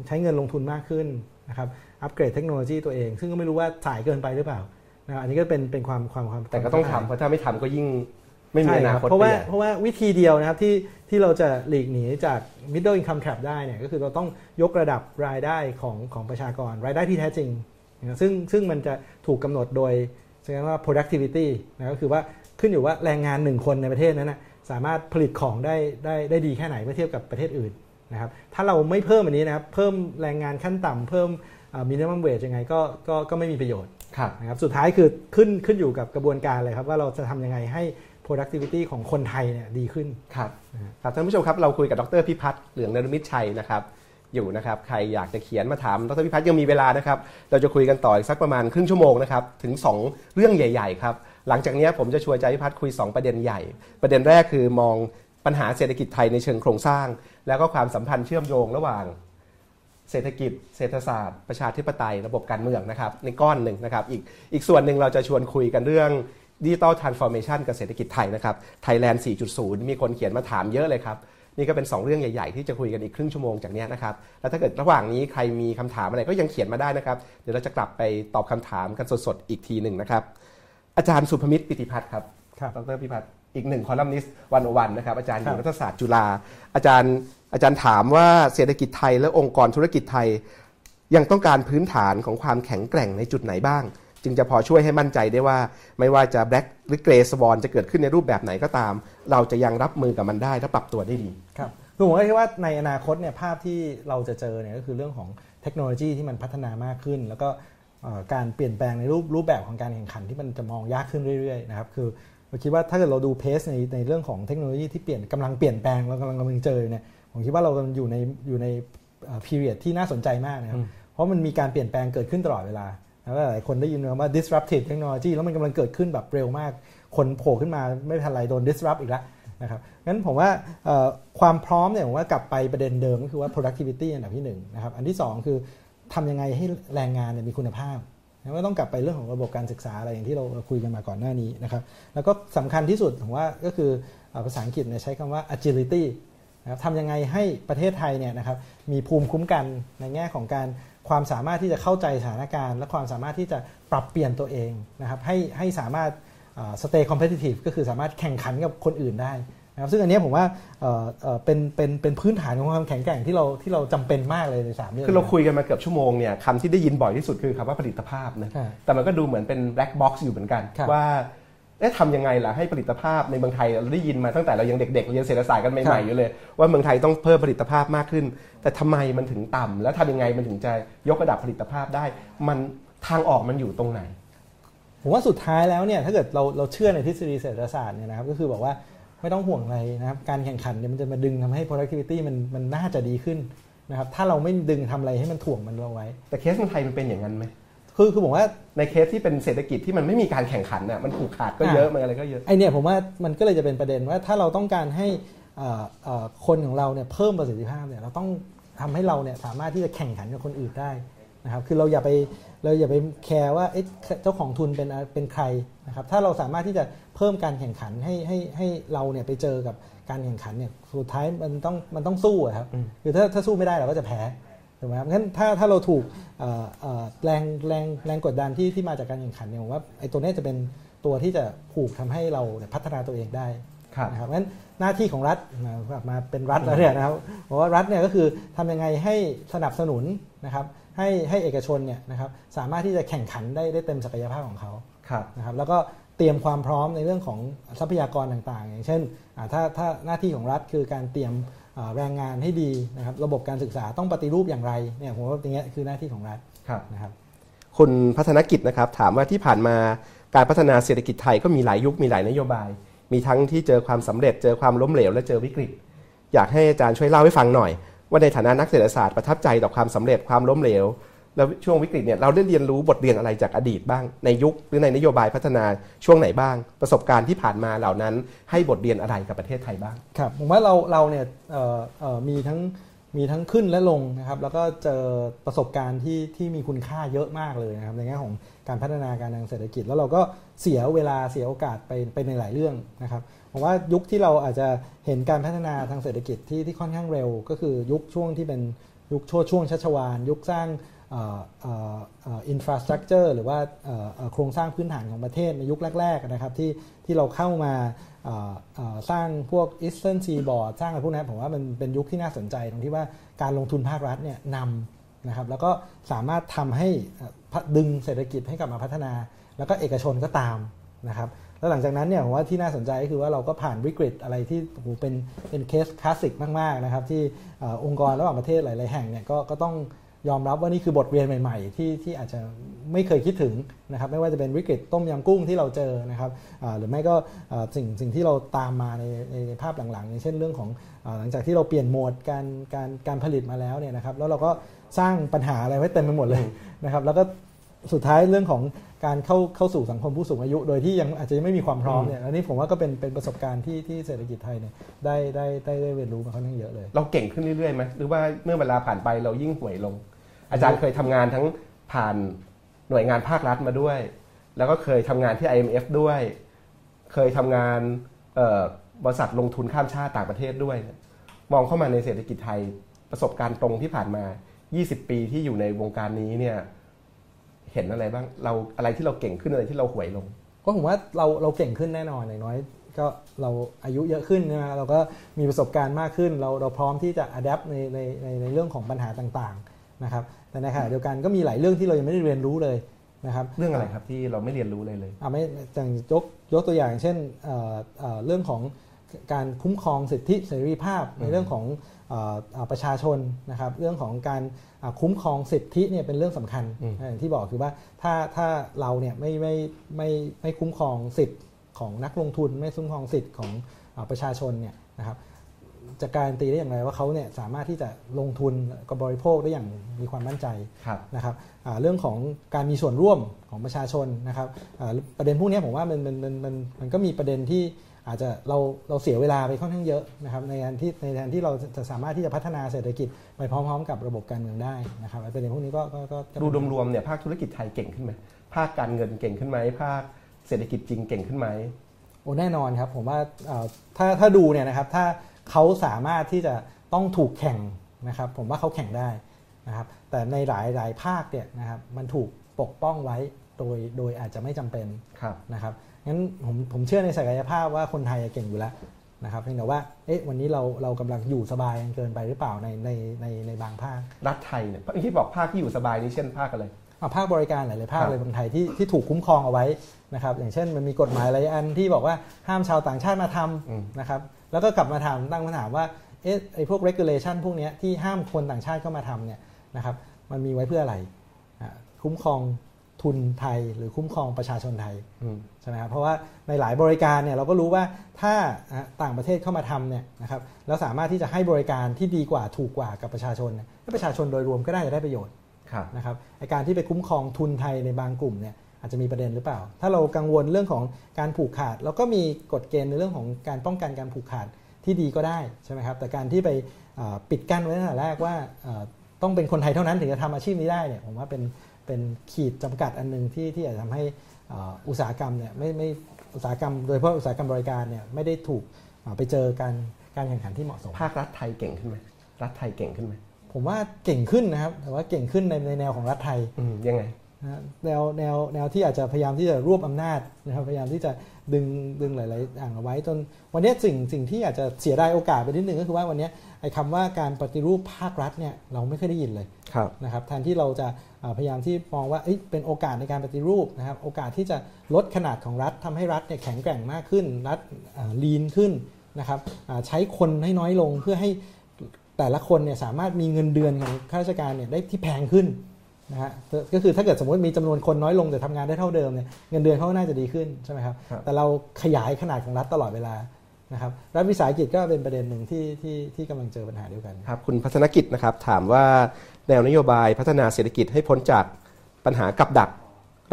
ใช้เงินลงทุนมากขึ้นนะครับอัปเกรดเทคโนโลยีตัวเอง ซึ่งก็ไม่รู้ว่าสายเกินไปหรือเปล่านะครับอันนี้ก็เป็นเป็นความความความแต่ก็ต้องความทำเพราะถ้าไม่ทำก็ยิ่ง ไม่มีใช่อนาครับคตเพราะว่าไปใหญ่เพราะว่าวิธีเดียวนะครับที่ที่เราจะหลีกหนีจาก middle income trap ได้เนี่ยก็คือเราต้องยกระดับรายได้ของของประชากรรายได้ที่แท้จริงนะครับซึ่งซึ่งมันจะถูกกำหนดโดยใช้คำว่า productivity นะก็คือว่าขึ้นอยู่ว่าแรงงานหนึ่งคนในประเทศนั้นนะสามารถผลิตของได้ได้ได้ดีแค่ไหนเมื่อเทียบกับประเทศอื่นนะครับถ้าเราไม่เพิ่มอันนี้นะครับเพิ่มแรงงานขั้นต่ำเพิ่ม minimum wage ยังไงก็ก็ก็ไม่มีประโยชน์ครับนะครับสุดท้ายคือขึ้นขึ้นอยู่กับกระบวนการเลยครับว่าเราจะทำยังไงให้ productivity ของคนไทยเนี่ยดีขึ้นครับครับท่านผู้ชมครับเราคุยกับดรพิพัฒน์เหลืองนรมิตชัยนะครับอยู่นะครับใครอยากจะเขียนมาถามดรพิพัฒน์ยังมีเวลานะครับเราจะคุยกันต่ออีกสักประมาณครึ่งชั่วโมงนะครับถึง 2 เรื่องใหญ่ๆครับหลังจากนี้ผมจะชวนอาจารย์พิพัฒน์คุย 2 ประเด็นใหญ่ ประเด็นแรกคือมองปัญหาเศรษฐกิจไทยในเชิงโครงสร้าง แล้วก็ความสัมพันธ์เชื่อมโยงระหว่าง เศรษฐกิจ เศรษฐศาสตร์ ประชาธิปไตย ระบบการเมืองนะครับในก้อนหนึ่งนะครับอีกอีกส่วนหนึ่งเราจะชวนคุยกันเรื่อง digital transformation กับเศรษฐกิจไทยนะครับไทยแลนด์ 4.0 มีคนเขียนมาถามเยอะเลยครับ นี่ก็เป็น 2 เรื่องใหญ่ ๆ ที่จะคุยกันอีกครึ่งชั่วโมงจากเนี้ยนะครับ แล้วถ้าเกิดระหว่างนี้ใครมีคำถามอะไรก็ยังเขียนมาได้นะครับ เดี๋ยวเราจะกลับไปตอบคำถามกันสดๆ อีกทีหนึ่งนะครับ อาจารย์สุภมิตรปิติพัฒน์ครับครับดรพิพัฒน์อีกหนึ่งคอลัมนิสต์วันโอวันนะครับ อาจารย์อครัยู่บรัฐศาสตร์จุฬาอาจารย์อาจารย์ถามว่าเศรษฐกิจไทยและองค์กรธุรกิจไทย ยังต้องการพื้นฐานของความแข็งแกร่งในจุดไหนบ้าง จึงจะพอช่วยให้มั่นใจได้ว่า ไม่ว่าจะแบล็กหรือเกรสวอนจะเกิดขึ้นในรูปแบบไหนก็ตาม เราจะยังรับมือกับมันได้และปรับตัวได้ดีครับคือผมก็คิดว่าในอนาคตเนี่ยภาพที่เราจะเจอเนี่ยก็คือเรื่องของเทคโนโลยีที่มันพัฒนามากขึ้น แล้วก็เอ่อการเปลี่ยนแปลงในรูปรูปแบบของการแข่งขันที่มันจะมองยากขึ้นเรื่อยๆนะครับคือเราคิดว่าถ้าเกิดเราดูเพสในในเรื่องของเทคโนโลยีที่เปลี่ยนกำลังเปลี่ยนแปลงเรากำลังกำลังเจออยู่เนี่ยผมคิดว่าเรากำลังอยู่ในอยู่ในพีเรียดที่น่าสนใจมากนะครับเพราะมันมีการเปลี่ยนแปลงเกิดขึ้นตลอดเวลา แล้วหลายคนได้ยินคำว่า disruptive technology แล้วมันกำลังเกิดขึ้นแบบเร็วมาก คนโผล่ขึ้นมาไม่ทันไรโดน disrupt อีกแล้วนะครับงั้นผมว่าความพร้อมเนี่ยผมว่ากลับไปประเด็นเดิมก็คือว่า productivity อันดับที่หนึ่งนะครับอันที่สองคือทำยังไงให้แรงงานเนี่ยมีคุณภาพนะว่ต้องกลับไปเรื่องของระบบการศึกษาอะไรอย่างที่เราคุยกันมาก่อนหน้านี้นะครับแล้วก็สำคัญที่สุดผมว่าก็คือภาษาอังกฤษเนี่ยใช้คำว่า agility นะครับทำยังไงให้ประเทศไทยเนี่ยนะครับมีภูมิคุ้มกันในแง่ของการ ความสามารถที่จะเข้าใจสถานการณ์ และความสามารถที่จะปรับเปลี่ยนตัวเองนะครับให้ให้สามารถสเตย์คอมเพ t i ิ i v e ก็คือสามารถแข่งขันกับคนอื่นได้นะครับซึ่งอันเนี้ยผมว่าเอ่อเอ่อเป็นเป็นเป็นพื้นฐานของความแข็งแกร่งที่เราที่เราจำเป็นมากเลยในสามเรื่องคือเราคุยกันมาเกือบชั่วโมงเนี่ยคำที่ได้ยินบ่อยที่สุดคือคำว่าผลิตภาพนะใช่แต่มันก็ดูเหมือนเป็น black box อยู่เหมือนกันครับว่าเอ๊ะทำยังไงล่ะให้ผลิตภาพในเมืองไทยเราได้ยินมาตั้งแต่เรายังเด็กๆเรียนเศรษฐศาสตร์กันใหม่ๆอยู่เลย ว่าเมืองไทยต้องเพิ่มผลิตภาพมากขึ้น แต่ทำไมมันถึงต่ำแล้วทำยังไงมันถึงจะยกระดับผลิตภาพได้ มันทางออกมันอยู่ตรงไหนผมว่าสุดท้ายแล้วเนี่ยถ้าเกิดเราเราเชื่อในทฤษฎีเศรษฐศาสตร์เนี่ยนะครับก็คือบอกว่าไม่ต้องห่วงอะไรนะครับการแข่งขันเนี่ยมันจะมาดึงทำให้ productivity มันมันน่าจะดีขึ้นนะครับถ้าเราไม่ดึงทำอะไรให้มันถ่วงมันเอาไว้ แต่เคสเมืองไทยมันเป็นอย่างนั้นไหม คือคือผมว่าในเคสที่เป็นเศรษฐกิจที่มันไม่มีการแข่งขันน่ะมันผูกขาดก็เยอะมันอะไรก็เยอะไอเนี่ยผมว่ามันก็เลยจะเป็นประเด็นว่าถ้าเราต้องการให้เอ่อเอ่อคนของเราเนี่ยเพิ่มประสิทธิภาพเนี่ยเราต้องทำให้เราเนี่ยสามารถที่จะแข่งขันกับคนอื่นได้นะครับคือเราอย่าไปเราอย่าไปแคร์ว่าเอ๊ะเจ้าของทุนเป็นอะไรเป็นใครนะครับถ้าเราสามารถที่จะเพิ่มการแข่งขันให้ให้ให้เราเนี่ยไปเจอกับการแข่งขันเนี่ยสุดท้ายมันต้องมันต้องสู้อะครับคือถ้าถ้าสู้ไม่ได้เราก็จะแพ้ ถูกไหมครับงั้นถ้าถ้าเราถูกเอ่อเอ่อแรงแรงแรงกดดันที่ที่มาจากการแข่งขันเนี่ยผมว่าไอ้ตัวเนี้ยจะเป็นตัวที่จะผูกทำให้เราเนี่ยพัฒนาตัวเองได้ครับนะครับงั้นหน้าที่ของรัฐนะกลับมาเป็นรัฐแล้วเนี่ยนะครับเพราะว่ารัฐเนี่ยก็คือทำยังไงให้สนับสนุนนะครับให้ให้เอกชนเนี่ยนะครับสามารถที่จะแข่งขันได้ได้เต็มศักยภาพของเขาครับนะครับแล้วก็เตรียมความพร้อมในเรื่องของทรัพยากรต่างๆ อย่างเช่นอ่าถ้าถ้าหน้าที่ของรัฐคือการเตรียมอ่า แรงงานให้ดีนะครับระบบการศึกษาต้องปฏิรูปอย่างไรเนี่ยผมว่าอย่างเงี้ยคือหน้าที่ของรัฐครับนะครับคุณพัฒนกิจนะครับถามว่าที่ผ่านมาการพัฒนาเศรษฐกิจไทยก็มีหลายยุคมีหลายนโยบายมมีทั้งที่เจอความสำเร็จเจอความล้มเหลวและเจอวิกฤต อยากให้อาจารย์ช่วยเล่าให้ฟังหน่อย ว่าในฐานะนักเศรษฐศาสตร์ประทับใจต่อความสำเร็จความล้มเหลว แล้วช่วงวิกฤตเนี่ยเราได้เรียนรู้บทเรียนอะไรจากอดีตบ้างในยุคหรือในนโยบายพัฒนาช่วงไหนบ้าง ประสบการณ์ที่ผ่านมาเหล่านั้นให้บทเรียนอะไรกับประเทศไทยบ้างครับผมว่าเราเราเนี่ยมีทั้งมีทั้งขึ้นและลงนะครับแล้วก็เจอประสบการณ์ที่ที่มีคุณค่าเยอะมากเลยนะครับในแง่ของการพัฒนาการทางเศรษฐกิจ แล้วเราก็เสียเวลาเสียโอกาสไปไปในหลายเรื่องนะครับผมว่ายุคที่เราอาจจะเห็นการพัฒนาทางเศรษฐกิจที่ที่ค่อนข้างเร็ว ก็คือยุคช่วงที่เป็นยุคช่วช่วงชัชวาลยุคสร้าง infrastructure หรือว่าโครงสร้างพื้นฐานของประเทศในยุคแรก ๆ นะครับ ที่ที่เราเข้ามาสร้างพวก Eastern Seaboard สร้างอะไรพวกนี้ผมว่ามันเป็นยุคที่น่าสนใจตรงที่ว่าการลงทุนภาครัฐเนี่ยนำนะครับ แล้วก็สามารถทำให้ดึงเศรษฐกิจให้กลับมาพัฒนา แล้วก็เอกชนก็ตามนะครับแล้วหลังจากนั้นเนี่ยผมว่าที่น่าสนใจก็คือว่าเราก็ผ่านวิกฤตอะไรที่โอ้โหเป็นเป็น case classic มากๆนะครับที่เอ่อองค์กรระหว่างประเทศหลาย ๆ แห่งเนี่ยก็ก็ต้อง ยอมรับว่านี่คือบทเรียนใหม่ๆ ที่ที่อาจจะไม่เคยคิดถึงนะครับไม่ว่าจะเป็นวิกฤตต้มยำกุ้งที่เราเจอนะครับอ่าหรือไม่ก็อ่าสิ่งสิ่งที่เราตามมาในในในภาพหลังๆอย่างเช่นเรื่องของอาหลังจากที่เราเปลี่ยนโหมดการการการผลิตมาแล้วเนี่ยนะครับแล้วเราก็สร้างปัญหาอะไรไว้เต็มไปหมดเลยนะครับแล้วก็สุดท้ายเรื่องของการเข้าเข้าสู่สังคมผู้สูงอายุ โดยที่ยังอาจจะยังไม่มีความพร้อมเนี่ยอันนี้ผมว่าก็เป็นเป็นประสบการณ์ที่ที่เศรษฐกิจไทยเนี่ยได้ได้ได้ได้เรียนรู้มาค่อนข้างเยอะเลย เราเก่งขึ้นเรื่อยๆไหมหรือว่าเมื่อเวลาผ่านไปเรายิ่งห่วยลง อาจารย์เคยทำงานทั้งผ่านหน่วยงานภาครัฐมาด้วย แล้วก็เคยทำงานที่ IMF ด้วย เคยทำงานบริษัทลงทุนข้ามชาติต่างประเทศด้วย มองเข้ามาในเศรษฐกิจไทยประสบการณ์ตรงที่ผ่านมา 20 ปีที่อยู่ในวงการนี้เนี่ยเห็นอะไรบ้างเราอะไรที่เราเก่งขึ้นอะไรที่เราห่วยลง ก็ผมว่าเราเราเก่งขึ้นแน่นอนอย่างน้อยก็เราอายุเยอะขึ้นนะเราก็มีประสบการณ์มากขึ้น เราเราพร้อมที่จะอัดแอปในในในเรื่องของปัญหาต่างๆนะครับ แต่ในขณะเดียวกันก็มีหลายเรื่องที่เรายังไม่ได้เรียนรู้เลยนะครับเรื่องอะไรครับที่เราไม่เรียนรู้เลยเลยอ่าไม่อย่างยกยกตัวอย่าง เช่นเอ่อเอ่อเรื่องของการคุ้มครองสิทธิเสรีภาพในเรื่องของเอ่อเอ่อประชาชนนะครับเรื่องของการอ่าคุ้มครองสิทธิเนี่ยเป็นเรื่องสำคัญอืมอย่างที่บอกคือว่าถ้าถ้าเราเนี่ยไม่ไม่ไม่ไม่คุ้มครองสิทธิ์ของนักลงทุน ไม่คุ้มครองสิทธิ์ของอาประชาชนเนี่ยนะครับ จะการันตีได้อย่างไรว่าเขาเนี่ยสามารถที่จะลงทุนกับบริโภคได้อย่างมีความมั่นใจครับนะครับอ่าเรื่องของการมีส่วนร่วมของประชาชนนะครับอ่าประเด็นพวกนี้ผมว่ามันมันมันมันมันก็มีประเด็นที่อาจจะเราเราเสียเวลาไปค่อนข้างเยอะนะครับในการที่ในการที่เราจะสามารถที่จะพัฒนาเศรษฐกิจไปพร้อมๆ กับระบบการเมืองได้นะครับไอ้ประเด็นพวกนี้ก็ก็ก็ก็ดูรวมๆเนี่ยภาคธุรกิจไทยเก่งขึ้นไหมภาคการเงินเก่งขึ้นไหมภาคเศรษฐกิจจริงเก่งขึ้นไหมโอ้แน่นอนครับผมว่าเอ่อถ้าถ้าดูเนี่ยนะครับถ้า เขาสามารถที่จะต้องถูกแข่งนะครับ ผมว่าเขาแข่งได้นะครับ แต่ในหลายหลายภาคเนี่ยนะครับมันถูกปกป้องไว้โดยโดยอาจจะไม่จำเป็นครับนะครับงั้นผมผมเชื่อในศักยภาพว่าคนไทยเก่งอยู่แล้วนะครับเพียงแต่ว่าเอ๊ะวันนี้เราเรากำลังอยู่สบายกันเกินไปหรือเปล่าในในในในบางภาค รัฐไทยเนี่ยที่บอกภาคที่อยู่สบายนี่เช่นภาคอะไรอะภาคบริการหลายๆภาคครับเลยบางไทยที่ที่ถูกคุ้มครองเอาไว้ นะครับอย่างเช่นมันมีกฎหมายหลายอันที่บอกว่าห้ามชาวต่างชาติมาทอืมำนะครับแล้วก็กลับมาถามตั้งคำถามว่าเอ๊ะไอ้พวก regulation พวกเนี้ยที่ห้ามคนต่างชาติเข้ามาทำเนี่ยนะครับมันมีไว้เพื่ออะไรอะคุ้มครองทุนไทยหรือคุ้มครองประชาชนไทยอืมใช่ไหมครับเพราะว่าในหลายบริการเนี่ยเราก็รู้ว่าถ้าอะต่างประเทศเข้ามาทำเนี่ยนะครับแล้วสามารถที่จะให้บริการที่ดีกว่าถูกกว่ากับประชาชนเนี่ยแล้วประชาชนโดยรวมก็ได้จะได้ประโยชน์ครับนะครับไอการที่ไปคุ้มครองทุนไทยในบางกลุ่มเนี่ย อาจจะมีประเด็นหรือเปล่า ถ้าเรากังวลเรื่องของการผูกขาดเราก็มีกฎเกณฑ์ในเรื่องของการป้องกันการผูกขาดที่ดีก็ได้ใช่ไหมครับแต่การที่ไปอ่าปิดกั้นไว้ตั้งแต่แรกว่าอ่าต้องเป็นคนไทยเท่านั้นถึงจะทำอาชีพนี้ได้เนี่ยผมว่าเป็นเป็นขีดจำกัดอันหนึ่งที่ที่อาจจะทำให้อ่าอุตสาหกรรมเนี่ยไม่ไม่อุตสาหกรรม โดยเฉพาะอุตสาหกรรมบริการเนี่ยไม่ได้ถูกอ่าไปเจอการการแข่งขันที่เหมาะสม ภาครัฐไทยเก่งขึ้นไหมรัฐไทยเก่งขึ้นไหมผมว่าเก่งขึ้นนะครับแต่ว่าเก่งขึ้นในในแนวของรัฐไทยอืมยังไงนะฮะ แนวแนวแนวที่อาจจะพยายามที่จะรวบอำนาจนะครับพยายามที่จะดึงดึงหลายๆอย่างเอาไว้จนวันนี้สิ่งสิ่งที่อาจจะเสียดายโอกาสไปนิดนึงก็คือว่าวันนี้ไอ้คำว่าการปฏิรูปภาครัฐเนี่ยเราไม่เคยได้ยินเลยครับนะครับแทนที่เราจะอ่าพยายามที่มองว่าเอ้ยเป็นโอกาสในการปฏิรูปนะครับโอกาสที่จะลดขนาดของรัฐทำให้รัฐเนี่ยแข็งแกร่งมากขึ้น รัฐลีนขึ้นนะครับอ่าใช้คนให้น้อยลงเพื่อให้แต่ละคนเนี่ยสามารถมีเงินเดือนของข้าราชการเนี่ยได้ที่แพงขึ้น นะฮะก็คือถ้าเกิดสมมติมีจำนวนคนน้อยลงแต่ทำงานได้เท่าเดิมเนี่ยเงินเดือนเขาก็น่าจะดีขึ้นใช่ไหมครับครับแต่เราขยายขนาดของรัฐตลอดเวลานะครับรัฐวิสาหกิจก็เป็นประเด็นหนึ่งที่ที่ที่กำลังเจอปัญหาเดียวกันครับคุณพัฒนกิจนะครับถามว่าแนวนโยบายพัฒนาเศรษฐกิจให้พ้นจากปัญหากับดัก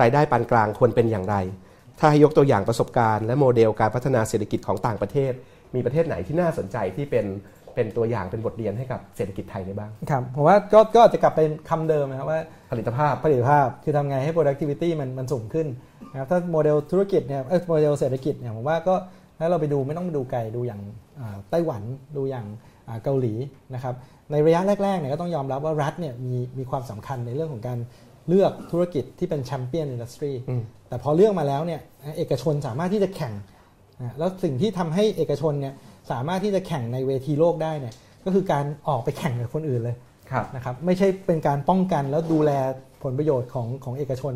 รายได้ปานกลางควรเป็นอย่างไร ถ้าให้ยกตัวอย่างประสบการณ์และโมเดลการพัฒนาเศรษฐกิจของต่างประเทศ มีประเทศไหนที่น่าสนใจที่เป็น เป็นตัวอย่างเป็นบทเรียนให้กับเศรษฐกิจไทยได้บ้างครับผมว่าก็ก็อาจจะกลับไปคำเดิมนะครับว่าผลิตภาพผลิตภาพคือทำไงให้ productivity มันมันสูงขึ้นนะครับถ้าโมเดลธุรกิจเนี่ยเอ้ยโมเดลเศรษฐกิจเนี่ยผมว่าก็ถ้าเราไปดูไม่ต้องไปดูไกลดูอย่างอ่าไต้หวันดูอย่างอ่าเกาหลีนะครับในระยะแรกๆเนี่ยก็ต้องยอมรับว่ารัฐเนี่ยมีมีความสำคัญในเรื่องของการเลือกธุรกิจที่เป็นแชมเปี้ยนอินดัสทรีอืมแต่พอเลือกมาแล้วเนี่ยเอกชนสามารถที่จะแข่งนะแล้วสิ่งที่ทำให้เอกชนเนี่ย สามารถที่จะแข่งในเวทีโลกได้เนี่ยก็คือการออกไปแข่งกับคนอื่นเลยครับนะครับไม่ใช่เป็นการป้องกันแล้วดูแลผลประโยชน์ของของเอกชน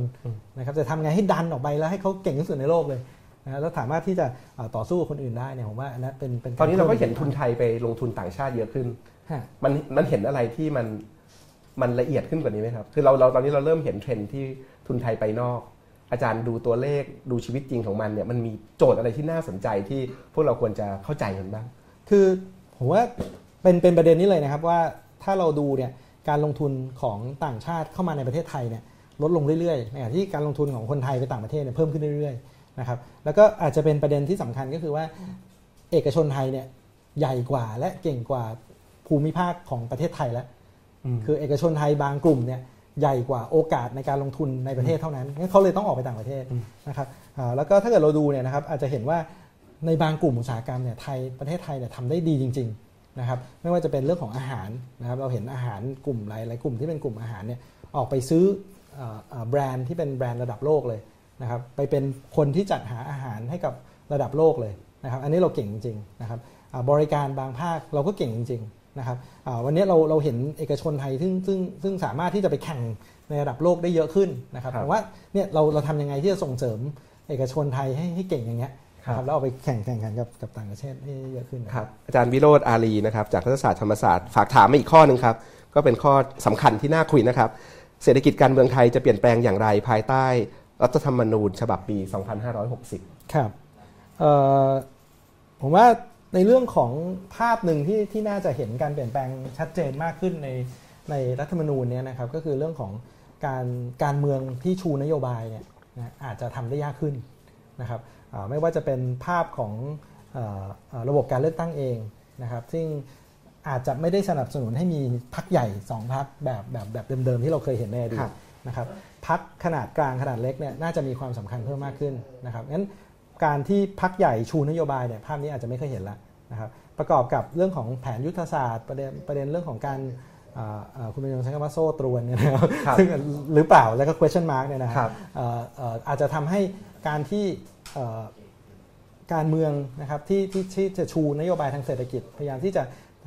นะครับจะทำไงให้ดันออกไปแล้วให้เขาเก่งที่สุดในโลกเลยนะแล้วสามารถที่จะเอ่อต่อสู้กับคนอื่นได้เนี่ยผมว่าอันนั้นเป็นเป็นตอนนี้เราก็เห็นทุนไทยไปลงทุนต่างชาติเยอะขึ้นฮะมันมันเห็นอะไรที่มันมันละเอียดขึ้นกว่านี้ไหมครับ คือเราเราตอนนี้เราเริ่มเห็นเทรนด์ที่ทุนไทยไปนอก อาจารย์ดูตัวเลขดูชีวิตจริงของมันเนี่ยมันมีโจทย์อะไรที่น่าสนใจที่พวกเราควรจะเข้าใจมันบ้าง คือผมว่าเป็นเป็นประเด็นนี้เลยนะครับว่าถ้าเราดูเนี่ยการลงทุนของต่างชาติเข้ามาในประเทศไทยเนี่ยลดลงเรื่อยๆในขณะที่การลงทุนของคนไทยไปต่างประเทศเนี่ยเพิ่มขึ้นเรื่อยๆนะครับแล้วก็อาจจะเป็นประเด็นที่สำคัญก็คือว่าเอกชนไทยเนี่ยใหญ่กว่าและเก่งกว่าภูมิภาคของประเทศไทยแล้วคือเอกชนไทยบางกลุ่มเนี่ย ใหญ่กว่าโอกาสในการลงทุนในประเทศเท่านั้นงั้นเขาเลยต้องออกไปต่างประเทศนะครับอ่าแล้วก็ถ้าเกิดเราดูเนี่ยนะครับอาจจะเห็นว่าในบางกลุ่มอุตสาหกรรมเนี่ยไทยประเทศไทยเนี่ยทำได้ดีจริงๆนะครับไม่ว่าจะเป็นเรื่องของอาหารนะครับเราเห็นอาหารกลุ่มหลายหลายกลุ่มที่เป็นกลุ่มอาหารเนี่ยออกไปซื้ออ่าอ่าแบรนด์ที่เป็นแบรนด์ระดับโลกเลยนะครับไปเป็นคนที่จัดหาอาหารให้กับระดับโลกเลยนะครับอันนี้เราเก่งจริงๆนะครับอ่าบริการบางภาคเราก็เก่งจริงๆ นะครับอ่าวันนี้เราเราเห็นเอกชนไทยซึ่งซึ่งซึ่งสามารถที่จะไปแข่งในระดับโลกได้เยอะขึ้นนะครับครับแต่ว่าเนี่ยเราเราทำยังไงที่จะส่งเสริมเอกชนไทยให้ให้เก่งอย่างเงี้ยครับนะครับแล้วเอาไปแข่งแข่งขันกับกับต่างประเทศให้เยอะขึ้นนะครับอาจารย์วิโรธอารีนะครับจากรัฐศาสตร์ธรรมศาสตร์ฝากถามมาอีกข้อหนึ่งครับก็เป็นข้อสำคัญที่น่าคุยนะครับ เศรษฐกิจการเมืองไทยจะเปลี่ยนแปลงอย่างไรภายใต้รัฐธรรมนูญฉบับปี 2560 ครับเอ่อผมว่า ในเรื่องของภาพหนึ่งที่ที่น่าจะเห็นการเปลี่ยนแปลงชัดเจนมากขึ้นในในรัฐธรรมนูญเนี่ยนะครับก็คือเรื่องของการการเมืองที่ชูนโยบายเนี่ยนะอาจจะทำได้ยากขึ้นนะครับไม่ว่าจะเป็นภาพของออระบบการเลือกตั้งเองนะครับ ซึ่งอาจจะไม่ได้สนับสนุนให้มีพักใหญ่สองพักแบบแบบแบบเดิมๆที่เราเคยเห็นในอดีตนะครับพักขนาดกลางขนาดเล็กเนี่ยน่าจะมีความสำคัญเพิ่มมากขึ้นนะครับงั้น การที่พักใหญ่ชูนโยบายเนี่ยภาพนี้อาจจะไม่เคยเห็นแล้วนะครับประกอบกับเรื่องของแผนยุทธศาสตร์ ประเด็นประเด็นเรื่องของการอ่าอ่าคุณเป็นยงใช้คำว่าโซ่ตรวนเนี่ยนะครับครับซึ่งหรือเปล่าแล้วก็ question mark เนี่ยนะคครัรับบเอ่อเอ่ออาจจะทำให้การที่เอ่อการเมืองนะครับที่ที่ที่จะชูนโยบายทางเศรษฐกิจ พยายามที่จะ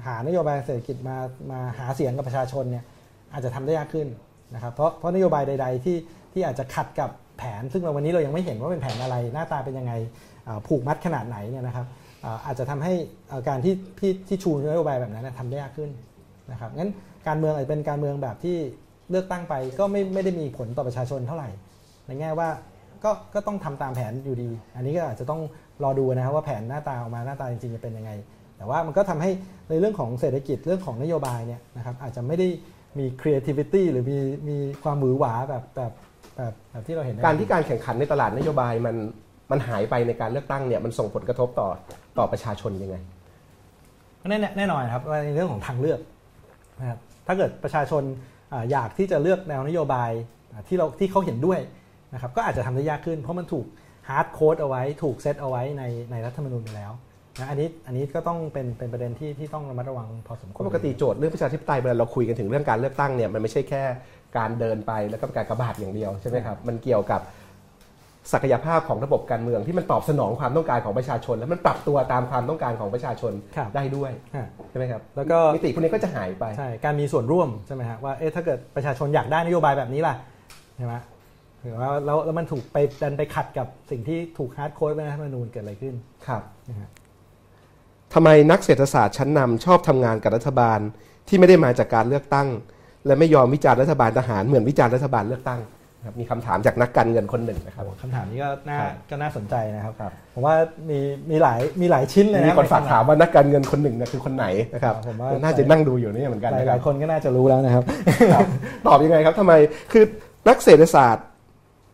หานโยบายทางเศรษฐกิจมามาหาเสียงกับประชาชนเนี่ยอาจจะทำได้ยากขึ้นนะครับเพราะเพราะนโยบายใด ๆ ที่ที่อาจจะขัดกับ แผน ซึ่งเราวันนี้เรายังไม่เห็นว่าเป็นแผนอะไร หน้าตาเป็นยังไงผูกมัดขนาดไหนเนี่ยนะครับอาจจะทำให้การที่ที่ที่ชูนโยบายแบบนั้นทำได้ยากขึ้นนะครับงั้นการเมืองอาจจะเป็นการเมืองแบบที่เลือกตั้งไปก็ไม่ไม่ได้มีผลต่อประชาชนเท่าไหร่ ในแง่ว่าก็ก็ต้องทำตามแผนอยู่ดี อันนี้ก็อาจจะต้องรอดูนะครับว่าแผนหน้าตาออกมาหน้าตาจริงๆจะเป็นยังไง แต่ว่ามันก็ทำให้ในเรื่องของเศรษฐกิจเรื่องของนโยบายเนี่ยนะครับอาจจะไม่ได้มี creativity หรือมีมีความหวือหวาแบบแบบ แบบแบบที่เราเห็นในการที่การแข่งขันในตลาดนโยบายมันมันหายไปในการเลือกตั้งเนี่ยมันส่งผลกระทบต่อต่อประชาชนยังไงแน่แน่นอนครับว่าในเรื่องของทางเลือกนะครับถ้าเกิดประชาชนอ่าอยากที่จะเลือกแนวนโยบายอ่าที่เราที่เขาเห็นด้วยนะครับก็อาจจะทำได้ยากขึ้น เพราะมันถูก hard code เอาไว้ถูกเซตเอาไว้ในในรัฐธรรมนูญไปแล้วนะอันนี้อันนี้ก็ต้องเป็นเป็นประเด็นที่ที่ต้องระมัดระวังพอสมควรปกติโจทย์เรื่องประชาธิปไตยเวลาเราคุยกันถึงเรื่องการเลือกตั้งเนี่ยมันไม่ใช่แค่ การเดินไปแล้วก็การกระบาดอย่างเดียวใช่ไหมครับมันเกี่ยวกับศักยภาพของระบบการเมืองที่มันตอบสนองความต้องการของประชาชน แล้วมันปรับตัวตามความต้องการของประชาชนครับได้ด้วยอ่าใช่ไหมครับแล้วก็มิติพวกนี้ก็จะหายไปใช่การมีส่วนร่วมใช่ไหมฮะว่าเอ๊ะถ้าเกิดประชาชนอยากได้นโยบายแบบนี้ล่ะใช่ไหมหรือว่าแล้วแล้วมันถูกไปดันไปขัดกับสิ่งที่ถูก hard code ไว้ในรัฐธรรมนูญเกิดอะไรขึ้นครับนะฮะทำไมนักเศรษฐศาสตร์ชั้นนำชอบทำงานกับรัฐบาลที่ไม่ได้มาจากการเลือกตั้ง และไม่ยอมวิจารณ์รัฐบาลทหารเหมือนวิจารณ์รัฐบาลเลือกตั้งครับมีคำถามจากนักการเงินคนหนึ่งนะครับคำถามนี้ก็น่าครับก็น่าสนใจนะครับครับผมว่ามีมีหลายมีหลายชิ้นเลยนะมีคนฝากถามว่านักการเงินคนหนึ่งเนะคือคนไหนนะครับผมว่าน่าจะนั่งดูอยู่นี่เหมือนกันหลายนะหครัลาบยคนก็น่าจะรู้แล้วนะครับครับตอบยังไงครับทำไมคือนักเศรษฐศาสตร์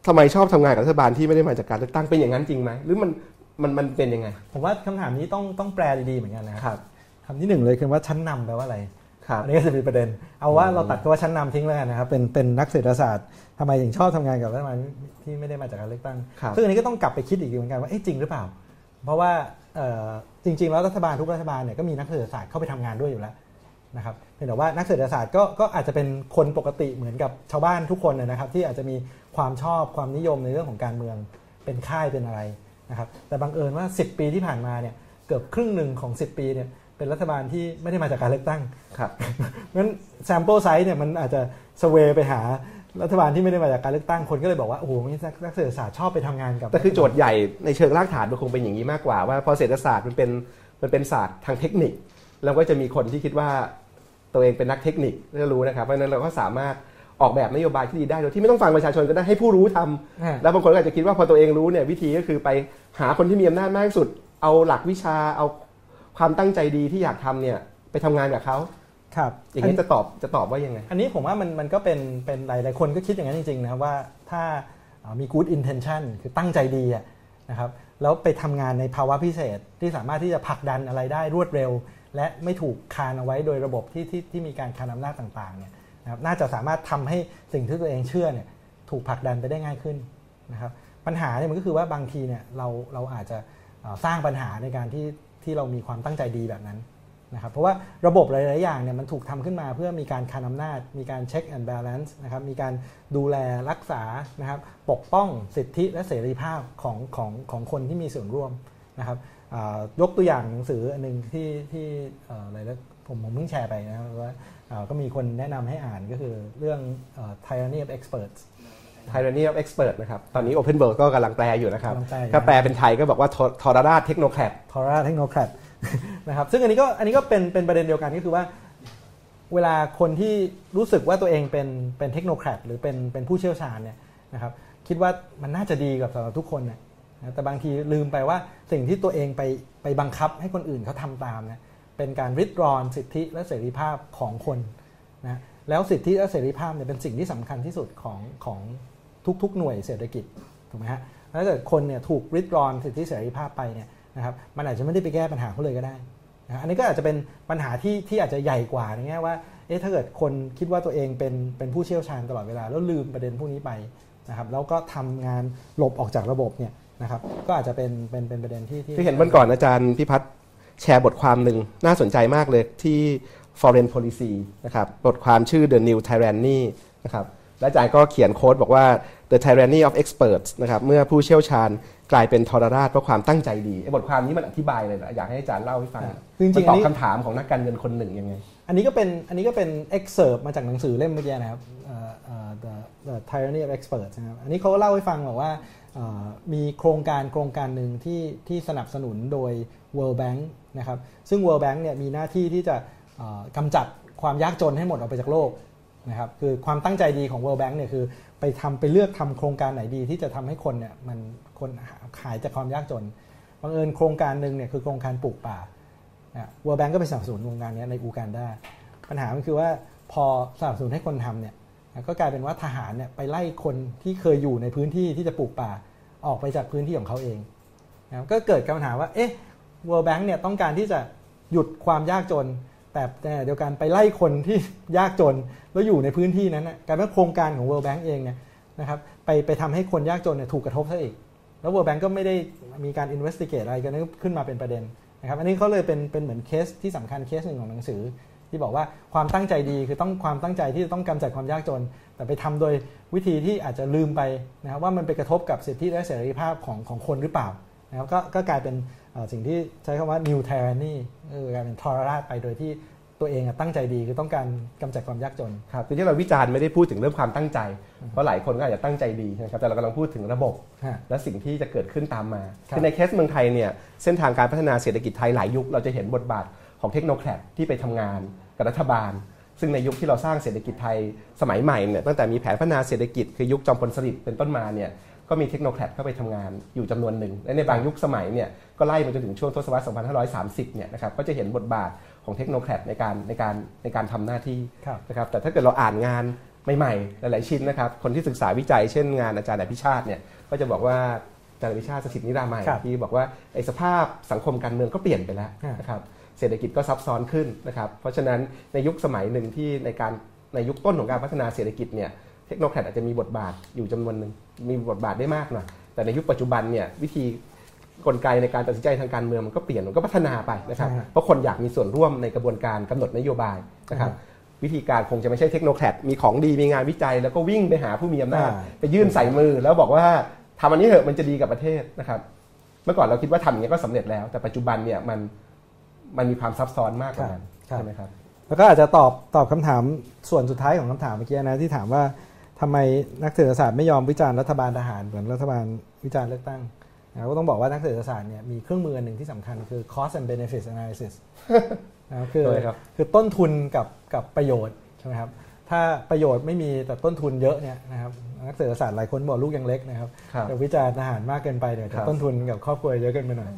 ทำไมชอบทำงานกับรัฐบาลที่ไม่ได้มาจากการเลือกตั้งเป็นอย่างนั้นจริงไหมหรือมันมันมันเป็นยังไง ผมว่าคำถามนี้ต้องต้องแปลดีๆเหมือนกันนะครับคำที่หนึ่งเลยคือว่าชั้นนำแปลว่าอะไร ครับอันนี้ก็จะมีประเด็น เอาว่าอืมเราตัดคำว่าชั้นนำทิ้งแล้วกันนะครับ เป็นเป็นนักเศรษฐศาสตร์ทำไมถึงชอบทำงานกับรัฐบาลที่ไม่ได้มาจากการเลือกตั้งครับซึ่งอันนี้ก็ต้องกลับไปคิดอีกเหมือนกันว่าเอ๊ะจริงหรือเปล่า เพราะว่าเอ่อจริง ๆ แล้วรัฐบาลทุกรัฐบาลเนี่ยก็มีนักเศรษฐศาสตร์เข้าไปทำงานด้วยอยู่แล้วนะครับเพียงแต่ว่านักเศรษฐศาสตร์ก็ก็อาจจะเป็นคนปกติเหมือนกับชาวบ้านทุกคนนะนะครับ ที่อาจจะมีความชอบความนิยมในเรื่องของการเมืองเป็นค่ายเป็นอะไรนะครับแต่บังเอิญว่า 10 ปีที่ผ่านมาเนี่ยเกือบครึ่งหนึ่งของ 10 ปีเนี่ย เป็นรัฐบาลที่ไม่ได้มาจากการเลือกตั้งครับงั้น sample size เนี่ยมันอาจจะสเวไปหารัฐบาลที่ไม่ได้มาจากการเลือกตั้งคนก็เลยบอกว่าโอ้โหนี่นักนักเศรษฐศาสตร์ชอบไปทำงานกับแต่คือโจทย์ใหญ่ในเชิงรากฐานมันคงเป็นอย่างนี้มากกว่าว่าพอเศรษฐศาสตร์มันเป็นมันเป็นศาสตร์ทางเทคนิค แล้วก็จะมีคนที่คิดว่าตัวเองเป็นนักเทคนิคก็รู้นะครับเพราะฉะนั้นเราก็สามารถออกแบบนโยบายที่ดีได้โดยที่ไม่ต้องฟังประชาชนก็ได้ให้ผู้รู้ทำอ่าแล้วบางคนก็อาจจะคิดว่าพอตัวเองรู้เนี่ยวิธีก็คือไปหาคนที่มีอำนาจมากที่สุด เอาหลักวิชาเอา ความตั้งใจดีที่อยากทำเนี่ยไปทำงานกับเขาครับอย่างนี้จะตอบจะตอบว่ายังไง อันนี้ผมว่ามันมันก็เป็นเป็นหลายหลายคนก็คิดอย่างนั้นจริงๆนะครับว่าถ้าเอ่อมี good intention คือตั้งใจดีอะนะครับแล้วไปทำงานในภาวะพิเศษที่สามารถที่จะผลักดันอะไรได้รวดเร็ว และไม่ถูกคานเอาไว้โดยระบบที่ที่ที่มีการคานอำนาจต่างๆเนี่ยนะครับน่าจะสามารถทำให้สิ่งที่ตัวเองเชื่อเนี่ยถูกผลักดันไปได้ง่ายขึ้นนะครับปัญหาเนี่ยมันก็คือว่าบางทีเนี่ยเราเราอาจจะเอ่อสร้างปัญหาในการที่ ที่เรามีความตั้งใจดีแบบนั้นนะครับเพราะว่าระบบหลาย ๆ อย่างเนี่ยมันถูกทำขึ้นมาเพื่อมีการคานอำนาจ มีการ check and balance นะครับมีการดูแลรักษานะครับปกป้องสิทธิและเสรีภาพของของของคนที่มีส่วนร่วมนะครับยกตัวอย่างหนังสืออันหนึ่งที่ที่อะไรแล้วผมผมเพิ่งแชร์ไปนะครับว่าก็มีคนแนะนำให้อ่านก็คือเรื่องเอ่อ Tyranny of Experts Tyranny of Expert นะครับ ตอนนี้ Open World ก็กำลังแปลอยู่นะครับกำลังแปลอยู่ถ้าแปลเป็นไทยก็บอกว่าทรราช technocrat อ่า technocrat นะครับ ซึ่งอันนี้ก็อันนี้ก็เป็นเป็นประเด็นเดียวกันก็คือว่า เวลาคนที่รู้สึกว่าตัวเองเป็นเป็น technocrat หรือเป็นเป็นผู้เชี่ยวชาญเนี่ยนะครับ คิดว่ามันน่าจะดีกับสำหรับทุกคนเนี่ยนะแต่บางทีลืมไปว่าสิ่งที่ตัวเองไปไปบังคับให้คนอื่นเขาทำตามเนี่ยเป็นการริดรอนสิทธิและเสรีภาพของคนนะแล้วสิทธิและเสรีภาพเนี่ยเป็นสิ่งที่สำคัญที่สุดของของ ทุกๆ หน่วยเศรษฐกิจถูกไหมฮะแล้วถ้าเกิดคนเนี่ยถูกริดรอนสิทธิเสรีภาพไปเนี่ยนะครับมันอาจจะไม่ได้ไปแก้ปัญหาเขาเลยก็ได้นะอันนี้ก็อาจจะเป็นปัญหาที่ที่อาจจะใหญ่กว่าในแง่ว่าเอ๊ะถ้าเกิดคนคิดว่าตัวเองเป็นเป็นผู้เชี่ยวชาญตลอดเวลา แล้วลืมประเด็นพวกนี้ไปนะครับแล้วก็ทำงานหลบออกจากระบบเนี่ยนะครับก็อาจจะเป็นเป็นเป็นประเด็นที่ที่ที่เห็นวันก่อนอาจารย์พิพัฒน์แชร์บทความหนึ่งน่าสนใจมากเลยที่ Foreign Policy นะครับบทความชื่อ The New Tyranny นะครับ และอาจารย์ก็เขียนโค้ดบอกว่า The Tyranny of Experts นะครับเมื่อผู้เชี่ยวชาญกลายเป็นทรราชเพราะความตั้งใจดีไอ้บทความนี้มันอธิบายเลยนะอยากให้อาจารย์เล่าให้ฟังจริงๆมันตอัอนบนี้คำถามของนักการเงินคนหนึ่งยังไง อันนี้ก็เป็นอันนี้ก็เป็น excerpt มาจากหนังสือเล่มเมื่อกี้นะครับเอ่อเอ่อ the the tyranny of experts นะครับอันนี้เขาเล่าให้ฟังบอกว่าเอ่อมีโครงการโครงการหนึ่งที่ที่สนับสนุนโดย World Bank นะครับซึ่ง World Bank เนี่ยมีหน้าที่ที่จะเอ่อกำจัดความยากจนให้หมดออกไปจากโลก นะครับคือความตั้งใจดีของ World Bank เนี่ยคือไปทำไปเลือกทำโครงการไหนดีที่จะทำให้คนเนี่ยมันคนหายจากความยากจนบังเอิญโครงการหนึ่งเนี่ยคือโครงการปลูกป่า World Bank ก็ไปสนับสนุนโครงการนี้ในอูกันดาปัญหามันคือว่าพอสนับสนุนให้คนทำเนี่ยก็กลายเป็นว่าทหารเนี่ยไปไล่คนที่เคยอยู่ในพื้นที่ที่จะปลูกป่าออกไปจากพื้นที่ของเขาเองนะก็เกิดปัญหาว่าเอ๊ะ World Bank เนี่ยต้องการที่จะหยุดความยากจน แต่แต่เดียวกันไปไล่คนที่ยากจนแล้วอยู่ในพื้นที่นั้นนะกายเป็นว่าโครงการของ World Bank เองเนี่ยนะครับไปไปทำให้คนยากจนเนี่ยถูกกระทบซะอีก แล้ว World Bank ก็ไม่ได้มีการ investigate อะไรกันขึ้นมาเป็นประเด็นนะครับอันนี้เขาเลยเป็นเป็นเหมือนเคสที่สำคัญเคสหนึ่งของหนังสือ ที่บอกว่าความตั้งใจดีคือต้องความตั้งใจที่จะต้องกำจัดความยากจน แต่ไปทำโดยวิธีที่อาจจะลืมไปนะครับว่ามันไปกระทบกับสิทธิและเสรีภาพของของคนหรือเปล่า นะครับก็ก็กลายเป็นเอ่อสิ่งที่ใช้คำว่า new tyranny ก็คือกลายเป็นทรราชไปโดยที่ตัวเองอะตั้งใจดีคือต้องการกำจัดความยากจนครับทีนี้เราวิจารณ์ไม่ได้พูดถึงเรื่องความตั้งใจ เพราะหลายคนก็อาจจะตั้งใจดีนะครับแต่เรากำลังพูดถึงระบบฮะและสิ่งที่จะเกิดขึ้นตามมาครับคือในเคสเมืองไทยเนี่ยเส้นทางการพัฒนาเศรษฐกิจไทยหลายยุคเราจะเห็นบทบาทของเทคโนแครดที่ไปทำงานกับรัฐบาล ซึ่งในยุคที่เราสร้างเศรษฐกิจไทยสมัยใหม่เนี่ยตั้งแต่มีแผนพัฒนาเศรษฐกิจคือยุคจอมพลสฤษดิ์เป็นต้นมาเนี่ย ก็มีเทคโนแครดเข้าไปทำงานอยู่จำนวนหนึ่ง และในบางยุคสมัยเนี่ยก็ไล่มาจนถึงช่วงทศวรรษ 2530 เนี่ยนะครับก็จะเห็นบทบาทของเทคโนแครดในการในการในการทำหน้าที่ครับนะครับแต่ถ้าเกิดเราอ่านงานใหม่ๆ หลายๆชิ้นนะครับ คนที่ศึกษาวิจัยเช่นงานอาจารย์อภิชาติเนี่ยก็จะบอกว่าอาจารย์อภิชาติสถิตนิรามัยครับที่บอกว่าไอ้สภาพสังคมการเมืองก็เปลี่ยนไปแล้วฮะนะครับเศรษฐกิจก็ซับซ้อนขึ้นนะครับ เพราะฉะนั้นในยุคสมัยหนึ่งที่ในการในยุคต้นของการพัฒนาเศรษฐกิจเนี่ย เทคโนแครดอาจจะมีบทบาทอยู่จำนวนหนึ่งมีบทบาทได้มากหน่อยแต่ในยุคปัจจุบันเนี่ยวิธีกลไกในการตัดสินใจทางการเมืองมันก็เปลี่ยนมันก็พัฒนาไปนะครับใช่ฮะเพราะคนอยากมีส่วนร่วมในกระบวนการกำหนดนโยบายนะครับอ่วิธีการคงจะไม่ใช่เทคโนแครดมีของดีมีงานวิจัย แล้วก็วิ่งไปหาผู้มีอำนาจอ่าไปยื่นใส่มือ แล้วบอกว่าทำอันนี้เถอะมันจะดีกับประเทศนะครับ เมื่อก่อนเราคิดว่าทำอย่างนี้ก็สำเร็จแล้ว แต่ปัจจุบันเนี่ยมันมันมีความซับซ้อนมากกว่านั้นครับใช่ไหมครับแล้วก็อาจจะตอบตอบคำถามส่วนสุดท้ายของคำถามเมื่อกี้นะที่ถามว่า ทำไมนักเศรษฐศาสตร์ไม่ยอมวิจารณ์รัฐบาลทหารเหมือนรัฐบาลวิจารณ์เลือกตั้งนะก็ต้องบอกว่านักเศรษฐศาสตร์เนี่ยมีเครื่องมืออันหนึ่งที่สำคัญคือ cost and benefits analysis นะครับคือโดยครับคือต้นทุนกับกับประโยชน์ใช่ไหมครับถ้าประโยชน์ไม่มีแต่ต้นทุนเยอะเนี่ยนะครับนักเศรษฐศาสตร์หลายคนบอกลูกยังเล็กนะครับครับจะวิจารณ์ทหารมากเกินไปเนี่ยแต่ครับต้นทุนกับครอบครัวเยอะเกินไปหน่อย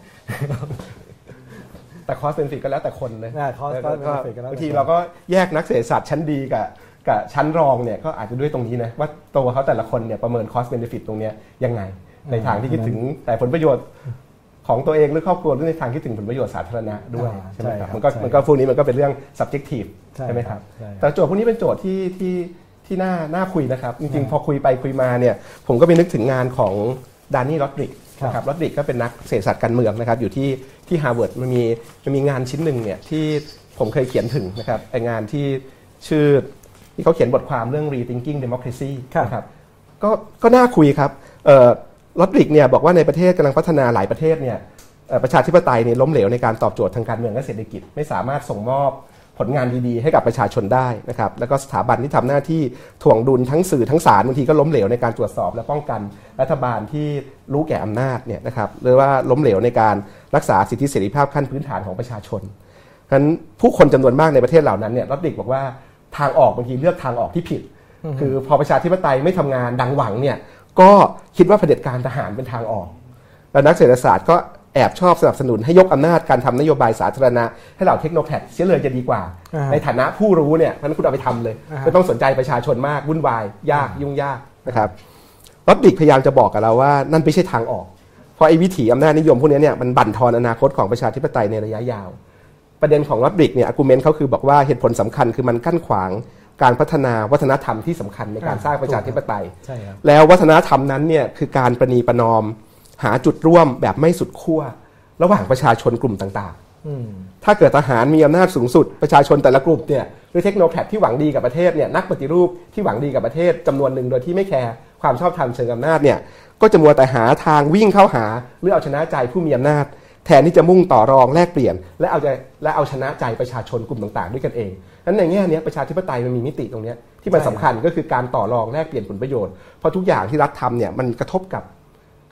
แต่ cost benefit ก็แล้วแต่คนเลยอ่า cost แล้วก็ benefit ก็แล้วแต่บางทีเราก็แยกนักเศรษฐศาสตร์ชั้นดีกับ กับชั้นรองเนี่ยก็อาจจะด้วยตรงนี้นะว่าตัวเขาแต่ละคนเนี่ยประเมิน cost benefit ตรงเนี้ยยังไง ในทางที่คิดถึงแต่ผลประโยชน์ของตัวเองหรือครอบครัวหรือในทางคิดถึงผลประโยชน์สาธารณะด้วยอ่าใช่ไหมครับใช่ครับมันก็ใช่มันก็พวกนี้มันก็เป็นเรื่อง subjective ใช่ใช่ไหมครับใช่ครับแต่โจทย์พวกนี้เป็นโจทย์ที่ที่ที่น่าน่าคุยนะครับ จริงอืมๆพอคุยไปคุยมาเนี่ยผมก็ไปนึกถึงงานของ Dani Rodrik ครับนะครับ Rodrik ก็เป็นนักเศรษฐศาสตร์การเมืองนะครับอยู่ที่ที่ฮาร์วาร์ดมันมีมันมีงานชิ้นหนึ่งเนี่ยที่ผมเคยเขียนถึงนะครับไองานที่ชื่อ ที่เขาเขียนบทความเรื่อง rethinking democracy ครับนะครับก็ก็น่าคุยครับลอดริกเนี่ยบอกว่าในประเทศกำลังพัฒนาหลายประเทศเนี่ยเอ่อประชาธิปไตยเนี่ยล้มเหลวในการตอบโจทย์ทางการเมืองและเศรษฐกิจ ไม่สามารถส่งมอบผลงานดีๆ ให้กับประชาชนได้นะครับแล้วก็สถาบันที่ทำหน้าที่ถ่วงดุลทั้งสื่อทั้งศาลบางทีก็ล้มเหลวในการตรวจสอบ และป้องกันรัฐบาลที่รู้แก่อำนาจเนี่ยนะครับหรือว่าล้มเหลวในการรักษาสิทธิเสรีภาพขั้นพื้นฐานของประชาชนฉะนั้นผู้คนจำนวนมากในประเทศเหล่านั้นเนี่ยรัฐดิกบอกว่า ทางออกบางทีเลือกทางออกที่ผิด คือพอประชาธิปไตยไม่ทำงานดังหวังเนี่ยก็คิดว่าเผด็จการทหารเป็นทางออกแล้วนักเศรษฐศาสตร์ก็แอบชอบสนับสนุนให้ยกอำนาจการทำนโยบายสาธารณะ ให้เหล่าเทคโนแครดเสียเลยจะดีกว่าอ่าฮะในฐานะผู้รู้เนี่ยเพราะฉะนั้นคุณเอาไปทำเลยอ่าฮะไม่ต้องสนใจประชาชนมากวุ่นวาย ยากยุ่งยากนะครับรัฐดิกพยายามจะบอกกับเราว่านั่นไม่ใช่ทางออก เพราะไอ้วิถีอำนาจนิยมพวกนี้เนี่ยมันบั่นทอนอนาคตของประชาธิปไตยในระยะยาว ประเด็นของลอดบริกเนี่ยอากูเมนต์เขาคือบอกว่าเหตุผลสำคัญคือมันกั้นขวางการพัฒนาวัฒนธรรมที่สำคัญในการอ่าสร้างประชาธิปไตยใช่ครับแล้ววัฒนธรรมนั้นเนี่ยคือการประนีประนอม หาจุดร่วมแบบไม่สุดขั้วระหว่างประชาชนกลุ่มต่างอืมๆถ้าเกิดทหารมีอำนาจสูงสุด ประชาชนแต่ละกลุ่มเนี่ยหรือเทคโนแครดที่หวังดีกับประเทศเนี่ยนักปฏิรูปที่หวังดีกับประเทศจำนวนหนึ่งโดยที่ไม่แคร์ความชอบธรรมเชิงอำนาจเนี่ยก็จะมัวแต่หาทางวิ่งเข้าหาหรือเอาชนะใจผู้มีอำนาจ แทนที่จะมุ่งต่อรองแลกเปลี่ยน และเอาใจและเอาชนะใจประชาชนกลุ่มต่างๆ ด้วยกันเองนั้นในแง่เนี้ยประชาธิปไตยมันมีมิติตรงเนี้ยที่มันใช่สำคัญก็คือการต่อรองแลกเปลี่ยนผลประโยชน์เพราะทุกอย่างที่รัฐทำเนี่ยมันกระทบกับ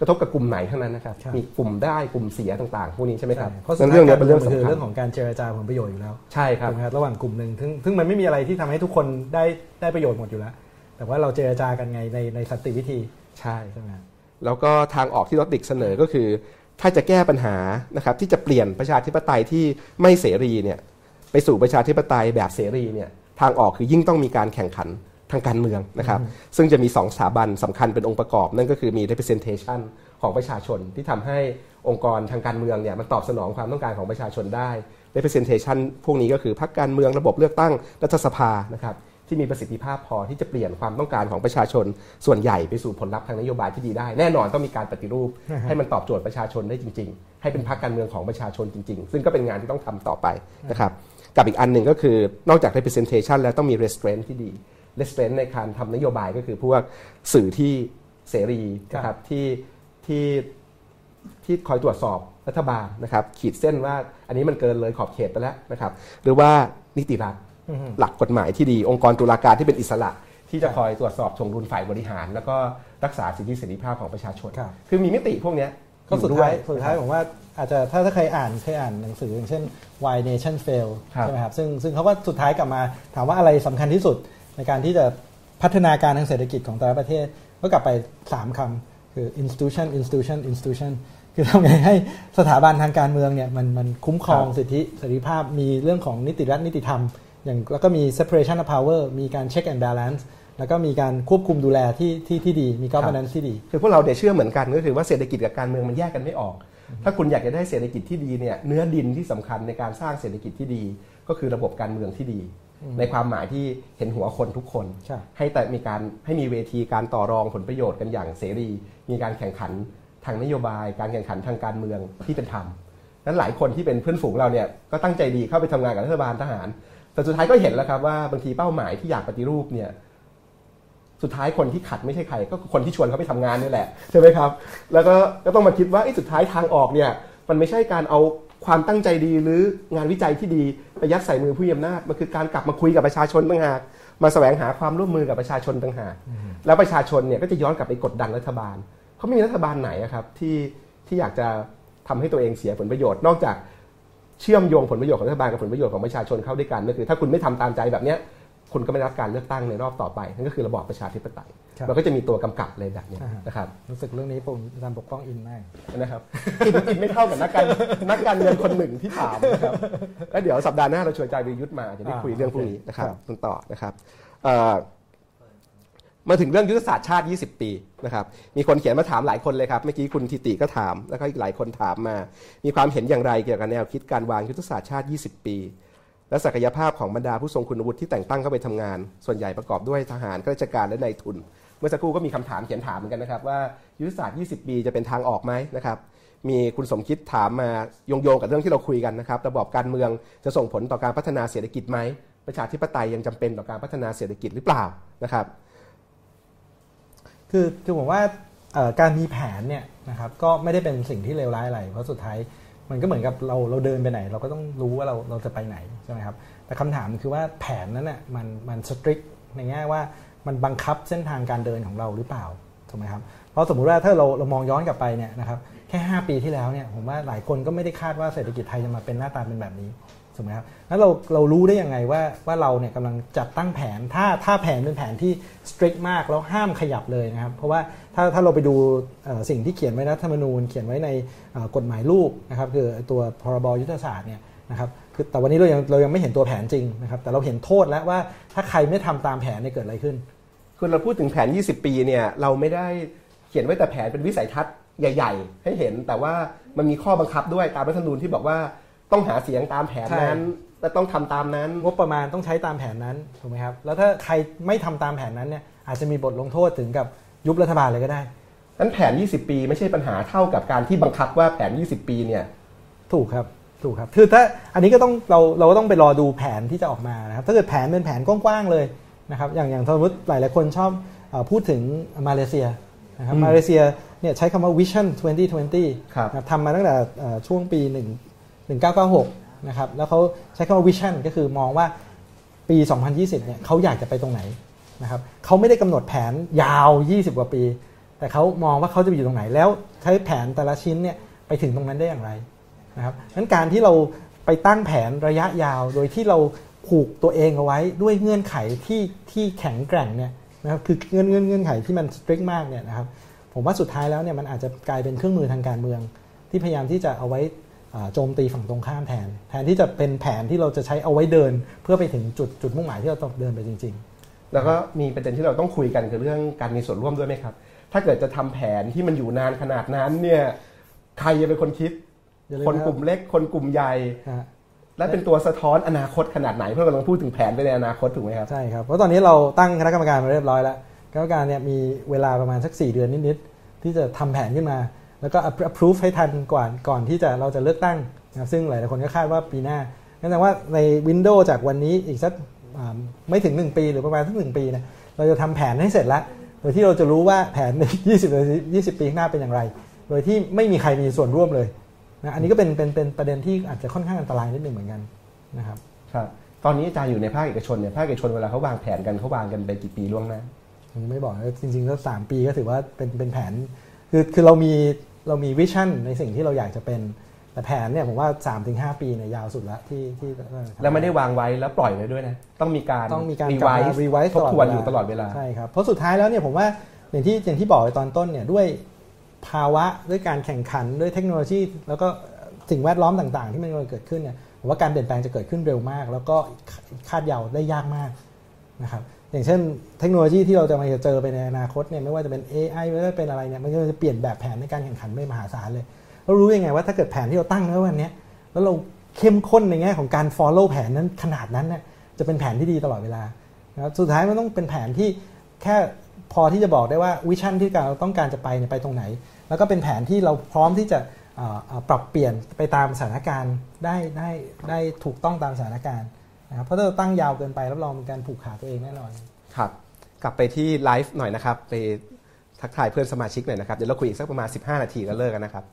กระทบกับกลุ่มไหนทั้งนั้นนะครับครับมีกลุ่มได้กลุ่มเสียต่างๆ พวกนี้ใช่ไหมครับใช่เพราะสุนั้ดนท้ายเรื่องเนี้ยเป็นเรื่องการมืสำคือคัญเรื่องของการเจรจาผลประโยชน์อยู่แล้ว ใช่ครับถูกไหมครับระหว่างกลุ่มหนึ่งซึ่งซึ่งมันไม่มีอะไรที่ทำให้ทุกคนได้ได้ประโยชน์หมดอยู่แล้ว แต่ว่าเราเจรจากันไงในในสันติวิธี ใช่ใช่ไหมครับแล้วก็ทางออกที่รถดิกเสนอก็คือ ถ้าจะแก้ปัญหานะครับที่จะเปลี่ยนประชาธิปไตยที่ไม่เสรีเนี่ยไปสู่ประชาธิปไตยแบบเสรีเนี่ยทางออกคือยิ่งต้องมีการแข่งขันทางการเมืองนะครับ ซึ่งจะมีสองสถาบันสำคัญเป็นองค์ประกอบ นั่นก็คือมี representation ของประชาชนที่ทำให้องค์กรทางการเมืองเนี่ยมันตอบสนองความต้องการของประชาชนได้ representation พวกนี้ก็คือพรรคการเมืองระบบเลือกตั้งรัฐสภานะครับ ที่มีประสิทธิภาพพอที่จะเปลี่ยนความต้องการของประชาชนส่วนใหญ่ไปสู่ผลลัพธ์ทางนโยบายที่ดีได้ แน่นอนต้องมีการปฏิรูปอ่าฮะให้มันตอบโจทย์ประชาชนได้จริง ๆ ให้เป็นพรรคการเมืองของประชาชนจริง ๆ ซึ่งก็เป็นงานที่ต้องทำต่อไปนะครับกับอีกอันหนึ่งก็คือนอกจาก representation แล้วต้องมี restraint ที่ดี restraint ในการทำนโยบายก็คือพวกสื่อที่เสรีนะครับที่ที่ที่คอยตรวจสอบรัฐบาลนะครับ ขีดเส้นว่าอันนี้มันเกินเลยขอบเขตไปแล้วนะครับ หรือว่านิติรัฐอือฮึ หลักกฎหมายที่ดี องค์กรตุลาการที่เป็นอิสระ ที่จะคอยตรวจสอบถวงดุลฝ่ายบริหาร แล้วก็รักษาสิทธิเสรีภาพของประชาชนครับคือมีมิติพวกเนี้ยก็สุดท้ายอยู่ด้วยสุดท้ายผมว่าอาจจะถ้าถ้าใครอ่านเคยอ่านหนังสืออย่างเช่น Why Nation Fail ครับใช่ไหมครับซึ่งซึ่งเขาก็สุดท้ายกลับมาถามว่าอะไรสำคัญที่สุดในการที่จะพัฒนาการทางเศรษฐกิจของแต่ละประเทศ ก็กลับไป 3คำคือ institution institution institution คือทำไงให้สถาบันทางการเมืองเนี่ยมันมันคุ้มครองครับสิทธิเสรีภาพมีเรื่องของนิติรัฐนิติธรรม อย่างแล้วก็มี separation of power มีการ check and balance แล้วก็มีการควบคุมดูแลที่ที่ที่ดีมี governance ที่ดี คือพวกเราเนี่ยเชื่อเหมือนกันก็คือว่าเศรษฐกิจกับการเมืองมันแยกกันไม่ออก ถ้าคุณอยากจะได้เศรษฐกิจที่ดีเนี่ยเนื้อดินที่สำคัญในการสร้างเศรษฐกิจที่ดี ก็คือระบบการเมืองที่ดี ในความหมายที่เห็นหัวคนทุกคนใช่ให้แต่มีการให้มีเวทีการต่อรองผลประโยชน์กันอย่างเสรี มีการแข่งขันทางนโยบาย การแข่งขันทางการเมืองที่เป็นธรรมนั้นหลายคนที่เป็นเพื่อนฝูงเราเนี่ยก็ตั้งใจดีเข้าไปทำงานกับรัฐบาลทหาร แต่สุดท้ายก็เห็นแล้วครับว่าบางทีเป้าหมายที่อยากปฏิรูปเนี่ยสุดท้ายคนที่ขัดไม่ใช่ใคร ก็คือคนที่ชวนเขาไปทำงานนี่แหละใช่ไหมครับ แล้วก็ก็ต้องมาคิดว่าไอ้สุดท้ายทางออกเนี่ยมันไม่ใช่การเอาความตั้งใจดีหรืองานวิจัยที่ดีไปยัดใส่มือผู้มีอำนาจมันคือการกลับมาคุยกับประชาชนต่างหากมาแสวงหาความร่วมมือกับประชาชนต่างหากแล้วประชาชนเนี่ยก็จะย้อนกลับไปกดดันรัฐบาลเขาไม่มีรัฐบาลไหนอะครับที่ที่อยากจะทำให้ตัวเองเสียผลประโยชน์ นอกจากเชื่อมโยงผลประโยชน์ของรัฐบาลกับผลประโยชน์ของประชาชนเข้าด้วยกันก็คือถ้าคุณไม่ทำตามใจแบบเนี้ยคุณก็ไม่ได้รับการเลือกตั้งในรอบต่อไป นั่นก็คือระบอบประชาธิปไตยครับมันก็จะมีตัวกำกับเลยแบบเนี้ยอ่าฮะนะครับรู้สึกเรื่องนี้ผมอาจารย์ปกป้องอินมากนะครับอินอินไม่เท่ากับนักการนักการเมืองคนหนึ่งที่ถามนะครับแล้วเดี๋ยวสัปดาห์หน้าเราชวนอาจารย์วิรยุทธ์มาจะได้อ่าคุยเรื่องพวกนี้โอเคนะครับครับต้นต่อนะครับเอ่อ มาถึงเรื่องยุทธศาสตร์ชาติ 20 ปีนะครับมีคนเขียนมาถามหลายคนเลยครับเมื่อกี้คุณทิติก็ถาม แล้วก็อีกหลายคนถามมา มีความเห็นอย่างไรเกี่ยวกับแนวคิดการวางยุทธศาสตร์ชาติ 20 ปี และศักยภาพของบรรดาผู้ทรงคุณวุฒิที่แต่งตั้งเข้าไปทำงาน ส่วนใหญ่ประกอบด้วยทหารข้าราชการและนายทุน เมื่อสักครู่ก็มีคำถามเขียนถามเหมือนกันนะครับว่ายุทธศาสตร์ 20 ปีจะเป็นทางออกไหมนะครับมีคุณสมคิดถามมาโยงๆกับเรื่องที่เราคุยกันนะครับระบอบการเมืองจะส่งผลต่อการพัฒนาเศรษฐกิจไหมประชาธิปไตยยังจำเป็นต่อการพัฒนาเศรษฐกิจหรือเปล่านะครับ คือคือผมว่าการมีแผนเนี่ยนะครับก็ไม่ได้เป็นสิ่งที่เลวร้ายอะไรเพราะสุดท้ายมันก็เหมือนกับเราเราเดินไปไหน เราก็ต้องรู้ว่าเราเราจะไปไหนใช่ไหมครับแต่คำถามคือว่าแผนนั้นน่ะมันมันสตริกในแง่ว่ามันบังคับเส้นทางการเดินของเราหรือเปล่าถูกไหมครับเพราะสมมุติว่าถ้าเราเรามองย้อนกลับไปเนี่ยนะครับแค่ 5 ปีที่แล้วเนี่ยผมว่าหลายคนก็ไม่ได้คาดว่าเศรษฐกิจไทยจะมาเป็นหน้าตาเป็นแบบนี้ ถูกไหมครับแล้วเราเรารู้ได้ยังไงว่าว่าเราเนี่ยกำลังจัดตั้งแผน ถ้าถ้าแผนเป็นแผนที่ strict มากแล้วห้ามขยับเลยนะครับ เพราะว่าถ้าถ้าเราไปดูสิ่งที่เขียนไว้นรัฐธรรมนูญ เขียนไว้ในกฎหมายลูกนะครับคือตัวพรบยุทธศาสตร์เนี่ยนะครับคือแต่วันนี้เรายังเรายังไม่เห็นตัวแผนจริงนะครับ แต่เราเห็นโทษแล้วว่าถ้าใครไม่ทำตามแผนเนี่ยเกิดอะไรขึ้น คือเราพูดถึงแผน 20 ปีเนี่ยเราไม่ได้เขียนไว้แต่แผนเป็นวิสัยทัศน์ใหญ่ ๆ ให้เห็น แต่ว่ามันมีข้อบังคับด้วยตามรัฐธรรมนูญที่บอกว่า ต้องหาเสียงตามแผนนั้นใช่และต้องทำตามนั้น งบประมาณต้องใช้ตามแผนนั้นถูกไหมครับ แล้วถ้าใครไม่ทำตามแผนนั้นเนี่ยอาจจะมีบทลงโทษถึงกับยุบรัฐบาลเลยก็ได้นั้นแผน 20 ปีไม่ใช่ปัญหาเท่ากับการที่บังคับว่าแผน 20 ปีเนี่ยถูกครับถูกครับคือถ้าอันนี้ก็ต้องเราเราก็ต้องไปรอดูแผนที่จะออกมานะครับถ้าเกิดแผนเป็นแผนกว้างๆเลยนะครับอย่างอย่างสมมติหลายๆคนชอบเออพูดถึงมาเลเซียนะครับอืมมาเลเซียเนี่ยใช้คำว่า vision 2020ครับนะทำมาตั้งแต่เอ่อช่วงปี1 1996 นะครับ แล้วเขาใช้คำว่า vision ก็คือมองว่าปี 2020 เนี่ยเขาอยากจะไปตรงไหนนะครับเขาไม่ได้กำหนดแผนยาว 20 กว่าปี แต่เขามองว่าเขาจะไปอยู่ตรงไหน แล้วใช้แผนแต่ละชิ้นเนี่ยไปถึงตรงนั้นได้อย่างไรนะครับนั้นการที่เราไปตั้งแผนระยะยาว โดยที่เราผูกตัวเองเอาไว้ด้วยเงื่อนไขที่ที่แข็งแกร่งเนี่ยนะครับคือเงื่อนเงื่อนเงื่อนไขที่มันสตริกมากเนี่ยนะครับผมว่าสุดท้ายแล้วเนี่ยมันอาจจะกลายเป็นเครื่องมือทางการเมือง ที่พยายามที่จะเอาไว้ โจมตีฝั่งตรงข้ามแทน แทนที่จะเป็นแผนที่เราจะใช้เอาไว้เดิน เพื่อไปถึงจุดจุดมุ่งหมายที่เราต้องเดินไปจริงแล้วก็มีประเด็นที่เราต้องคุยกันคือเรื่องการมีส่วนร่วมด้วยไหมครับ ถ้าเกิดจะทำแผนที่มันอยู่นานขนาดนั้นเนี่ยใครจะเป็นคนคิดอย่าลืมคนนะครับกลุ่มเล็ก คนกลุ่มใหญ่ๆนะฮะและเป็นตัวสะท้อนอนาคตขนาดไหนเพราะเรากำลังพูดถึงแผนไปในอนาคตถูกไหมครับใช่ครับเพราะตอนนี้เราตั้งคณะกรรมการมาเรียบร้อยแล้วคณะกรรมการเนี่ยมีเวลาประมาณสัก 4 เดือนนิดๆที่จะทำแผนขึ้นมา แล้วก็ approve ให้ทันก่อนก่อนที่จะเราจะเลือกตั้งนะครับซึ่งหลายๆคนก็คาดว่าปีหน้านั่นแสดงว่าในวินโดว์จากวันนี้อีกสักอ่าไม่ถึง 1 ปีหรือประมาณสักหนึ่งปีเนี่ยเราจะทำแผนให้เสร็จแล้ว โดยที่เราจะรู้ว่าแผนใน20หรือ20 ปีข้างหน้าเป็นอย่างไร โดยที่ไม่มีใครมีส่วนร่วมเลยนะอันนี้ก็เป็นเป็นเป็นประเด็นที่อาจจะค่อนข้างอันตรายนิดหนึ่งเหมือนกันนะครับครับตอนนี้อาจารย์อยู่ในภาคเอกชนเนี่ยภาคเอกชนเวลาเขาวางแผนกันเขาวางกันไปกี่ปีล่วงหน้าผมยังไม่บอกนะจริงๆก็สามปีก็ถือว่าเป็นเป็นแผนคือคือเรามี เรามีวิชั่นในสิ่งที่เราอยากจะเป็นแต่แผนเนี่ยผมว่า 3-5 ปีเนี่ยยาวสุดแล้วที่ที่แล้วไม่ได้วางไว้แล้วปล่อยไว้ด้วยนะต้องมีการต้องมีการรีกลับมา revise ทบทวนอยู่ตลอดเวลาใช่ครับเพราะสุดท้ายแล้วเนี่ยผมว่าอย่างที่อย่างที่บอกไปตอนต้นเนี่ยด้วยภาวะด้วยการแข่งขันด้วยเทคโนโลยี แล้วก็สิ่งแวดล้อมต่าง ๆ ที่มันกำลังเกิดขึ้นเนี่ยผมว่าการเปลี่ยนแปลงจะเกิดขึ้นเร็วมาก แล้วก็คาดเดาได้ยากมากนะครับ อย่างเช่น เทคโนโลยีที่เราจะมาจะเจอไปในอนาคตเนี่ยไม่ว่าจะเป็น AI ไม่ว่าจะเป็นอะไรเนี่ยมันก็จะเปลี่ยนแบบแผนในการแข่งขันไปมหาศาลเลยเรารู้ยังไงว่าถ้าเกิดแผนที่เราตั้งไว้วันนี้แล้วเราเข้มข้นในแง่ของการ follow แผนนั้นขนาดนั้นเนี่ยจะเป็นแผนที่ดีตลอดเวลานะครับสุดท้ายมันต้องเป็นแผนที่แค่พอที่จะบอกได้ว่าวิชั่นที่เราต้องการจะไปเนี่ยไปตรงไหน แล้วก็เป็นแผนที่เราพร้อมที่จะปรับเปลี่ยนไปตามสถานการณ์ได้ได้ได้ถูกต้องตามสถานการณ์ นะครับเพราะถ้าเราตั้งยาวเกินไปรับรองเป็นการผูกขาตัวเองแน่นอนครับ กลับไปที่ไลฟ์หน่อยนะครับ ไปทักทายเพื่อนสมาชิกหน่อยนะครับ เดี๋ยวเราคุยอีกสักประมาณ 15 นาทีก็เลิกกันนะครับ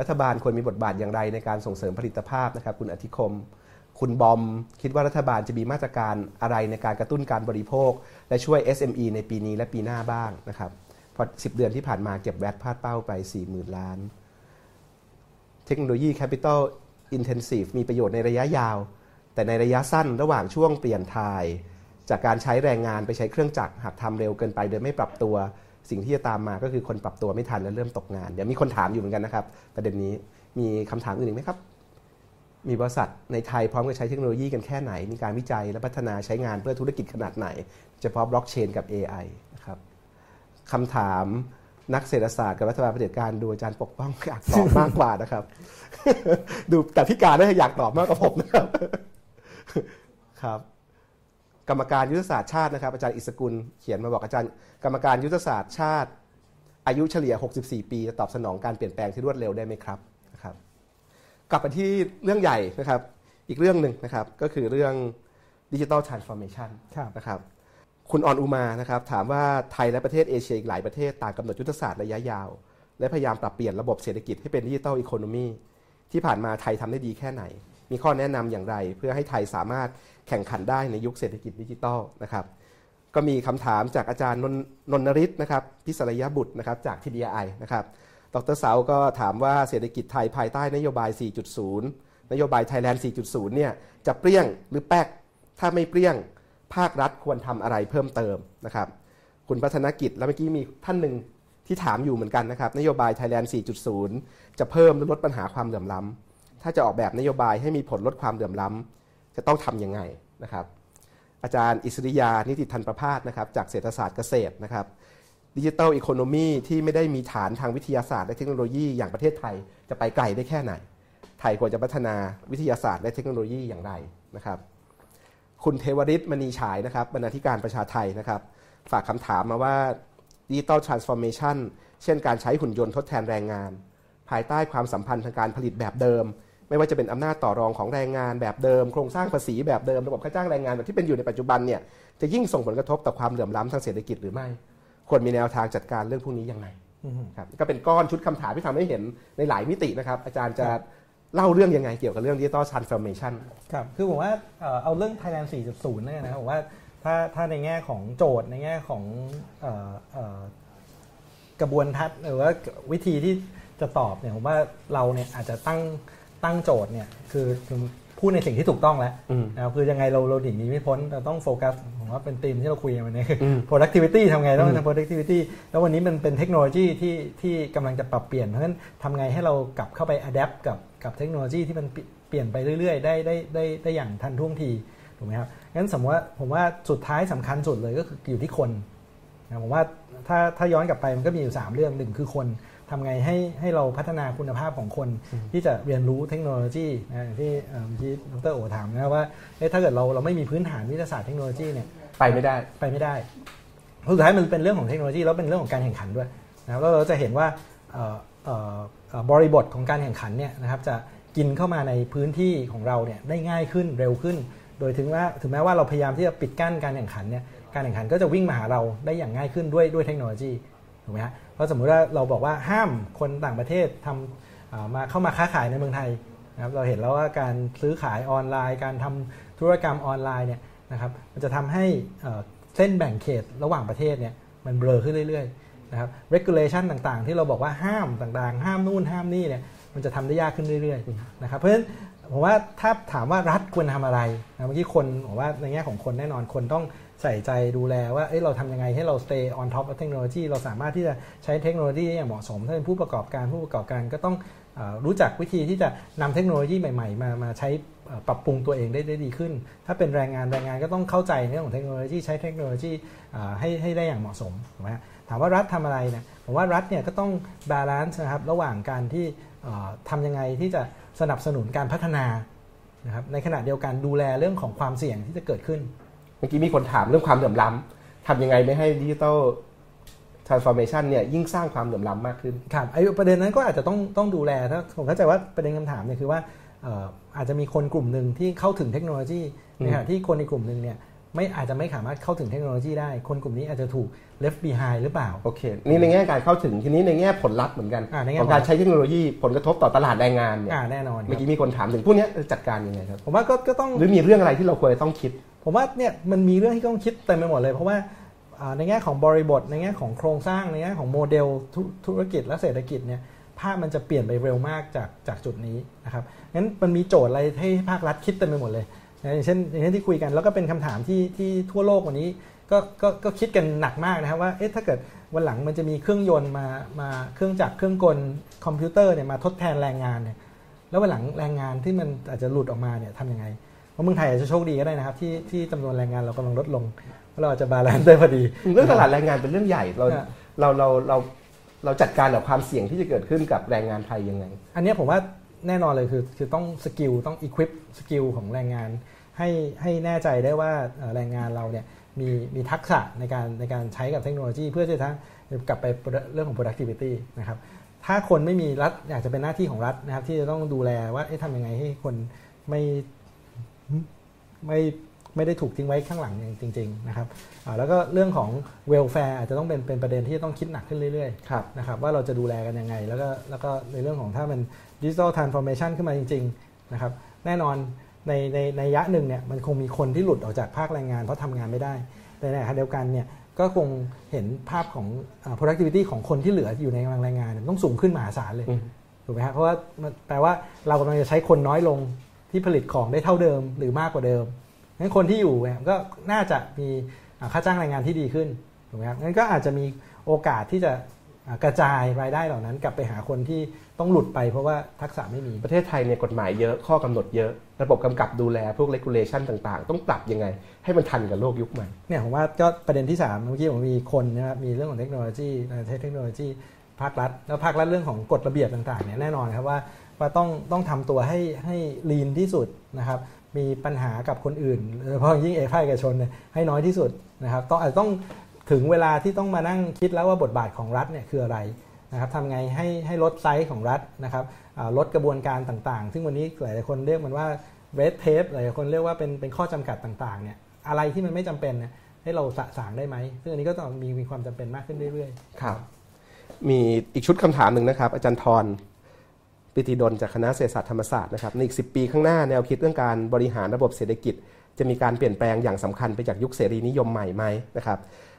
รัฐบาลควรมีบทบาทอย่างไรในการส่งเสริมผลิตภาพนะครับ คุณอธิคม คุณบอม คิดว่ารัฐบาลจะมีมาตรการอะไรในการกระตุ้นการบริโภค และช่วย SME ในปีนี้และปีหน้าบ้างนะครับพราะ10 เดือนที่ผ่านมาเก็บแวดพลาดเป้าไป 40,000 ล้าน เทคโนโลยี Capital Intensive มีประโยชน์ในระยะยาว แต่ในระยะสั้นระหว่างช่วงเปลี่ยนทาย จากการใช้แรงงานไปใช้เครื่องจักรหากทำเร็วเกินไปโดยไม่ปรับตัว สิ่งที่จะตามมาก็คือคนปรับตัวไม่ทันและเริ่มตกงาน เดี๋ยวมีคนถามอยู่เหมือนกันนะครับ ประเด็นนี้มีคำถามอื่นอีกไหมครับ มีบริษัทในไทยพร้อมกับใช้เทคโนโลยีกันแค่ไหน มีการวิจัยและพัฒนาใช้งานเพื่อธุรกิจขนาดไหน เฉพาะบล็อกเชนกับ AI นะครับคำถาม นักเศรษฐศาสตร์กับรัฐบาลเผด็จการดูอาจารย์ปกป้องอยากตอบมากกว่านะครับ ดูแต่พิธีกรน่าจะอยากตอบมากกว่าผมนะครับครับ กรรมการยุทธศาสตร์ชาตินะครับ อาจารย์อิสกุลเขียนมาบอกอาจารย์ กรรมการยุทธศาสตร์ชาติ อายุเฉลี่ย 64 ปีจะตอบสนองการเปลี่ยนแปลงที่รวดเร็วได้ไหมครับนะครับ กลับไปที่เรื่องใหญ่นะครับ อีกเรื่องหนึ่งนะครับก็คือเรื่องดิจิ t a ลทรานส์ฟอร์เมชันครับนะครับ คุณออนอุมานะครับถามว่าไทยและประเทศเอเชียอีกหลายประเทศต่างกำหนดยุทธศาสตร์ระยะยาว และพยายามปรับเปลี่ยนระบบเศรษฐกิจให้เป็นดิจิ t a ลอีโคโนมีที่ผ่านมาไทยทำได้ดีแค่ไหน มีข้อแนะนำอย่างไร เพื่อให้ไทยสามารถแข่งขันได้ในยุคเศรษฐกิจดิจิทัลนะครับก็มีคำถามจากอาจารย์นนนริศนะครับพิศรยบุตรนะครับจาก TDI นะครับดรเสาก็ถามว่าเศรษฐกิจไทยภายใต้นโยบาย 4.0 นโยบาย Thailand 4.0 เนี่ยจะเปรี้ยงหรือแป๊กถ้าไม่เปรี้ยง ภาครัฐควรทำอะไรเพิ่มเติมนะครับ คุณพัฒนกิจแล้วเมื่อกี้มีท่านหนึ่งที่ถามอยู่เหมือนกันนะครับ นโยบาย Thailand 4.0 จะเพิ่มหรือลดปัญหาความเหลื่อมล้ำถ้าจะออกแบบนโยบายให้มีผลลดความเหลื่อมล้ำจะต้องทำยังไงนะครับ อาจารย์อิสริยานิติทันประพาสนะครับจากเศรษฐศาสตร์เกษตรนะครับดิจิทัลอีโคโนมีที่ไม่ได้มีฐานทางวิทยาศาสตร์และเทคโนโลยีอย่างประเทศไทยจะไปไกลได้แค่ไหน ไทยควรจะพัฒนาวิทยาศาสตร์และเทคโนโลยีอย่างไรนะครับ คุณเทวฤทธิ์ มณีฉายนะครับบรรณาธิการประชาไทนะครับ ฝากคำถามมาว่าดิจิ t a ลทรานส์ฟอร์เมชันเช่นการใช้หุ่นยนต์ทดแทนแรงงาน ภายใต้ความสัมพันธ์ทางการผลิตแบบเดิม ไม่ว่าจะเป็นอำนาจต่อรองของแรงงานแบบเดิม โครงสร้างภาษีแบบเดิมระบบค่าจ้างแรงงานแบบที่เป็นอยู่ในปัจจุบันเนี่ยจะยิ่งส่งผลกระทบต่อความเหลื่อมล้ำทางเศรษฐกิจหรือไม่ควรมีแนวทางจัดการเรื่องพวกนี้ยังไงครับก็เป็นก้อนชุดคำถามที่ทำให้เห็นในหลายมิตินะครับ อาจารย์จะ เล่าเรื่องยังไงเกี่ยวกับเรื่อง digital transformation ครับ คือผมว่าเอาเรื่อง Thailand 4.0นั่นนะครับผมว่าถ้าถ้าในแง่ของโจทย์ในแง่ของออกระบวนทัศน์หรือว่าวิธีที่จะตอบเนี่ยผมว่าเราเนี่ยอาจจะตั้งตั้งโจทย์เนี่ยคือ พูดในสิ่งที่ถูกต้องแล้วอืมนะครับคือยังไงเราเราหนีหนีไม่พ้นเราต้องโฟกัสผมว่าเป็นธีมที่เราคุยกันวันนี้คืออม productivity ทำไงต้องอืมทำ productivity แล้ววันนี้มันเป็นเทคโนโลยีที่ที่กำลังจะปรับเปลี่ยนเพราะฉะนั้นทำไงให้เรากลับเข้าไป adapt กับกับเทคโนโลยีที่มันเปลี่ยนไปเรื่อยๆ ได้ได้ได้ได้อย่างทันท่วงทีถูกไหมครับงั้นสมมติว่าผมว่าสุดท้ายสำคัญสุดเลยก็คืออยู่ที่คนนะผมว่าถ้าถ้าย้อนกลับไปมันก็มีอยู่ 3 เรื่องหนึ่งคือคน ทำไงให้ให้เราพัฒนาคุณภาพของคนที่จะเรียนรู้เทคโนโลยีนะอย่างที่เอ่อเมื่อกี้ดรโอถามนะว่าเอ๊ะถ้าเกิดเราเราไม่มีพื้นฐานวิทยาศาสตร์เทคโนโลยีเนี่ยไปไม่ได้ไปไม่ได้เพราะสุดท้ายมันเป็นเรื่องของเทคโนโลยีแล้วเป็นเรื่องของการแข่งขันด้วยนะครับแล้วเราจะเห็นว่าเอ่อเอ่อเอ่อบริบทของการแข่งขันเนี่ยนะครับจะกินเข้ามาในพื้นที่ของเราเนี่ยได้ง่ายขึ้นเร็วขึ้น โดยถึงว่าถึงแม้ว่าเราพยายามที่จะปิดกั้นการแข่งขันเนี่ยการแข่งขันก็จะวิ่งมาหาเราได้อย่างง่ายขึ้นด้วยด้วยเทคโนโลยีถูกไหมฮะเพ ราะสมมุติว่าเราบอกว่าห้ามคนต่างประเทศทำมาเข้ามาค้าขายในเมืองไทยนะครับเราเห็นแล้วว่าการซื้อขายออนไลน์ การทำธุรกรรมออนไลน์เนี่ยนะครับมันจะทำให้เส้นแบ่งเขตระหว่างประเทศเนี่ยมันเบลอขึ้นเรื่อยๆนะครับ regulation ต่างๆ ที่เราบอกว่าห้ามต่างๆ ห้ามนู่นห้ามนี่เนี่ยมันจะทำได้ยากขึ้นเรื่อยๆนะครับเพราะฉะนั้นผมว่าถ้าถามว่ารัฐควรทำอะไรนะเมื่อกี้คนบอกว่าในแง่ของคนแน่นอนคนต้อง ใส่ใจดูแลว่าเอ้ยเราทำยังไงให้เรา stay on top of technology เราสามารถที่จะใช้เทคโนโลยีอย่างเหมาะสม ถ้าเป็นผู้ประกอบการผู้ประกอบการก็ต้องอรู้จักวิธีที่จะนำเทคโนโลยีใหม่ๆ มามาใช้ปรับปรุงตัวเองได้ได้ดีขึ้น ถ้าเป็นแรงงานแรงงานก็ต้องเข้าใจเรื่องของเทคโนโลยีใช้เทคโนโลยีให้ให้ได้อย่างเหมาะสมถูกไหมถามว่ารัฐทำอะไรเนี่ยผมว่ารัฐเนี่ยก็ต้อง balance นะครับระหว่างการที่เอ่อทำยังไงที่จะสนับสนุนการพัฒนานะครับในขณะเดียวกันดูแลเรื่องของความเสี่ยงที่จะเกิดขึ้น เมื่อกี้มีคนถามเรื่องความเหลื่อมล้ำทำยังไงไม่ให้ digital transformation เนี่ยยิ่งสร้างความเหลื่อมล้ำมากขึ้นครับไอ้ประเด็นนั้นก็อาจจะต้องต้องดูแลถ้าผมเข้าใจว่าประเด็นคำถามเนี่ยคือว่าเอ่ออาจจะมีคนกลุ่มหนึ่งที่เข้าถึงเทคโนโลยีอืมในขณะที่คนในกลุ่มหนึ่งเนี่ยไม่อาจจะไม่สามารถเข้าถึงเทคโนโลยีได้ คนกลุ่มนี้อาจจะถูก left behind หรือเปล่า โอเค นี่ในแง่การเข้าถึงทีนี้ในแง่ผลลัพธ์เหมือนกันอ่าในแง่ของการใช้เทคโนโลยีผลกระทบต่อตลาดแรงงานเนี่ยอ่าแน่นอนคเมื่รัอบกี้มีคนถามถึงพวกเนี้ยจะจัดการยังไงครับผมว่าก็ก็ต้องหรือมีเรื่องอะไรที่เราควรจะต้องคิด ผมว่าเนี่ยมันมีเรื่องที่ต้องคิดเต็มไปหมดเลย เพราะว่าในแง่ของบริบท ในแง่ของโครงสร้างในแง่ของโมเดลธุรกิจและเศรษฐกิจเนี่ยภาพมันจะเปลี่ยนไปเร็วมากจากจากจุดนี้นะครับงั้นมันมีโจทย์อะไรให้ภาครัฐคิดเต็มไปหมดเลยนะอย่างเช่นอย่างเช่นที่คุยกันแล้วก็เป็นคำถามที่ที่ทั่วโลกวันนี้ก็ก็ก็คิดกันหนักมากนะครับว่าเอ๊ะถ้าเกิดวันหลังมันจะมีเครื่องยนต์มามาเครื่องจักรเครื่องกลคอมพิวเตอร์เนี่ยมาทดแทนแรงงานเนี่ยแล้ววันหลังแรงงานที่มันอาจจะหลุดออกมาเนี่ยทำยังไง เพราะเมืองไทยอาจจะโชคดีก็ได้นะครับ ที่ที่จำนวนแรงงานเรากำลังลดลงเพราะเราอาจจะ balance ได้พอดี เรื่องตลาดแรงงานเป็นเรื่องใหญ่เราอะเราเราเราเราจัดการกับความเสี่ยงที่จะเกิดขึ้นกับแรงงานไทยยังไง อันเนี้ยผมว่าแน่นอนเลยคือคือต้อง skill ต้อง equip skill ของแรงงาน ให้ให้แน่ใจได้ว่าเอ่อแรงงานเราเนี่ยมีมีทักษะในการในการใช้กับเทคโนโลยี เพื่อที่จะกลับไปเรื่องของ productivity นะครับถ้าคนไม่มีรัฐอยากจะเป็นหน้าที่ของรัฐนะครับที่จะต้องดูแลว่าเอ๊ะทำยังไงให้คนไม่ ไม่ไม่ได้ถูกทิ้งไว้ข้างหลังอย่างจริง ๆ นะครับอ่าแล้วก็เรื่องของ welfare อาจจะต้องเป็นเป็นประเด็นที่จะต้องคิดหนักขึ้นเรื่อยๆครับนะครับว่าเราจะดูแลกันยังไง แล้วก็แล้วก็ในเรื่องของถ้ามันดิจิ t a ลทรานส์ฟอร์เมชันขึ้นมาจริงๆนะครับแน่นอนในในในยะหนึ่งเนี่ยมันคงมีคนที่หลุดออกจากภาคแรงงานเพราะทำงานไม่ได้ แต่ในขณะเดียวกันเนี่ยก็คงเห็นภาพของอ่า productivity ของคนที่เหลืออยู่ในกำลังแรงงานเนี่ยต้องสูงขึ้นมหาศาลเลยอืมถูกไหมครับเพราะว่ามันแปลว่าเรากำลังจะใช้คนน้อยลง ที่ผลิตของได้เท่าเดิมหรือมากกว่าเดิมงั้นคนที่อยู่เนี่ยก็น่าจะมีอ่าค่าจ้างแรงงานที่ดีขึ้นถูกไหมครับงั้นก็อาจจะมีโอกาสที่จะอ่ากระจายรายได้เหล่านั้น กลับไปหาคนที่ต้องหลุดไปเพราะว่าทักษะไม่มีประเทศไทยเนี่ยกฎหมายเยอะข้อกำหนดเยอะ ระบบกำกับดูแลพวก regulation ต่างๆ ต้องปรับยังไง ให้มันทันกับโลกยุคใหม่เนี่ยผมว่าก็ประเด็นที่ 3 เมื่อกี้ผมมีคนนะครับมีเรื่องของเทคโนโลยีใช้เทคโนโลยีภาครัฐ แล้วภาครัฐเรื่องของกฎระเบียบต่างๆเนี่ยแน่นอนครับว่า ว่าต้องต้องทำตัวให้ให้ลีนที่สุดนะครับมีปัญหากับคนอื่นเฉพาะยิ่งเอกภาคเอกชนให้น้อยที่สุดนะครับต้องอาจจะต้องถึงเวลาที่ต้องมานั่งคิดแล้วว่าบทบาทของรัฐเนี่ยคืออะไรนะครับทำไงให้ให้ลดไซส์ของรัฐนะครับลดกระบวนการต่างๆ ซึ่งวันนี้หลายๆคนเรียกมันว่า red tape หลายคนเรียกว่าเป็นเป็นข้อจำกัดต่างๆเนี่ยอะไรที่มันไม่จำเป็นเนี่ยให้เราสะสางได้ไหมซึ่งอันนี้ก็ต้องมีมีความจำเป็นมากขึ้นเรื่อยๆครับมีอีกชุดคำถามหนึ่งนะครับ อาจารย์ทร ปิติดลจากคณะเศรษฐศาสตร์ธรรมศาสตร์นะครับในอีก 10 ปีข้างหน้าแนวคิดเรื่องการบริหารระบบเศรษฐกิจ จะมีการเปลี่ยนแปลงอย่างสำคัญไปจากยุคเสรีนิยมใหม่ไหมนะครับ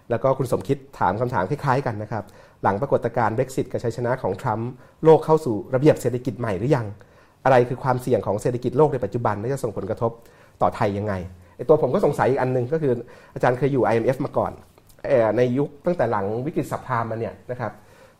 แล้วก็คุณสมคิดถามคำถามคล้ายๆกันนะครับหลังปรากฏการณ์ Brexit กับชัยชนะของทรัมป์โลกเข้าสู่ระเบียบเศรษฐกิจใหม่หรือยัง อะไรคือความเสี่ยงของเศรษฐกิจโลกในปัจจุบันและจะส่งผลกระทบต่อไทยยังไงไอตัวผมก็สงสัยอีกอันหนึ่งก็คืออาจารย์เคยอยู่ IMF มาก่อนเอ่อในยุคตั้งแต่หลังวิกฤตสับพามมาเนี่ยนะครับ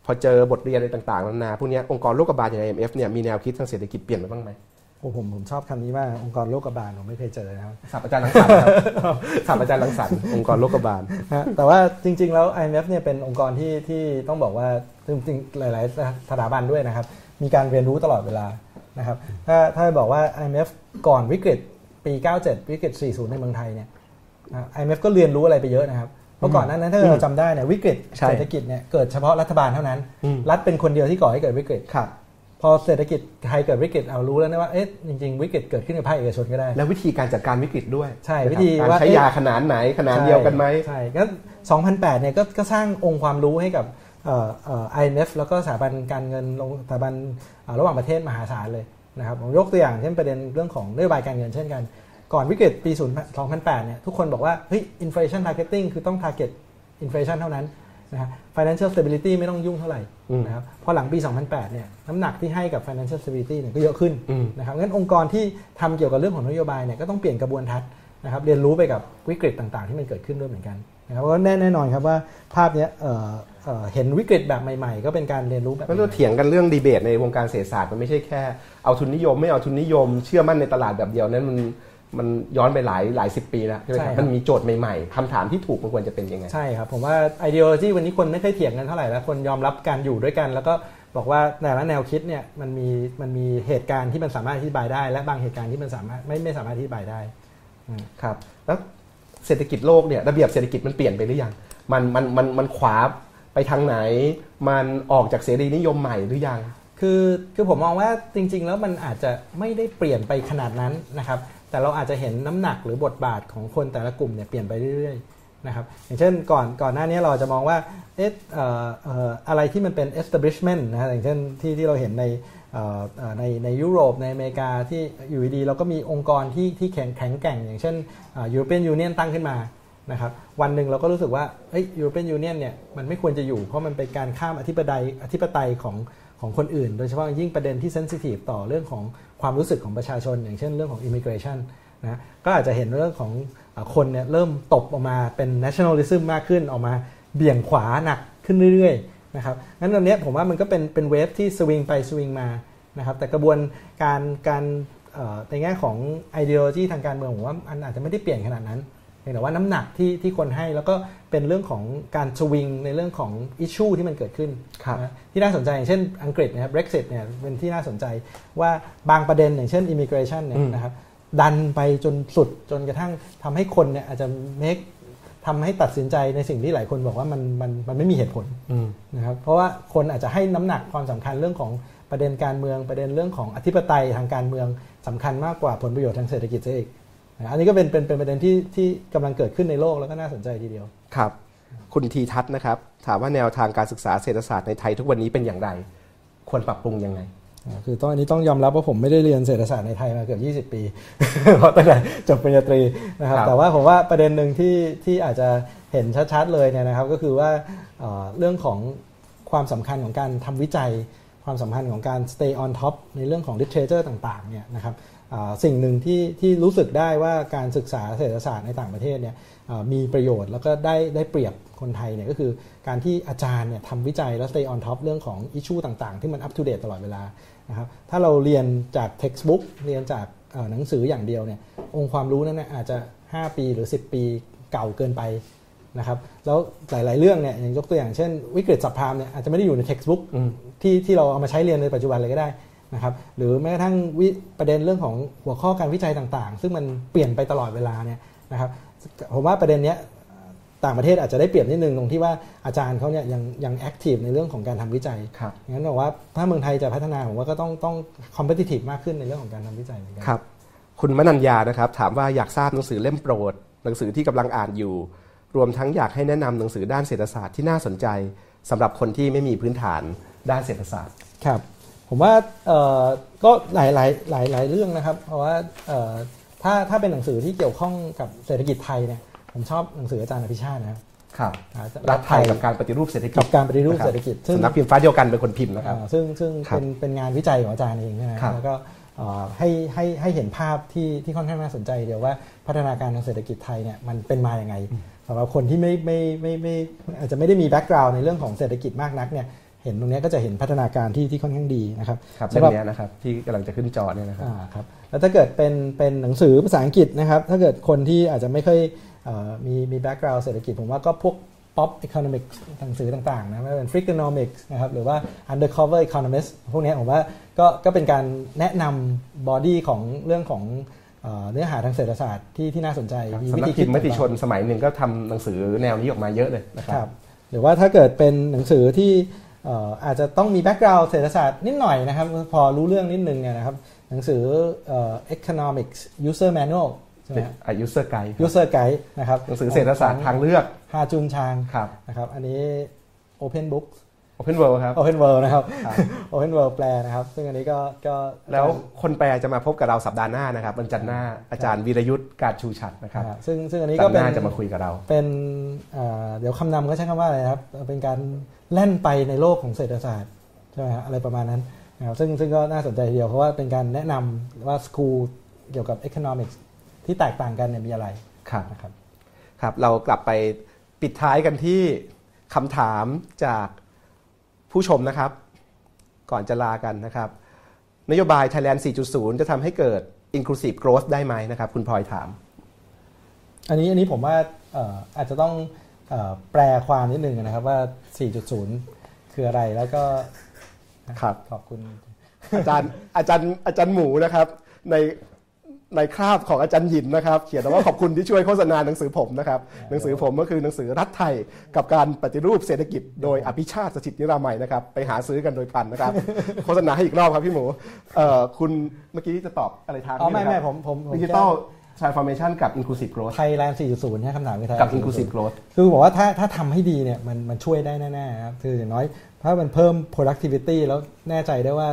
พอเจอบทเรียนอะไรต่างๆนานาพวกเนี้ยองค์กรโลกบาลอย่าง IMF เนี่ยมีแนวคิดทางเศรษฐกิจเปลี่ยนไปบ้างไหมๆโอ้ผมผมชอบคำนี้มากองค์กรโลกบาลผมไม่เคยเจอนะครับสับอาจารย์ลังสรรค์ครับสับอาจารย์ลังสรรค์องค์กรโลกบาลฮะแต่ว่าจริง ๆ แล้ว IMF เนี่ยเป็นองค์กรที่ที่ต้องบอกว่าจริงๆหลาย ๆ สถาบันด้วยนะครับ มีการเรียนรู้ตลอดเวลานะครับถ้าถ้าบอกว่า IMF ก่อนวิกฤตปี 97 วิกฤต 40 ในเมืองไทยเนี่ยอ่า IMF ก็เรียนรู้อะไรไปเยอะนะครับ เพราะก่อนหนั้นนั้นถ้าเราจำได้เนี่ยวิกฤตใช่เศรษฐกิจเนี่ยเกิดเฉพาะรัฐบาลเท่านั้นอืมรัฐเป็นคนเดียวที่ก่อให้เกิดวิกฤตครับพอเศรษฐกิจไทยเกิดวิกฤตเอารู้แล้วนะว่าเอ๊ะจริงๆ วิกฤตเกิดขึ้นกับภาคเอกชนก็ได้ แล้ววิธีการจัดการวิกฤตด้วย ใช่นะครับวิธีการว่าใช้เอ๊ะยาขนาดไหนขนาดเดียวกันไหมใช่ก็2008เนี่ยก็ก็สร้างองค์ความรู้ให้กับเอ่อเอ่อ IMF แล้วก็สถาบันการเงินลงสถาบันเอ่อระหว่างประเทศมหาศาลเลยนะครับผมยกตัวอย่างเช่นประเด็นเรื่องของนโยบายการเงินเช่นกัน ก่อนวิกฤตปี 2008 เนี่ย ทุกคนบอกว่า เฮ้ย inflation targeting คือต้อง target inflation เท่านั้นนะฮะ financial stability ไม่ต้องยุ่งเท่าไหร่อืมนะครับ พอหลังปี 2008 เนี่ย น้ำหนักที่ให้กับ financial stability เนี่ยก็เยอะขึ้นอืมนะครับ งั้นองค์กรที่ทำเกี่ยวกับเรื่องของนโยบายเนี่ยก็ต้องเปลี่ยนกระบวนทัศน์นะครับ เรียนรู้ไปกับวิกฤตต่างๆ ที่มันเกิดขึ้นด้วยเหมือนกันนะครับก็แน่แน่นอนครับว่าภาพเนี้ยเอ่อเอ่อเห็นวิกฤตแบบใหม่ๆ ก็เป็นการเรียนรู้แบบก็ใหเราม่เถียงกันเรื่องดีเบตในวงการเศรษฐศาสตร์มันไม่ใช่แค่เอาทุนนิยมไม่เอาทุนนิยม เชื่อมั่นในตลาดแบบเดียวนั้นมัน มันย้อนไปหลายหลายสิบปีแล้วใช่ไหมครับมันมีโจทย์ใหม่ๆคำถามที่ถูกมันควรจะเป็นยังไง ใช่ครับ ผมว่า ideology วันนี้คนไม่เคยเถียงกันเท่าไหร่แล้วคนยอมรับการอยู่ด้วยกัน แล้วก็บอกว่าแต่ละแนวคิดเนี่ยมันมีมันมีเหตุการณ์ที่มันสามารถอธิบายได้ และบางเหตุการณ์ที่มันสามารถไม่ไม่สามารถอธิบายได้ครับแล้วเศรษฐกิจโลกเนี่ยระเบียบเศรษฐกิจมันเปลี่ยนไปหรือยังมันมันมันมันขวาไปทางไหน มันออกจากเสรีนิยมใหม่หรือยังคือคือผมมองว่าจริง ๆ แล้วมันอาจจะไม่ได้เปลี่ยนไปขนาดนั้นนะครับ แต่เราอาจจะเห็นน้ำหนักหรือบทบาทของคนแต่ละกลุ่มเนี่ยเปลี่ยนไปเรื่อยๆนะครับอย่างเช่นก่อนก่อนหน้านี้เราจะมองว่าเอ๊ะอะไรที่มันเป็น establishment นะอย่างเช่นที่ที่เราเห็นในในในยุโรปในอเมริกาที่อยู่ดีๆเราก็มีองค์กรที่ที่แข็งแข็งแกร่ง อย่างเช่นเอ่อ European Union ตั้งขึ้นมานะครับวันหนึ่งเราก็รู้สึกว่าเอ้ย European Union เนี่ยมันไม่ควรจะอยู่เพราะมันเป็นการข้ามอธิปไตยอธิปไตยของ ของคนอื่น โดยเฉพาะยิ่งประเด็นที่เซนซิทีฟต่อเรื่องของความรู้สึกของประชาชน อย่างเช่นเรื่องของ immigration นะก็อาจจะเห็นเรื่องของคนเนี่ยเริ่มตบออกมาเป็น nationalism มากขึ้นออกมาเบี่ยงขวาหนักขึ้นเรื่อยๆนะครับงั้นตอนเนี้ยผมว่ามันก็เป็นเป็นเวฟที่สวิงไปสวิงมานะครับแต่กระบวนการการเอ่อในแง่ของ ideology ทางการเมืองผมว่ามันอาจจะไม่ได้เปลี่ยนขนาดนั้น แต่ว่าน้ำหนักที่ที่คนให้แล้วก็เป็นเรื่องของการสวิงในเรื่องของอิชชูที่มันเกิดขึ้นครับนะที่น่าสนใจอย่างเช่นอังกฤษนะครับ Brexit เนี่ยเป็นที่น่าสนใจว่าบางประเด็นอย่างเช่น immigration เนี่ยอืมนะครับดันไปจนสุดจนกระทั่งทำให้คนเนี่ยอาจจะ make ทำให้ตัดสินใจในสิ่งที่หลายคนบอกว่ามันมันมันไม่มีเหตุผลอืมนะครับเพราะว่าคนอาจจะให้น้ำหนักความสำคัญเรื่องของประเด็นการเมืองประเด็นเรื่องของอธิปไตยทางการเมืองสำคัญมากกว่าผลประโยชน์ทางเศรษฐกิจซะอีกนะ อันนี้ก็เป็นเป็นเป็นประเด็นที่ที่กำลังเกิดขึ้นในโลกแล้วก็น่าสนใจทีเดียวครับคุณทีทัศน์นะครับ ถามว่าแนวทางการศึกษาเศรษฐศาสตร์ในไทยทุกวันนี้เป็นอย่างไร ควรปรับปรุงยังไงอ่าคือตอนนี้ต้องยอมรับว่าผมไม่ได้เรียนเศรษฐศาสตร์ในไทยมาเกือบ20 ปี เพราะตั้งแต่จบปริญญาตรีนะครับครับแต่ว่าผมว่าประเด็นหนึ่งที่ที่อาจจะเห็นชัดๆเลยเนี่ยนะครับ ก็คือว่าเอ่อเรื่องของความสำคัญของการทำวิจัย ความสำคัญของการ stay on top ในเรื่องของ literature ต่างๆเนี่ยนะครับอ่า สิ่งหนึ่งที่ที่รู้สึกได้ว่าการศึกษาเศรษฐศาสตร์ในต่างประเทศเนี่ยอ่ามีประโยชน์แล้วก็ได้ได้เปรียบคนไทยเนี่ยก็คือการที่อาจารย์เนี่ยทำวิจัยแล้ว stay on top เรื่องของ issue ต่างๆ ที่มัน up to date ตลอดเวลานะครับถ้าเราเรียนจาก textbook เรียนจากเอ่อหนังสืออย่างเดียวเนี่ยองค์ความรู้นั้นเนี่ยอาจจะ 5 ปีหรือ 10 ปีเก่าเกินไปนะครับแล้วหลาย ๆ เรื่องเนี่ยอย่างยกตัวอย่างเช่น วิกฤต subprime เนี่ยอาจจะไม่ได้อยู่ใน textbook อืมที่ที่เราเอามาใช้เรียนในปัจจุบันเลยก็ได้ นะครับหรือแม้กระทั่งวิประเด็นเรื่องของหัวข้อการวิจัยต่างๆ ซึ่งมันเปลี่ยนไปตลอดเวลาเนี่ยนะครับผมว่าประเด็นเนี้ยต่างประเทศอาจจะได้เปรียบนิดนึงตรงที่ว่าอาจารย์เขาเนี่ยยังยัง active ในเรื่องของการทำวิจัยครับงั้นบอกว่าถ้าเมืองไทยจะพัฒนาผมว่าก็ต้องต้องคอมเพ t i ิ e มากขึ้นในเรื่องของการทำวิจัยเหมือนกันครับคุณมนัญญานะครับถามว่าอยากทราบหนังสือเล่มโปรด หนังสือที่กำลังอ่านอยู่ รวมทั้งอยากให้แนะนำหนังสือด้านเศรษฐศาสตร์ที่น่าสนใจสำหรับคนที่ไม่มีพื้นฐานด้านเศรษฐศาสตร์ครับ ผมว่าเอ่อก็หลายหลายหลายหลายเรื่องนะครับ เพราะว่าเอ่อถ้าถ้าเป็นหนังสือที่เกี่ยวข้องกับเศรษฐกิจไทยเนี่ยผมชอบหนังสืออาจารย์อภิชาตินะครับครับอ่ารัฐไทยกับการปฏิรูปเศรษฐกิจกับการปฏิรูปเศรษฐกิจซึ่งสำนักพิมพ์ฟ้าเดียวกันเป็นคนพิมพ์นะครับอ่าซึ่งซึ่งครับเป็นเป็นงานวิจัยของอาจารย์เองนะฮะครับแล้วก็เอ่อให้ให้ให้เห็นภาพที่ที่ค่อนข้างน่าสนใจเดียวว่าพัฒนาการทางเศรษฐกิจไทยเนี่ยมันเป็นมาอย่างไงสำหรับคนที่ไม่ไม่ไม่ไม่ไม่อาจจะไม่ได้มีแบ็กกราวน์ในเรื่องของเศรษฐกิจมากนักเนี่ย เห็นตรงเนี้ยก็จะเห็นพัฒนาการที่ที่ค่อนข้างดีนะครับครับสำหรับเล่มเนี้ยนะครับที่กำลังจะขึ้นจอเนี่ยนะครับอ่าครับแล้วถ้าเกิดเป็นเป็นหนังสือภาษาอังกฤษนะครับ ถ้าเกิดคนที่อาจจะไม่ค่อยเอ่อมีมี background เศรษฐกิจ ผมว่าก็พวก pop economics หนังสือต่างๆนะไม่ว่าเป็น freakonomics นะครับหรือว่า undercover economist พวกเนี้ยผมว่าก็ก็เป็นการแนะนำ body ของเรื่องของเอ่อเนื้อหาทางเศรษฐศาสตร์ที่ที่น่าสนใจสำนักพิมพ์มติชนต่างๆสมัยหนึ่งก็ทำหนังสือแนวนี้ออกมาเยอะเลยนะคครัรับบหรือว่าถ้าเกิดเป็นหนังสือที่เอ่ออาจจะต้องมี background เศรษฐศาสตร์นิดหน่อยนะครับ พอรู้เรื่องนิดนึงเนี่ยนะครับหนังสือเอ่อ economics user manual ใช่ไหมอายุเซอร์ไกด์ user guide นะครับหนังสือเศรษฐศาสตร์ทางเลือกฮาจุนชางครับนะครับ อันนี้ open book โ Open World ครับ Open World นะครับครับ Open World แปลนะครับ ซึ่งอันนี้ก็ก็แล้วคนแปลจะมาพบกับเราสัปดาห์หน้านะครับวันจันทร์หน้าอาจารย์วีรยุทธ์การชูชัดนะครับอ่าซึ่งซึ่งอันนี้สัก็ปดาห์หเป็นน้าจะมาคุยกับเรา เป็นอ่าเดี๋ยวคำนำก็ใช้คำว่าอะไรนะครับ เป็นการแล่นไปในโลกของเศรษฐศาสตร์ใช่ไหมฮะอะไรประมาณนั้นนะครับซึ่งซึ่งก็น่าสนใจทีเดียวเพราะว่าเป็นการแนะนำว่าสกูลเกี่ยวกับ economics ที่แตกต่างกันเนี่ยมีอะไรครับนะครับ ครับ เรากลับไปปิดท้ายกันที่คำถามจาก ผู้ชมนะครับ ก่อนจะลากันนะครับ นโยบาย Thailand 4.0 จะทำให้เกิด inclusive growth ได้ไหมนะครับ คุณพลอยถาม อันนี้อันนี้ผมว่าเอ่ออาจจะต้องเอ่อแปลความนิดนึงนะครับว่า 4.0 คืออะไรแล้วก็ครับขอบคุณอาจารย์อาจารย์อาจารย์หมูนะครับ ใน ในคราบของอาจารย์หยินนะครับ เขียนว่าขอบคุณที่ช่วยโฆษณาหนังสือผมนะครับ หนังสือผมก็คือหนังสือรัฐไทย กับการปฏิรูปเศรษฐกิจ โดยอภิชาติสถิตนิรามัยนะครับ ไปหาซื้อกันโดยพันนะครับ โฆษณาให้อีกรอบครับพี่หมูเอ่อคุณเมื่อกี้จะตอบอะไรทางอ๋อนี้ไม่นะคไม่รับผมผมผมดิจิตอล transformation กับ inclusive growth Thailand 4.0เนี่ยคำถามคือไทยกับ inclusive growth คือบอกว่าถ้าถ้าทำให้ดีเนี่ยมันมันช่วยได้แน่ๆครับคืออย่างน้อย ถ้ามันเพิ่ม productivity แล้วแน่ใจได้ว่า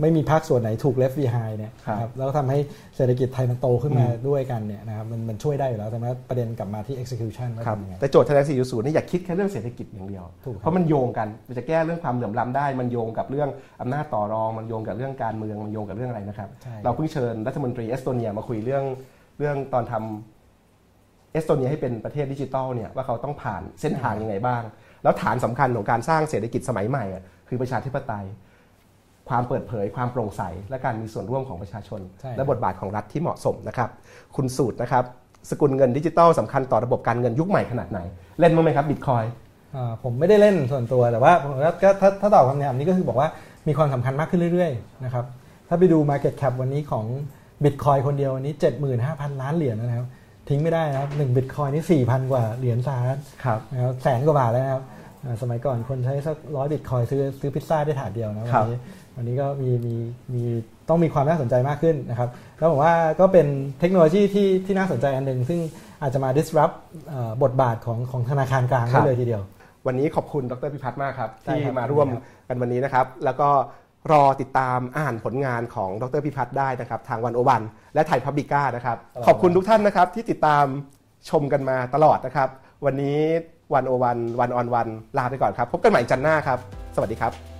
ไม่มีภาคส่วนไหนถูก left behind เนี่ยครับนะครับแล้วทำให้เศรษฐกิจไทยมันโตขึ้นมาด้วยกันเนี่ยนะครับมันมันช่วยได้อยู่แล้วแต่ว่าประเด็นกลับมาที่ execution ว่าครับทำยังไงแต่โจทย์ Thailand 4.0นี่อย่าคิดแค่เรื่องเศรษฐกิจอย่างเดียวถูกครับเพราะมันโยงกันมันจะแก้เรื่องความเหลื่อมล้ำได้ มันโยงกับเรื่องอำนาจต่อรอง มันโยงกับเรื่องการเมืองมันโยงกับเรื่องอะไรนะครับใช่เราเพิ่งเชิญรัฐมนตรีเอสโตเนียมาคุยเรื่องเรื่องตอนทำเอสโตเนียให้เป็นประเทศดิจิทัลเนี่ยว่าเขาต้องผ่านเส้นทางยังไงบ้าง แล้วฐานสำคัญของการสร้างเศรษฐกิจสมัยใหม่อะคือประชาธิปไตย ความเปิดเผย ความโปร่งใส และการมีส่วนร่วมของประชาชนใช่และบทบาทของรัฐที่เหมาะสมนะครับ คุณสูตรนะครับ สกุลเงินดิจิทัลสำคัญต่อระบบการเงินยุคใหม่ขนาดไหน เล่นมั้างไหมครับบิตคอยอ่าผมไม่ได้เล่นส่วนตัวแต่ว่าผมก็ถ้าถ้าตอบคำถามนี้ก็คือบอกว่ามีความสำคัญมากขึ้นเรื่อยๆนะครับถ้าไปดู Market Cap วันนี้ของ Bitcoin คนเดียววันนี้ 75,000 ล้านเหรียญนะครับทิ้งไม่ได้นะครับ1 Bitcoin นี่4,000กว่าเหรียญสหรัฐครับนะครับแสนกว่าบาทแล้วนะครับอ่าสมัยก่อนคนใช้สักร้อยบิตคอยซื้อซื้อพิซซ่าได้ถาดเดียวนะครัวับนนี้ วันนี้ก็มีมีมีต้องมีความน่าสนใจมากขึ้นนะครับ แล้วผมว่าก็เป็นเทคโนโลยีที่ที่น่าสนใจอันหนึ่งซึ่งอาจจะมา disrupt เอ่อบทบาทของของธนาคารกลางได้เลยทีเดียว วันนี้ขอบคุณดรพิพัฒน์มากครับได้ที่ครับมาร่วมครับกันวันนี้นะครับ แล้วก็รอติดตามอ่านผลงานของดรพิพัฒน์ได้นะครับ ทางวันโอวันและไทยพับบิก้านะครับ ขอบคุณทุกท่านนะครับที่ติดตามชมกันมาตลอดนะครับ วันนี้วันโอวันวันออนวันลาไปก่อนครับ พบกันใหม่จันทร์หน้าครับ สวัสดีครับ